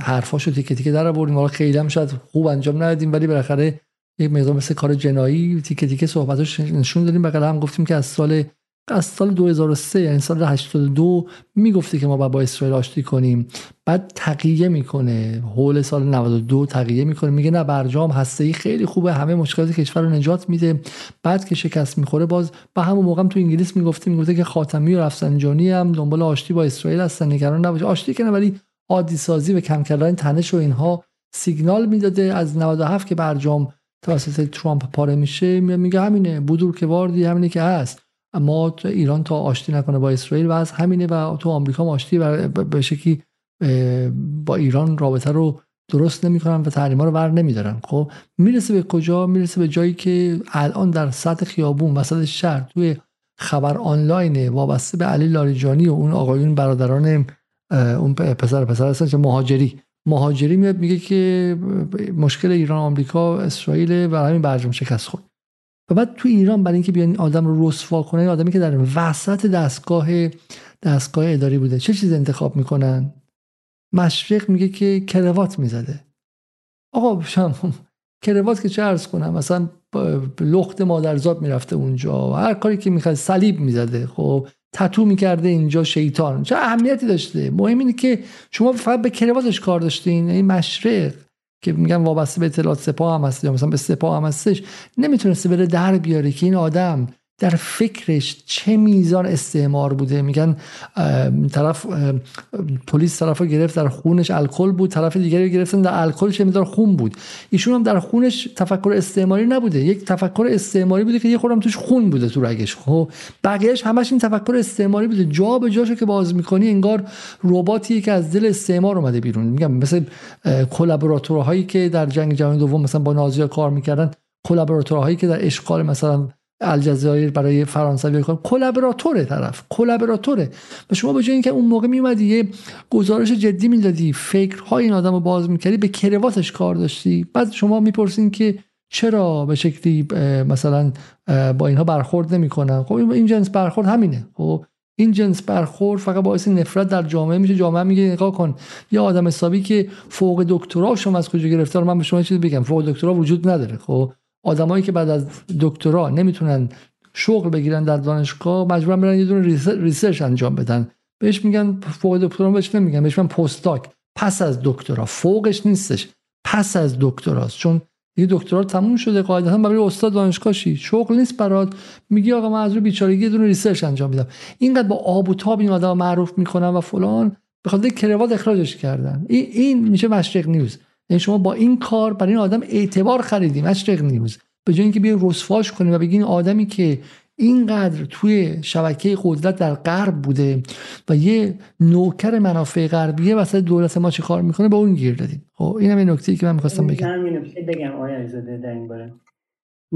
S1: حرفاشو تیکه تیکه در آوردیم. حالا خیلی هم شاید خوب انجام ندادیم ولی بالاخره یک مقدار مثل کار جنایی تیکه تیکه صحبتاش نشون دادیم. بغل هم گفتیم که از سال از سال 2003 یعنی سال 82 می‌گفته که ما باید با اسرائیل آشتی کنیم. بعد تقیه می‌کنه. حول سال 92 تقیه می‌کنه. میگه نه برجام هسته ای خیلی خوبه. همه مشکلات کشور رو نجات میده. بعد که شکست می‌خوره باز با همون موقع تو انگلیس می‌گفته می‌گفته که خاتمی و رفسنجانی هم دنبال آشتی با اسرائیل هستن. نگران نباشه آشتی کنه ولی عادی سازی و کم کردن تنش و اینها سیگنال می‌داده. از 97 که برجام توسط ترامپ پاره میشه میگه همینه. بودور که واردی همینه که هست. اما ایران تا آشتی نکنه با اسرائیل و از همینه و تو آمریکا آشتی به شکلی با ایران رابطه رو درست نمی‌کنن و تحریما رو ور نمیدارن. خب می‌رسه به کجا؟ می‌رسه به جایی که الان در سطح خیابون وسط شهر توی خبر آنلاین وابسته به علی لاریجانی و اون آقایون برادران اون پسر پسر هستن که مهاجری. مهاجری میاد میگه که مشکل ایران آمریکا اسرائیل و همین برجام شکست خورد. و بعد تو ایران برای اینکه بیان آدم رو رسوا کنه آدمی که در وسط دستگاه دستگاه اداری بوده چه چیز انتخاب می‌کنن؟ مشرق میگه که کروات می‌زده. آقا شم کروات که چه ارز کنم؟ مثلا لخت مادرزاد می‌رفته اونجا هر کاری که می‌خواد صلیب می‌زده. خب تتو می‌کرده اینجا شیطان. چه اهمیتی داشته؟ مهم اینه که شما فقط به کرواتش کار داشتین این مشرق. که میگن وابسته به اطلاعات سپاه هم هست یا مثلا به سپاه هم هستش نمی‌تونسته بره در بیاره که این آدم در فکرش چه میزان استعمار بوده؟ میگن طرف پلیس طرف گرفت در خونش الکل بود طرف دیگری گرفتن در الکل چه میزان خون بود. ایشون هم در خونش تفکر استعماری نبوده. یک تفکر استعماری بوده که یه خورم توش خون بوده تو رگش. خب بقیهش همش این تفکر استعماری بوده. جا به جاشو که باز می‌کنی انگار رباتی که از دل استعمار اومده بیرون. میگم مثل کلابراتورهایی که در جنگ جهانی دوم مثلا با نازی‌ها کار می‌کردن کلابراتورهایی که در اشغال مثلا الجزایر برای فرانسوی کار کلابراتوره طرف کلابراتوره. و شما به جای اینکه اون موقع میومدی یه گزارش جدی می‌دادی فکرهای این آدم رو باز می‌کردی به کرواتش کار داشتی. بعد شما می‌پرسین که چرا به شکلی مثلا با اینها برخورد نمی‌کنن؟ خب این جنس برخورد همینه. خب این جنس برخورد فقط باعث نفرت در جامعه میشه. جامعه میگه نگاه کن یه آدم حسابی که فوق دکترا شما از کجا گرفته من به شما چیزی بگم فوق دکترا وجود نداره. خب آدمایی که بعد از دکترا نمی‌تونن شغل بگیرن در دانشگاه مجبورن برن یه دونه research انجام بدن. بهش میگن فوق دکترا بهش نمیگن بهش میگن postdoc پس از دکترا. فوقش نیستش. پس از دکتراست. چون یه دکترا تموم شده قاعدتا برای استاد دانشگاهی شغل نیست برات. میگی آقا من از رو بیچارگی یه دونه research انجام میدم اینقدر با آب و تاب این آدم معروف می‌کنن و فلان. به خاطر کراوات اخراجش کردن. این, این میشه مشرق نیوز. یعنی شما با این کار برای این آدم اعتبار خریدیم مشرق نیوز. به جای اینکه بیاین رسواش کنیم و بگین آدمی که اینقدر توی شبکه قدرت در غرب بوده و یه نوکر منافع غربیه وسط دولت ما چی کار می‌کنه؟ با اون گیر دادیم خب اینم یه نکته که من می‌خواستم بگم.
S2: بگم آیا در این باره.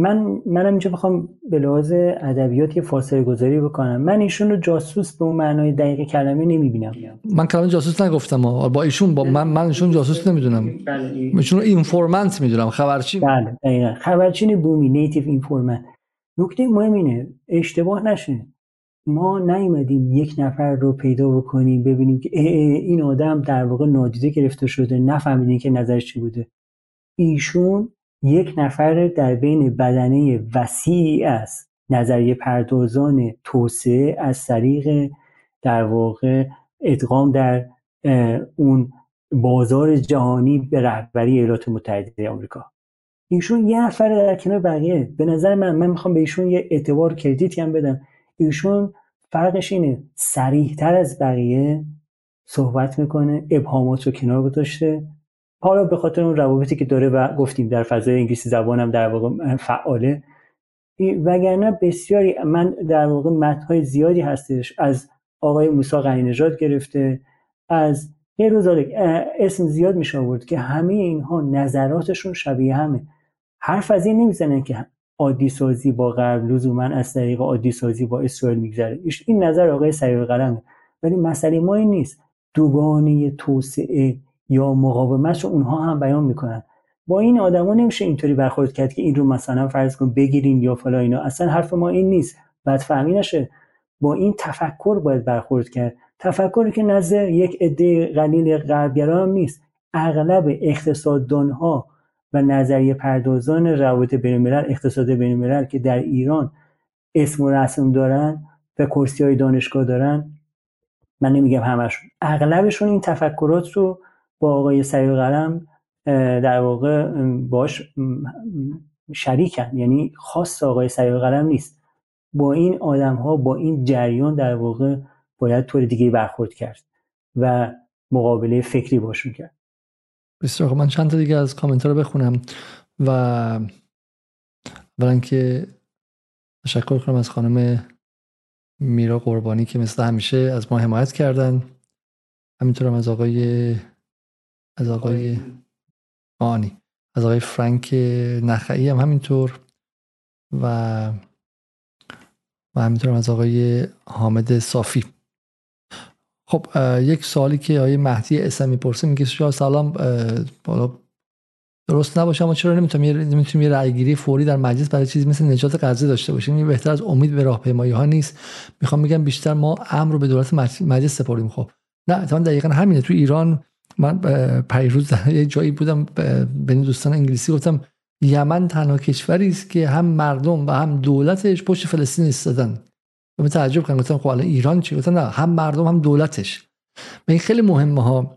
S2: من منم اینجا بخوام به لحاظ ادبیات یه فاصله گذاری بکنم. من ایشون رو جاسوس به اون معنای دقیق کلمه نمی‌بینم.
S1: من کلمه جاسوس نگفتم با ایشون با من من ایشون جاسوس نمی‌دونم. بله. ایشون رو informant می‌دونم. خبرچی
S2: بله دقیقا. خبرچین بومی native informant نکته مهم اینه اشتباه نشه. ما نیومدیم یک نفر رو پیدا بکنیم ببینیم که این آدم در واقع نادیده گرفته شده نفهمیدیم که نظرش چی بوده. ایشون یک نفر در بین بدنه وسیعی از نظریه پردازان توسعه از طریق در واقع ادغام در اون بازار جهانی به رهبری ایالات متحده آمریکا. ایشون یه نفر در کنار بقیه. به نظر من من می‌خوام به ایشون یه اعتبار کردیتی هم بدم. ایشون فرقش اینه سریحتر از بقیه صحبت می‌کنه ابهامات رو کنار گذاشته. حالا به خاطر اون روابطی که داره و گفتیم در فضای انگلیسی زبانم در واقع فعاله وگرنه بسیاری من در واقع متنهای زیادی هستش. از آقای موسی غنی گرفته از یه اسم زیاد میشه آورد که همه اینها نظراتشون شبیه همه. حرف از این نمی‌زنن که عادی سازی با غرب لزوما از طریق عادی سازی با اسرائیل میگذره. این نظر آقای سریع قلمه ولی مسئله ما این نیست. دوگانه توسعه یا مقاومت رو اونها هم بیان می‌کنن. با این آدما نمیشه اینطوری برخورد کرد که این رو مثلا فرض کن بگیرین یا فلا اینا. اصلا حرف ما این نیست. بعد فهمی نشه. با این تفکر باید برخورد کرد. تفکری که نزد یک عده قلیل غربگرا هم نیست. اغلب اقتصاددان ها و نظریه پردازان روابط بین اقتصاد بین که در ایران اسم و رسم دارن و کرسی های دانشگاه دارن من نمیگم همشون اغلبشون این تفکرات رو با آقای سریع قلم در واقع باش شریکن. یعنی خاص آقای سریع قلم نیست. با این آدم ها با این جریان در واقع باید طور دیگه برخورد کرد و مقابله فکری باشون کرد
S1: بسیار من چند تا دیگه از کامنت رو بخونم و اولا که تشکر کنم از خانم میرا قربانی که مثل همیشه از ما حمایت کردن. همینطورم از آقای از آقای آنی. از آقای فرانک نخعی هم همینطور. و و همینطور از آقای حامد صافی. خب یک سوالی که آقای مهدی اسم می‌پرسه میگه سلام بالا درست نباشه اما چرا نمی‌تونیم نمی‌تونیم یه رأیگیری فوری در مجلس برای چیزی مثل نجات غزه داشته باشیم؟ این بهتر از امید به راهپیمایی ها نیست. می‌خوام بگم بیشتر ما امر رو به دولت مجلس سپاریم خب نه اتفاقا دقیقا همینه. تو ایران من پیروز یه جایی بودم به دوستان انگلیسی گفتم یمن تنها کشوری است که هم مردم و هم دولتش پشت فلسطین ایستادن. من تعجب کردم. گفتم خب ایران چی؟ گفتم نه هم مردم هم دولتش. این خیلی مهمه ها.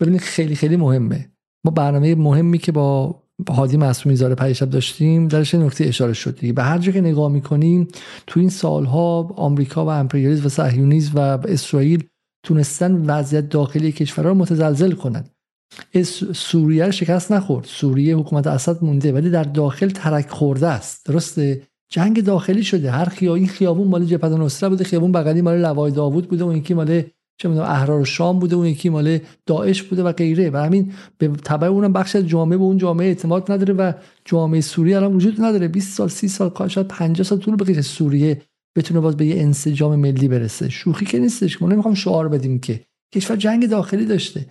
S1: ببینید خیلی خیلی مهمه. ما برنامه مهمی که با هادی معصومی زاره پریشب داشتیم درش نکته اشاره شد دیگه. به هر جا که نگاه می‌کنیم تو این سالها آمریکا و امپریالیسم و صهیونیسم و اسرائیل تونستن وضعیت داخلی کشورها رو متزلزل کنند سوریه شکست نخورد. سوریه حکومت اسد مونده ولی در داخل ترک خورده است. درسته؟ جنگ داخلی شده. هر خیا این خیابون مال جبهه نصره بوده. خیابون بغلی مال لوای داوود بوده. اون یکی مال چه می‌دونم احرار شام بوده. اون یکی مال داعش بوده و غیره. و همین به تبع اونم بخش از جامعه به اون جامعه اعتماد نداره و جامعه سوریه الان وجود نداره. 20 سال 30 سال شاید 50 سال طول بکشه سوریه بتونه باز به یه انسجام ملی برسه. شوخی که نیستش. ما نمی‌خوام شعار بدیم که. کشور جنگ داخلی داشته.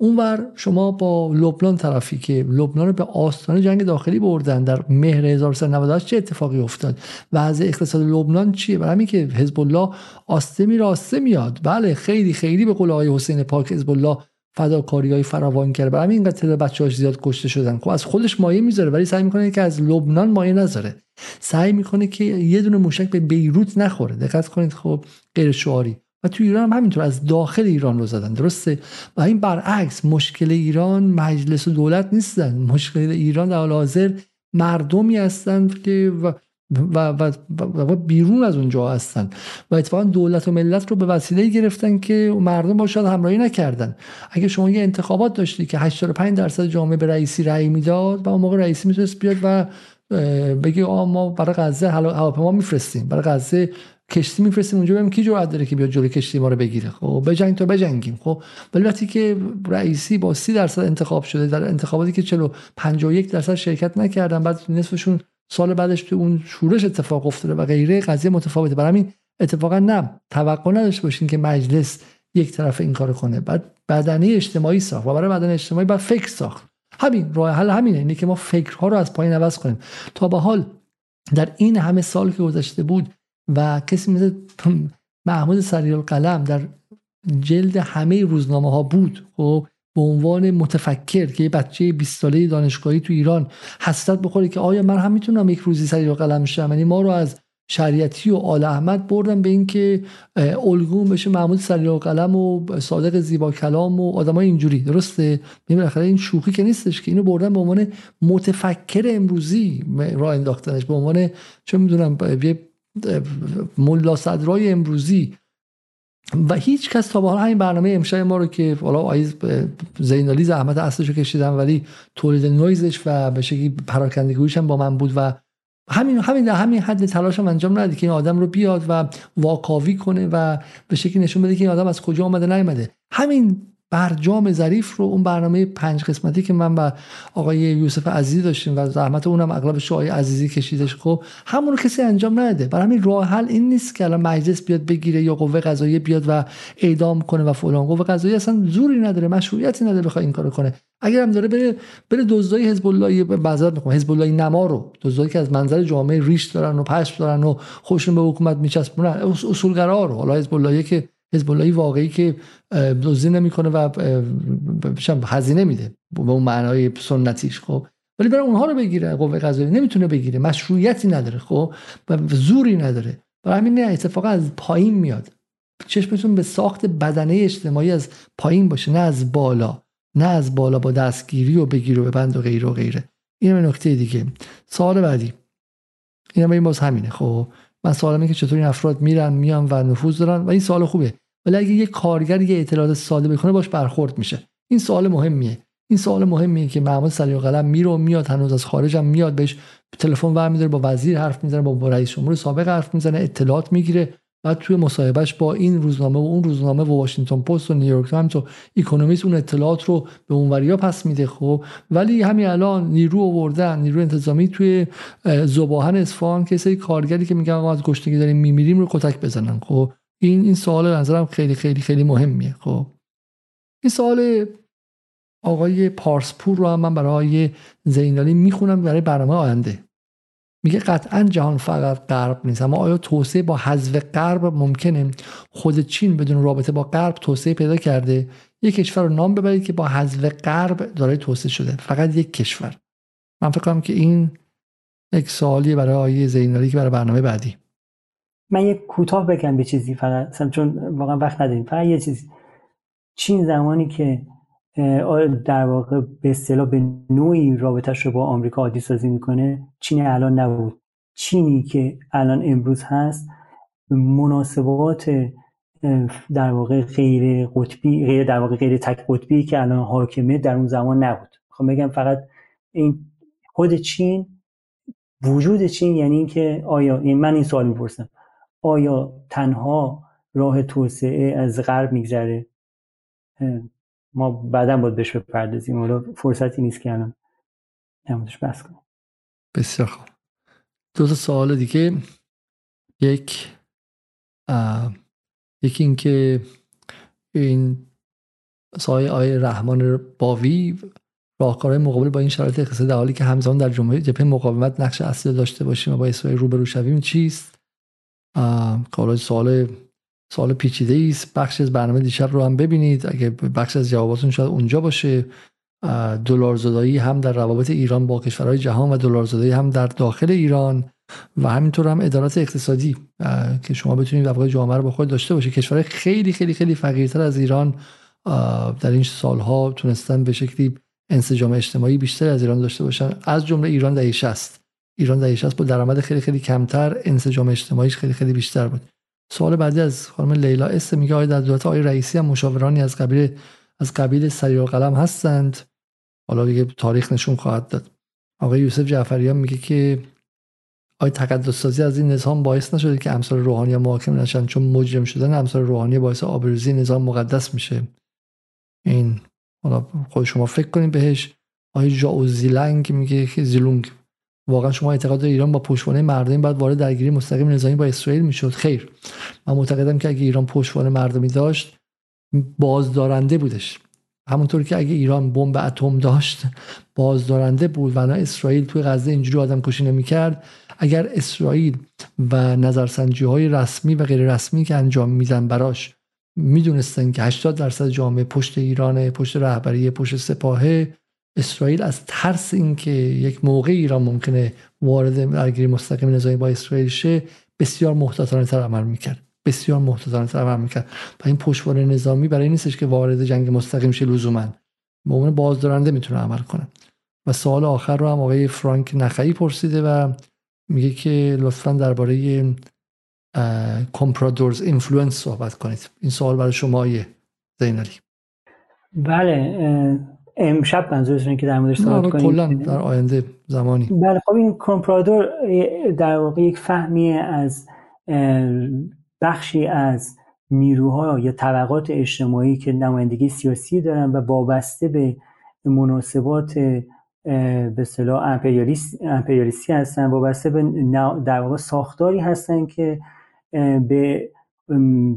S1: اونور شما با لبنان طرفی که لبنان رو به آستانه جنگ داخلی بردن. در مهر 1398 چه اتفاقی افتاد؟ وضع اقتصاد لبنان چیه؟ برای همین که حزب الله آسته می راسته میاد بله خیلی خیلی به قول آقای حسین پاک حزب الله فداکاری های فراوان کرده برای همین اینقدر تعداد بچه‌هاش زیاد کشته شدن. خب از خودش مایه می‌ذاره ولی سعی می‌کنه که از لبنان مایه نذاره. سعی می‌کنه که یه دونه موشک به بیروت نخوره. دقت کنید خب غیر شعاری. و تو ایران هم همینطور از داخل ایران رو زدن. درسته؟ و این برعکس مشکل ایران مجلس و دولت نیستن. مشکل ایران در حال حاضر مردمی هستند که و و, و, و, بیرون از اونجا هستن. و اتفاقا دولت و ملت رو به وسیله گرفتن که مردم با همراهی نکردن. اگه شما یه انتخابات داشتی که 85 درصد جامعه به رئیسی رأی می‌داد و اون موقع رئیسی می‌تونست بیاد و بگی آ ما برای غزه هواپیما میفرستیم. برای غزه کشتی میفرستیم. اونجا ببینیم کی جرأت داره که بیاد جلوی کشتی ما رو بگیره. خب بجنگ تا بجنگیم. خب ولی وقتی که رئیسی با 30 درصد انتخاب شده در انتخاباتی که چلو 51 درصد شرکت نکردن بعد نصفشون سال بعدش تو اون شورش اتفاق افتاده و غیره قضیه متفاوته. برای همین اتفاقا نه توقع نداشته باشین که مجلس یک طرف این کار کنه. بعد بدنه اجتماعی ساخت و برای بدنه اجتماعی بعد فکر ساخت. همین راه حل همینه. اینه که ما فکرها رو از پایین عوض کنیم. تا به حال در این همه سال که گذشته بود و کسی مثل محمود سریال قلم در جلد همه روزنامه ها بود خب به عنوان متفکر که یه بچه 20 ساله دانشگاهی تو ایران حسرت بخوره که آیا من هم می‌تونم یک روزی سریال قلم شم یعنی ما رو از شریعتی و آل احمد بردن به اینکه الگوم بشه محمود سریع قلم و صادق زیبا کلام و آدمای اینجوری. درسته؟ بالاخره این شوخی که نیستش که اینو بردن به عنوان متفکر امروزی راه انداختنش. به عنوان چه می‌دونم یه ملا صدرای امروزی و هیچ کس تا به حال همین برنامه امشب ما رو که حالا آیز زینالی زحمت اصلش رو کشیدم ولی تولید نویزش و به شکلی پراکندگیش هم با من بود و همین همین در همین حد تلاش هم انجام نده که این آدم رو بیاد و واکاوی کنه و به شکلی نشون بده که این آدم از کجا آمده نیومده. همین برجام ظریف رو اون برنامه پنج قسمتی که من با آقای یوسف عزیزی داشتیم و زحمت اونم اغلب آقای عزیزی کشیدش خب همون کسی انجام نده. برای همین راه حل این نیست که الان مجلس بیاد بگیره یا قوه قضاییه بیاد و اعدام کنه و فلان. قوه قضاییه اصلا زوری نداره مشروعیتی نداره بخواد این کارو کنه. اگر هم داره بره بره دزدای حزب الله بازار می‌کنه حزب الله نما رو. دزدایی که از منظر جامعه ریش دارن و پشم دارن و خوشون به حکومت میچسبونن اصولگرا رو. حالا حزب الله که حزب واقعی که دزدی نمی‌کنه و هزینه میده به اون معنای سنتیش خب. ولی برای اونها رو بگیره قوه قضاییه نمی‌تونه بگیره مشروعیتی نداره خب و زوری نداره. برای همین نه اتفاقا از پایین میاد. چشمتون به ساخت بدنه اجتماعی از پایین باشه نه از بالا نه از بالا با دستگیری و بگیر و بند و غیره و غیره. این نکته دیگه. سوال بعدی. این این باز همینه خب. من سوالم که چطور این افراد میرن میان و نفوذ دارن؟ و این سوال خوبه ولی اگه یه کارگر یه اطلاعات ساده بکنه باش برخورد میشه. این سوال مهمیه. این سوال مهمیه که محمد سلیق قلم میره و میاد هنوز از خارج هم میاد بهش تلفن ور با وزیر حرف می‌زنه با رئیس جمهور سابق حرف می‌زنه اطلاعات می‌گیره. بعد توی مصاحبهش با این روزنامه و اون روزنامه و واشنگتن پست و نیویورک تایمز و اکونومیست اون اطلاعات رو به اونوریا پس میده خب. ولی همین الان نیرو آوردن نیرو انتظامی توی ذوب‌آهن اصفهان کسی کارگری که میگن ما از گشنگی داریم میمیریم رو کتک بزنن خب. این این سوال نظرم خیلی خیلی خیلی مهمیه. خب. این سوال آقای پارسپور رو هم من برای زینالی می‌خونم برای برنامه آینده. میگه قطعا جهان فقط غرب نیست اما آیا توسعه با حذف غرب ممکنه؟ خود چین بدون رابطه با غرب توسعه پیدا کرده؟ یک کشور رو نام ببرید که با حذف غرب دارای توسعه شده. فقط یک کشور. من فکر کنم که این یک سوالی برای آیه زینالی که برای برنامه بعدی.
S2: من یک کوتاه بگم به چیزی فقط چون واقعا وقت نداریم. فقط یه چیزی. چین زمانی که در واقع به اصطلاح به نوعی رابطش رو با آمریکا عادی سازی می‌کنه چین الان نبود. چینی که الان امروز هست مناسبات در واقع غیر قطبی غیر در واقع غیر تک قطبی که الان حاکمه در اون زمان نبود. خب بگم فقط این خود چین وجود چین یعنی اینکه آیا یعنی من این سوال می‌پرسم. آیا تنها راه توسعه از غرب میگذره؟ ما بعدا باید بهش بپردازیم. حالا فرصتی نیست که الان نمودش بس کنم
S1: بسیار خوب. دو تا سوال دیگه. یک یکی اینکه این سایه آی رحمان باوی راهکارهای مقابل با این شرایط اقتصادی در حالی که همزمان در جمهوری جبهه مقاومت نقش اصلی داشته باشیم و با اسرائیل روبرو شویم چیست؟ حالا سوال سوال پیچیده است. بخش از برنامه دیشب رو هم ببینید. اگه بخش از جواباتون شاید اونجا باشه. دلار زدایی هم در روابط ایران با کشورهای جهان و دلار زدایی هم در داخل ایران و همینطور هم ادارات اقتصادی که شما بتونید واقع جامعه رو با خود داشته باشه کشورهای خیلی خیلی خیلی فقیرتر از ایران در این سالها تونستن به شکلی انسجام اجتماعی بیشتر از ایران داشته باشن. از جمله ایران در 60 ایران در 60 با درآمد خیلی خیلی کمتر انسجام اجتماعیش خیلی خیلی بیشتر بود. سوال بعدی از خانم لیلا است میگه آیا در دولت آقای رئیسی هم مشاورانی از قبیل از قبیل سریع قلم هستند؟ حالا دیگه تاریخ نشون خواهد داد. آقای یوسف جعفریان میگه که آیا تقدس سازی از این نظام باعث نشده که امثال روحانی محاکم نشن؟ چون مجرم شدن امثال روحانی باعث آبروزی نظام مقدس میشه. این حالا خود شما فکر کنید بهش. آقای جاو زیلنگ میگه که زیلونگ. واقعا شما اعتقاد ایران با پشتوانه مردمی باید وارد درگیری مستقیم نظامی با اسرائیل می‌شد؟ خیر. من معتقدم که اگه ایران پشتوانه مردمی داشت بازدارنده بودش. همونطور که اگه ایران بمب اتم داشت بازدارنده بود و نه اسرائیل توی غزه اینجوری آدم کشی نمی‌کرد. اگر اسرائیل و نظرسنجی های رسمی و غیر رسمی که انجام میدن براش می‌دونستن که 80 درصد جامعه پشت ایران پشت رهبری پشت سپاهه اسرائیل از ترس اینکه یک موقع ایران ممکنه وارد درگیری مستقیم نظامی با اسرائیل شه بسیار محتاطانه تر عمل می‌کرد. بسیار محتاطانه تر عمل می‌کرد. و این پشتوانه نظامی برای نیستش که وارد جنگ مستقیم شه لزوما. به عنوان بازدارنده می‌تونه عمل کنه. و سوال آخر رو هم آقای فرانک نخعی پرسیده و میگه که لطفا درباره compradors influence صحبت کنید. این سوال برای شما زینالی
S2: بله امشب منظورتونه که در موردش صحبت
S1: کنیم. در آینده زمانی.
S2: بله خب این کمپرادور در واقع یک فهمی از بخشی از نیروها یا طبقات اجتماعی که نمایندگی سیاسی دارن و وابسته به مناسبات به اصطلاح امپریالیستی هستن وابسته به در واقع ساختاری هستن که به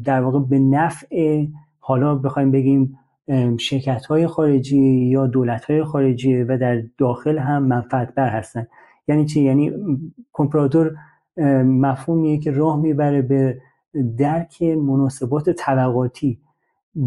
S2: در واقع به نفع حالا بخوایم بگیم شرکت های خارجی یا دولت های خارجی و در داخل هم منفعت بر هستن. یعنی چی؟ یعنی کمپراتور مفهومیه که راه می‌بره به درک مناسبات طبقاتی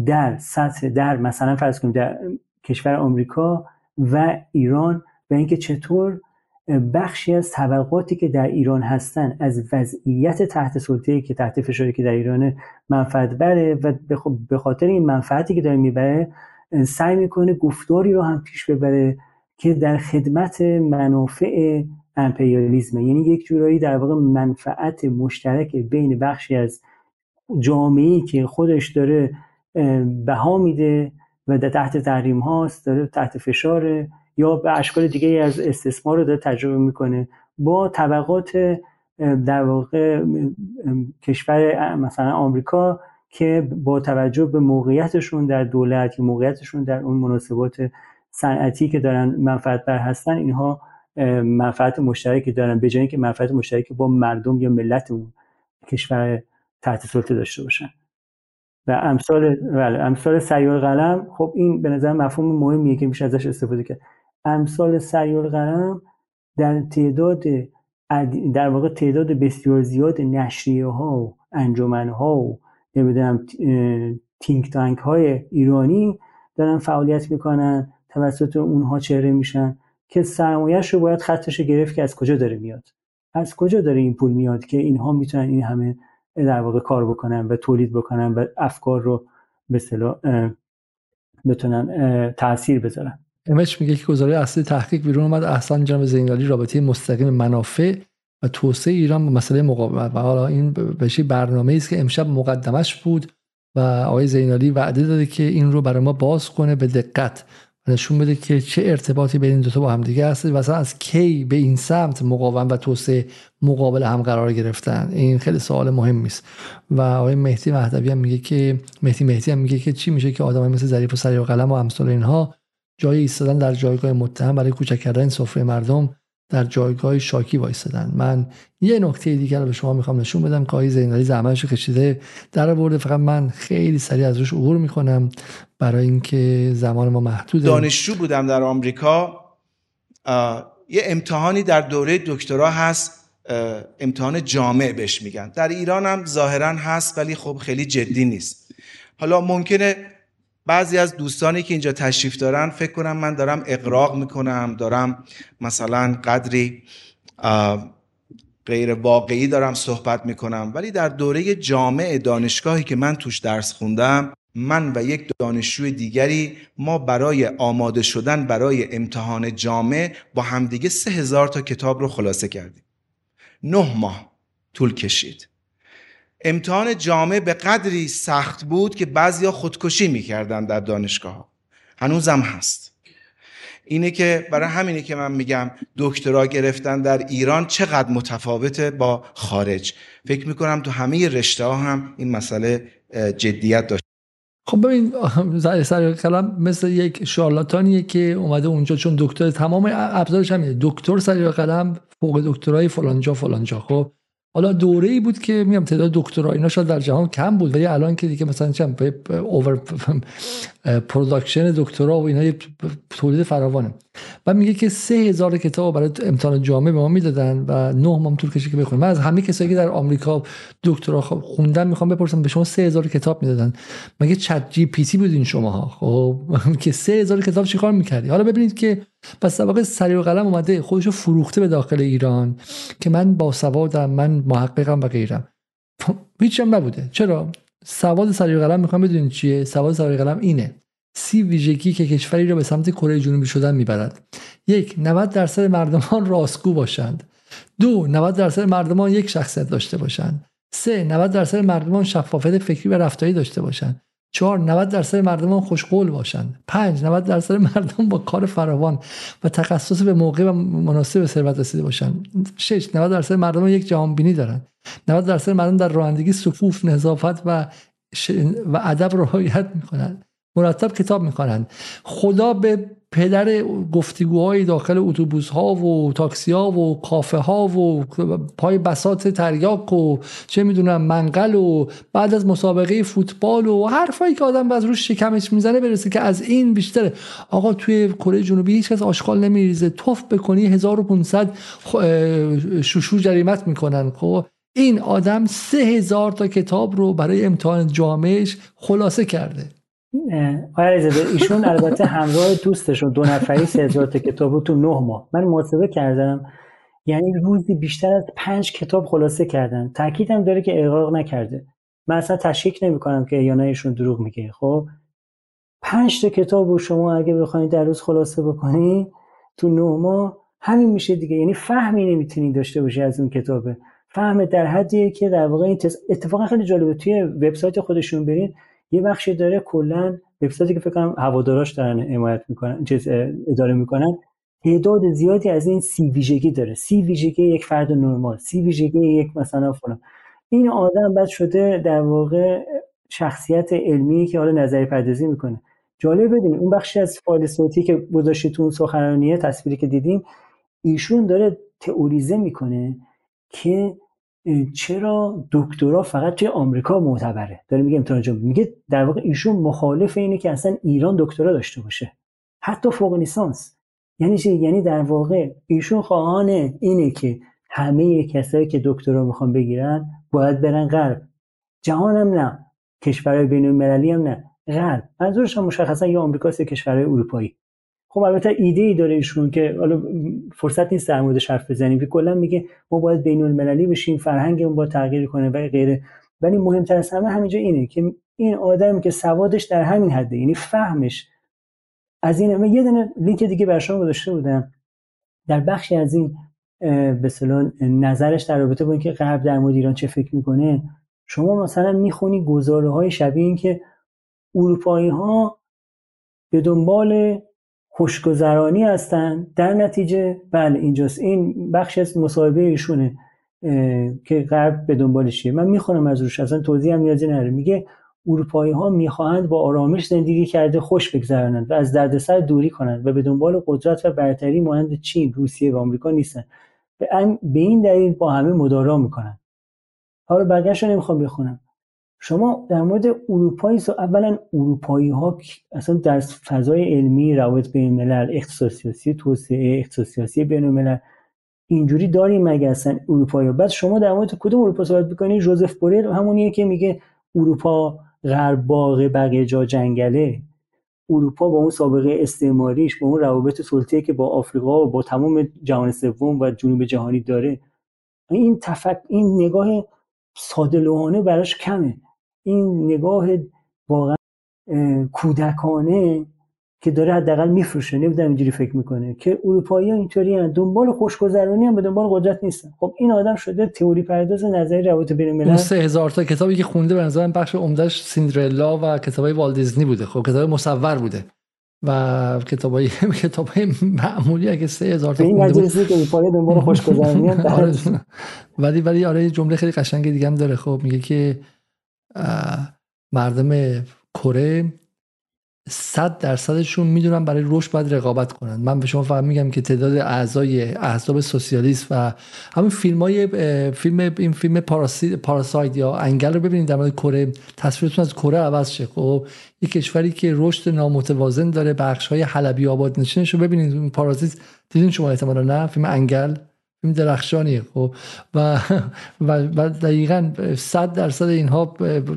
S2: در سطح در مثلا فرض کنیم در کشور آمریکا و ایران و اینکه چطور بخشی از طبقاتی که در ایران هستن از وضعیت تحت سلطه که تحت فشاری که در ایران منفعت بره و به خاطر این منفعتی که داره می‌بره سعی می‌کنه گفتاری رو هم پیش ببره که در خدمت منافع امپریالیزم یعنی یک جورایی در واقع منفعت مشترک بین بخشی از جامعه که خودش داره بها میده و در تحت تحریم هاست داره تحت فشار یا به اشکال دیگه از استثمار رو داره تجربه می‌کنه. با طبقات در واقع کشور مثلا آمریکا که با توجه به موقعیتشون در دولت یا موقعیتشون در اون مناسبات صنعتی که دارن منفعت بر هستن اینها منفعت مشترکی دارن به جای که منفعت مشترکی با مردم یا ملت اون کشور تحت سلطه داشته باشن. و امثال بله امثال سیار قلم خب این به نظر مفهوم مهمیه که میشه ازش استفاده کرد. امثال سیار قلم در تعداد در واقع تعداد بسیار زیاد نشریه ها و انجمن ها و نمی‌دونم تینک تانک های ایرانی دارن فعالیت می‌کنن توسط اونها چهره میشن که سرمایهش رو باید خطش گرفت که از کجا داره میاد. از کجا داره این پول میاد که اینها می‌تونن این همه در واقع کار بکنن و تولید بکنن و افکار رو به بتونن تاثیر بذارن.
S1: امش میگه که گزاره اصلی تحقیق بیرون اومد. احسان جناب زینالی رابطه مستقیم منافع و توسعه ایران با مسئله مقاومت. و حالا این بهشی برنامه است که امشب مقدمش بود و آقای زینالی وعده داده که این رو برای ما باز کنه به دقت. نشون بده که چه ارتباطی بین این دو تا با هم دیگه هست و از کی به این سمت مقاوم و توسعه مقابل هم قرار گرفتن. این خیلی سوال مهمی است و آقای مهدی مهدوی هم میگه که مهدی مهدی هم میگه که چی میشه که آدمای مثل ظریف و سری و قلم و امثال اینها جای ایستادن در جایگاه متهم برای کوچک کردن سفره مردم در جایگاه شاکی وایستادن. من یه نکته دیگر رو به شما می‌خوام نشون بدم که آقای زینالی زحمتش کشیده. در آورده فقط من خیلی سریع از روش عبور می‌کنم برای اینکه زمان ما محدوده.
S3: دانشجو بودم در آمریکا. یه امتحانی در دوره دکترا هست. امتحان جامع بهش میگن. در ایران هم ظاهرا هست ولی خب خیلی جدی نیست. حالا ممکنه بعضی از دوستانی که اینجا تشریف دارن فکر کنم من دارم اقراق می‌کنم دارم مثلا قدری غیر واقعی دارم صحبت می‌کنم. ولی در دوره جامع دانشگاهی که من توش درس خوندم من و یک دانشجوی دیگری ما برای آماده شدن برای امتحان جامع با همدیگه سه هزار تا کتاب رو خلاصه کردیم. نه ماه طول کشید. امتحان جامع به قدری سخت بود که بعضیا خودکشی می‌کردن در دانشگاه ها. هنوزم هست. اینه که برای همینه که من میگم دکترا گرفتن در ایران چقدر متفاوته با خارج. فکر می‌کنم تو همه رشته ها هم این مسئله جدیت داشت.
S1: خب ببین سر کلام مثل یک شارلاتانیه که اومده اونجا چون دکتر تمام ابزارش همینه. دکتر سر قلم فوق دکترای فلانجا فلانجا. خب حالا دوره ای بود که میگم تعداد دکترا اینا شاید در جهان کم بود ولی الان که دیگه مثلا چم overproduction دکترا و اینا تولید فراوانه. و میگه که سه هزار کتاب برای امتحان جامع به ما می‌دادن و نه ماه طول کشید که بخونیم. من از همه کسایی که در آمریکا دکترا خوندن می‌خوام بپرسم به شما سه هزار کتاب می‌دادن. مگه ChatGPT بودین شماها؟ خب که سه هزار کتاب چیکار می‌کردی؟ حالا ببینید که پس واقع سریع‌القلم اومده خودشو فروخته به داخل ایران که من با سوادم من محققم و غیرم. هیچ هم نبوده. چرا؟ سواد سری و قلم می‌خوام بدونید چیه؟ سواد سری قلم اینه. سی ویژگی که کشوری را به سمت کره جنوبی شدن می‌برد. یک 90 درصد مردمان راستگو باشند. دو 90 درصد مردمان یک شخصیت داشته باشند. سه 90 درصد مردمان شفافیت فکری و رفتاری داشته باشند. چهار 90 درصد مردم خوشقول باشند پنج 90 درصد مردم با کار فراوان و تخصص به موقع و مناسب ثروت رسیده باشند شش 90 درصد مردم یک جهان بینی دارند 90 درصد مردم در رانندگی صفوف نظافت و و ادب رعایت می‌کنند مرتب کتاب می‌خوانند. خدا به پدر گفتگوهای داخل اتوبوس ها و تاکسی ها و کافه ها و پای بسات تریاک و چه می‌دونم منقل و بعد از مسابقه فوتبال و حرفایی که آدم باز روش شکمش می‌زنه برسه که از این بیشتره. آقا توی کره جنوبی هیچ کس آشغال نمیریزه. توف بکنی 1500 شوشو جریمت می‌کنن. خب این آدم سه هزار تا کتاب رو برای امتحان جامعش خلاصه کرده.
S2: آیا ایشون البته همراه دوستشون دو نفری سه کتاب رو تو نه ماه. من محاسبه کردم. یعنی روزی بیشتر از پنج کتاب خلاصه کردن تاکید هم داره که اقراق نکرده. من اصلا تشکیک نمی کنم که یا ایشون دروغ میگه. خب؟ پنج تا کتاب رو شما اگه بخواید در روز خلاصه بکنی تو نه ماه همین میشه دیگه. یعنی فهمی نمی‌تونی داشته باشی از اون کتابه. فهم در حدیه که در واقع این اتفاقا خیلی جالبه. توی وبسایت خودشون برین. یه بخشی داره کلا وبسایتی که فکر کنم هواداراش دارن حمایت می‌کنن چیز اداره می‌کنن تعداد زیادی از این سی ویژگی داره. سی ویژگی یک فرد نرمال سی ویژگی یک مثلا فلان. این آدم بعد شده در واقع شخصیت علمی که حالا نظری پردازی می‌کنه. جالب بدونید اون بخشی از فایل صوتی که گذاشتی تو اون سخنرانیه تصویری که دیدیم ایشون داره تئوریزه می‌کنه که چرا دکترا فقط توی آمریکا معتبره؟ داره میگه امتحان میگه در واقع ایشون مخالف اینه که اصلا ایران دکترا داشته باشه. حتی فوق لیسانس. یعنی چی؟ یعنی در واقع ایشون خواهان اینه که همه کسایی که دکترا می‌خوان بگیرن باید برن غرب. جهان هم نه. کشورهای بین المللی هم نه. غرب. منظورش هم مشخصا یا آمریکاست یا کشورهای اروپایی. خب البته ایده ای داره ایشون که حالا فرصت نیست در موردش حرف بزنیم که کلا میگه ما باید بین المللی بشیم فرهنگمون با تغییر کنه و غیره. ولی مهمتر از همه همینجا اینه که این آدم که سوادش در همین حده یعنی فهمش از این من یه دونه لینک دیگه بر شما گذاشته بودم. در بخشی از این به نظرش در رابطه با اینکه غرب در مورد ایران چه فکر می‌کنه شما مثلا می‌خونی گزاره های شبیه این که اروپایی ها به دنبال خوشگذرانی هستن. در نتیجه بله اینجاست این بخش از مصاحبه ایشونه که غرب به دنبالشیه من می‌خونم از روش اصلا توضیح هم نیازی نره میگه اروپایی ها می‌خواهند با آرامش زندگی کرده خوش بگذرانند و از دردسر دوری کنند و به دنبال قدرت و برتری مانند چین روسیه و آمریکا نیستند. به این دلیل با همه مدارا می‌کنند. حالا برگشت رو نمی‌خوام بخونم. شما در مورد اروپایی اولا اروپایی ها اصلا در فضای علمی روابط بین الملل اقتصاد توسعه اقتصاد بین الملل اینجوری داریم مگه اصلا اروپایی ها بعد شما در مورد کدوم اروپا صحبت می‌کنید جوزف بورل همونیه که میگه اروپا غرب باغ بقیه جا جنگله. اروپا با اون سابقه استعماریش با اون روابط سلطه‌ای که با آفریقا و با تمام جهان سوم و جنوب جهانی داره. این تفک این نگاه ساده براش کمه. این نگاه واقعا کودکانه که داره حداقل میفروشه. نمی‌دونم اینجوری فکر می‌کنه که اروپایی ها اینطوری هن. دنبال خوشگذرانی هم به دنبال قدرت نیستن. خب این آدم شده تئوری پرداز نظری روابط بین الملل.
S1: سه هزار تا کتابی که خونده به نظرم بخش عمدهش سیندرلا و کتابای والدیزنی بوده. خب کتاب مصور بوده و کتابای کتابای معمولی اگه سه هزار تا
S2: این خونده که دنبال خوشگذرانی
S1: آره. ولی ولی آره جمله خیلی قشنگ دیگه هم داره. خب میگه که مردم کره صد درصدشون می‌دونن برای رشد باید رقابت کنن. من به شما فقط میگم که تعداد اعضای احزاب سوسیالیست و همین فیلم های فیلم این فیلم پاراساید یا انگل رو ببینید در مورد کره تصویرتون از کره عوض شه. خب یک کشوری که رشد نامتوازن داره بخش های حلبی آباد نشینش رو ببینید. این پارازیت دیدین شما احتمالا نه؟ فیلم انگل؟ این درخشانیه خب. و و, دقیقا صد درصد اینها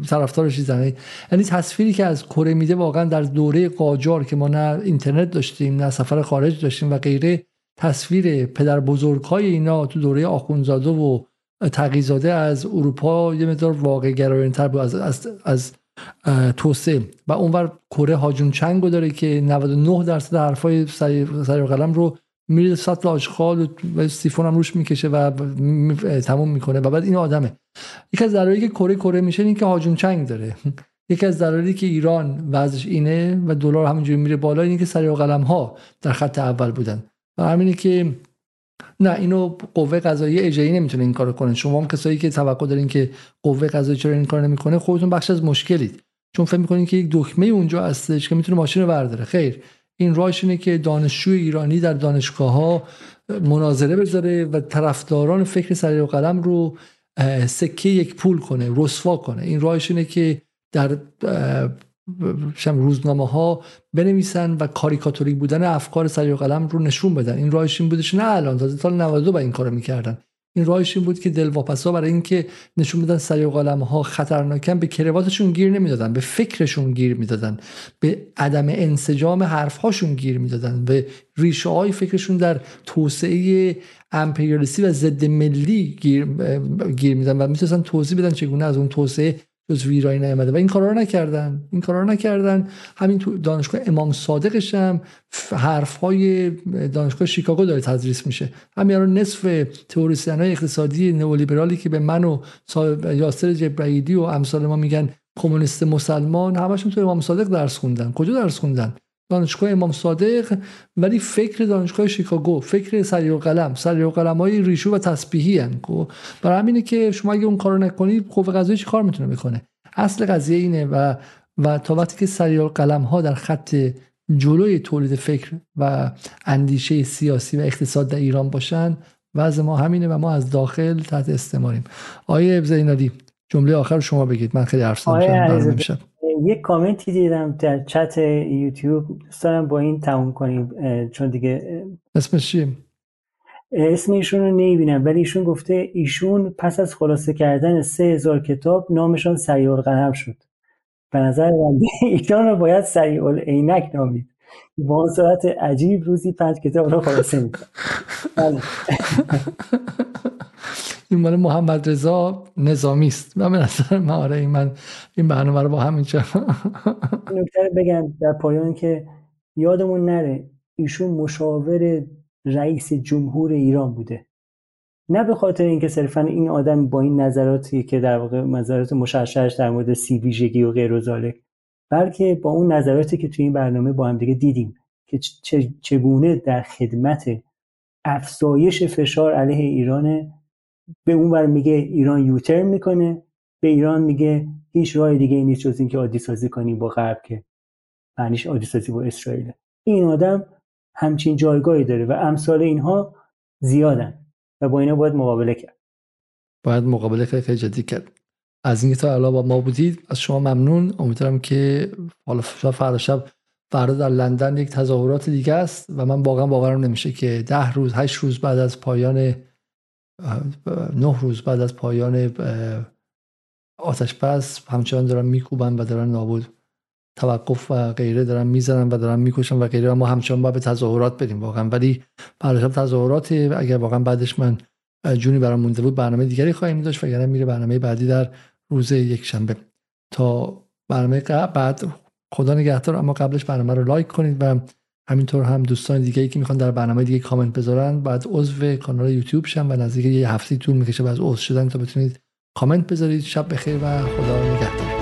S1: طرفدار چیزن یعنی تصویری که از کره میده واقعا در دوره قاجار که ما نه اینترنت داشتیم نه سفر خارج داشتیم و غیره تصویر پدر بزرگ های اینا تو دوره آخونزاده و تقیزاده از اروپا یه مقدار واقع گرایانتر بود از, از, از توسعه. و اونور کره هاجون چنگو داره که 99 درصد حرفای سری قلم رو میره سطل آشغال و سیفون هم روش می‌کشه و تموم می‌کنه و بعد این آدمه. یکی از دلایلی که کره کره میشه این که هاجون چنگ داره. یکی از دلایلی که ایران وضعش اینه و دلار همینجوری میره بالا اینه که سریع قلم ها در خط اول بودن. و همینه که نه اینو قوه قضایی اجرایی نمی‌تونه این کارو کنه. شما هم کسایی که توقع دارین که قوه قضایی چرا این کار نمی‌کنه خودتون بخش از مشکلید. چون فکر می‌کنین که یک دکمه اونجا هستش که می‌تونه ماشین رو برداره. خیر. این راهش اینه که دانشجو ایرانی در دانشگاه ها مناظره بذاره و طرفداران فکر سریع و قلم رو سکه یک پول کنه رسوا کنه. این راهش اینه که در روزنامه ها بنویسن و کاریکاتوری بودن افکار سریع قلم رو نشون بدن. این راهش این بودش نه الان تازه سال 92 با این کارو می‌کردن. این راهش این بود که دلواپسا برای اینکه نشون بدن سریع قلم ها خطرناکن به کرواتشون گیر نمی‌دادن به فکرشون گیر می‌دادن به عدم انسجام حرف هاشون گیر می‌دادن به ریشه های فکرشون در توسعه امپریالیستی و ضد ملی گیر, گیر میدن و می‌تونستن توضیح بدن چگونه از اون توسعه جز ویرایی نیامده. و این کارا رو نکردن. این کارا رو نکردن. همین تو دانشگاه امام صادقش هم حرف های دانشگاه شیکاگو داره تدریس میشه. همین رو نصف تئوریسین های اقتصادی نئولیبرالی که به من و یاسر جبرئیلی و امثال ما میگن کمونیست مسلمان همشون تو امام صادق درس خوندن. کجا درس خوندن؟ دانشگاه امام صادق ولی فکر دانشگاه شیکاگو فکر سریع قلم سریع قلم های ریشو و تسبیحی هن. خب، برای همینه که شما اگه اون کارو نکنید قوه قضایی چی کار می‌تونه بکنه؟ اصل قضیه اینه و و تا وقتی که سریع قلم ها در خط جلوی تولید فکر و اندیشه سیاسی و اقتصاد در ایران باشن وضع ما همینه و ما از داخل تحت استعماریم. آیه زینالی جمله آخر شما بگید. من خیلی حرف زدم
S2: یک کامنتی دیدم در چت یوتیوب دوست دارم با این تموم کنیم چون دیگه
S1: اسمش چیه؟
S2: اسم ایشون رو نمی‌بینم ولی ایشون گفته ایشون پس از خلاصه کردن سه هزار کتاب نامشان سریع قلم شد به نظر من ایشان رو باید سریع عینک نامید با صورت عجیب روزی پنج کتاب رو خلاصه می‌کنم. بله.
S1: این مال محمد رضا نظامی است. من به نظر من آره این من این برنامه رو با همینجا
S2: نکته بگم در پایان که یادمون نره ایشون مشاور رئیس جمهور ایران بوده. نه به خاطر اینکه صرفا این آدم با این نظراتی که در واقع نظرات مشخصش در مورد سی ویژگی و غیر و بلکه با اون نظراتی که توی این برنامه با هم دیگه دیدیم که چگونه در خدمت افزایش فشار علیه ایران به اون ور میگه ایران یوتر می‌کنه به ایران میگه هیچ راه دیگه نیست جز اینکه عادی سازی کنیم با غرب که معنیش عادی سازی با اسرائیل این آدم همچین جایگاهی داره و امثال اینها زیادن و با اینا باید مقابله کرد.
S1: باید مقابله خیلی جدی کرد. از اینکه تا الان با ما بودید از شما ممنون. امیدوارم که حالا فردا شب فردا در لندن یک تظاهرات دیگه است و من واقعا باورم نمیشه که ده روز هشت روز بعد از پایان نه روز بعد از پایان آتش بس همچنان دارن میکوبن و دارن نابود توقف و غیره دارن می‌زنن و دارن می‌کشن و غیره. ما همچنان باید به تظاهرات بریم واقعا. ولی برای تظاهرات اگر واقعا بعدش من جونی برام مونده بود برنامه دیگری خواهیم داشت و میره برنامه بعدی در روز یک شنبه تا برنامه بعد خدا نگهدار اما قبلش برنامه رو لایک کنید و همینطور هم دوستان دیگه ای که می‌خوان در برنامه دیگه کامنت بذارن بعد عضو کانال یوتیوب شن و نزدیک یه هفته طول می‌کشه از عضو شدن تا بتونید کامنت بذارید. شب بخیر و خدا نگهدار.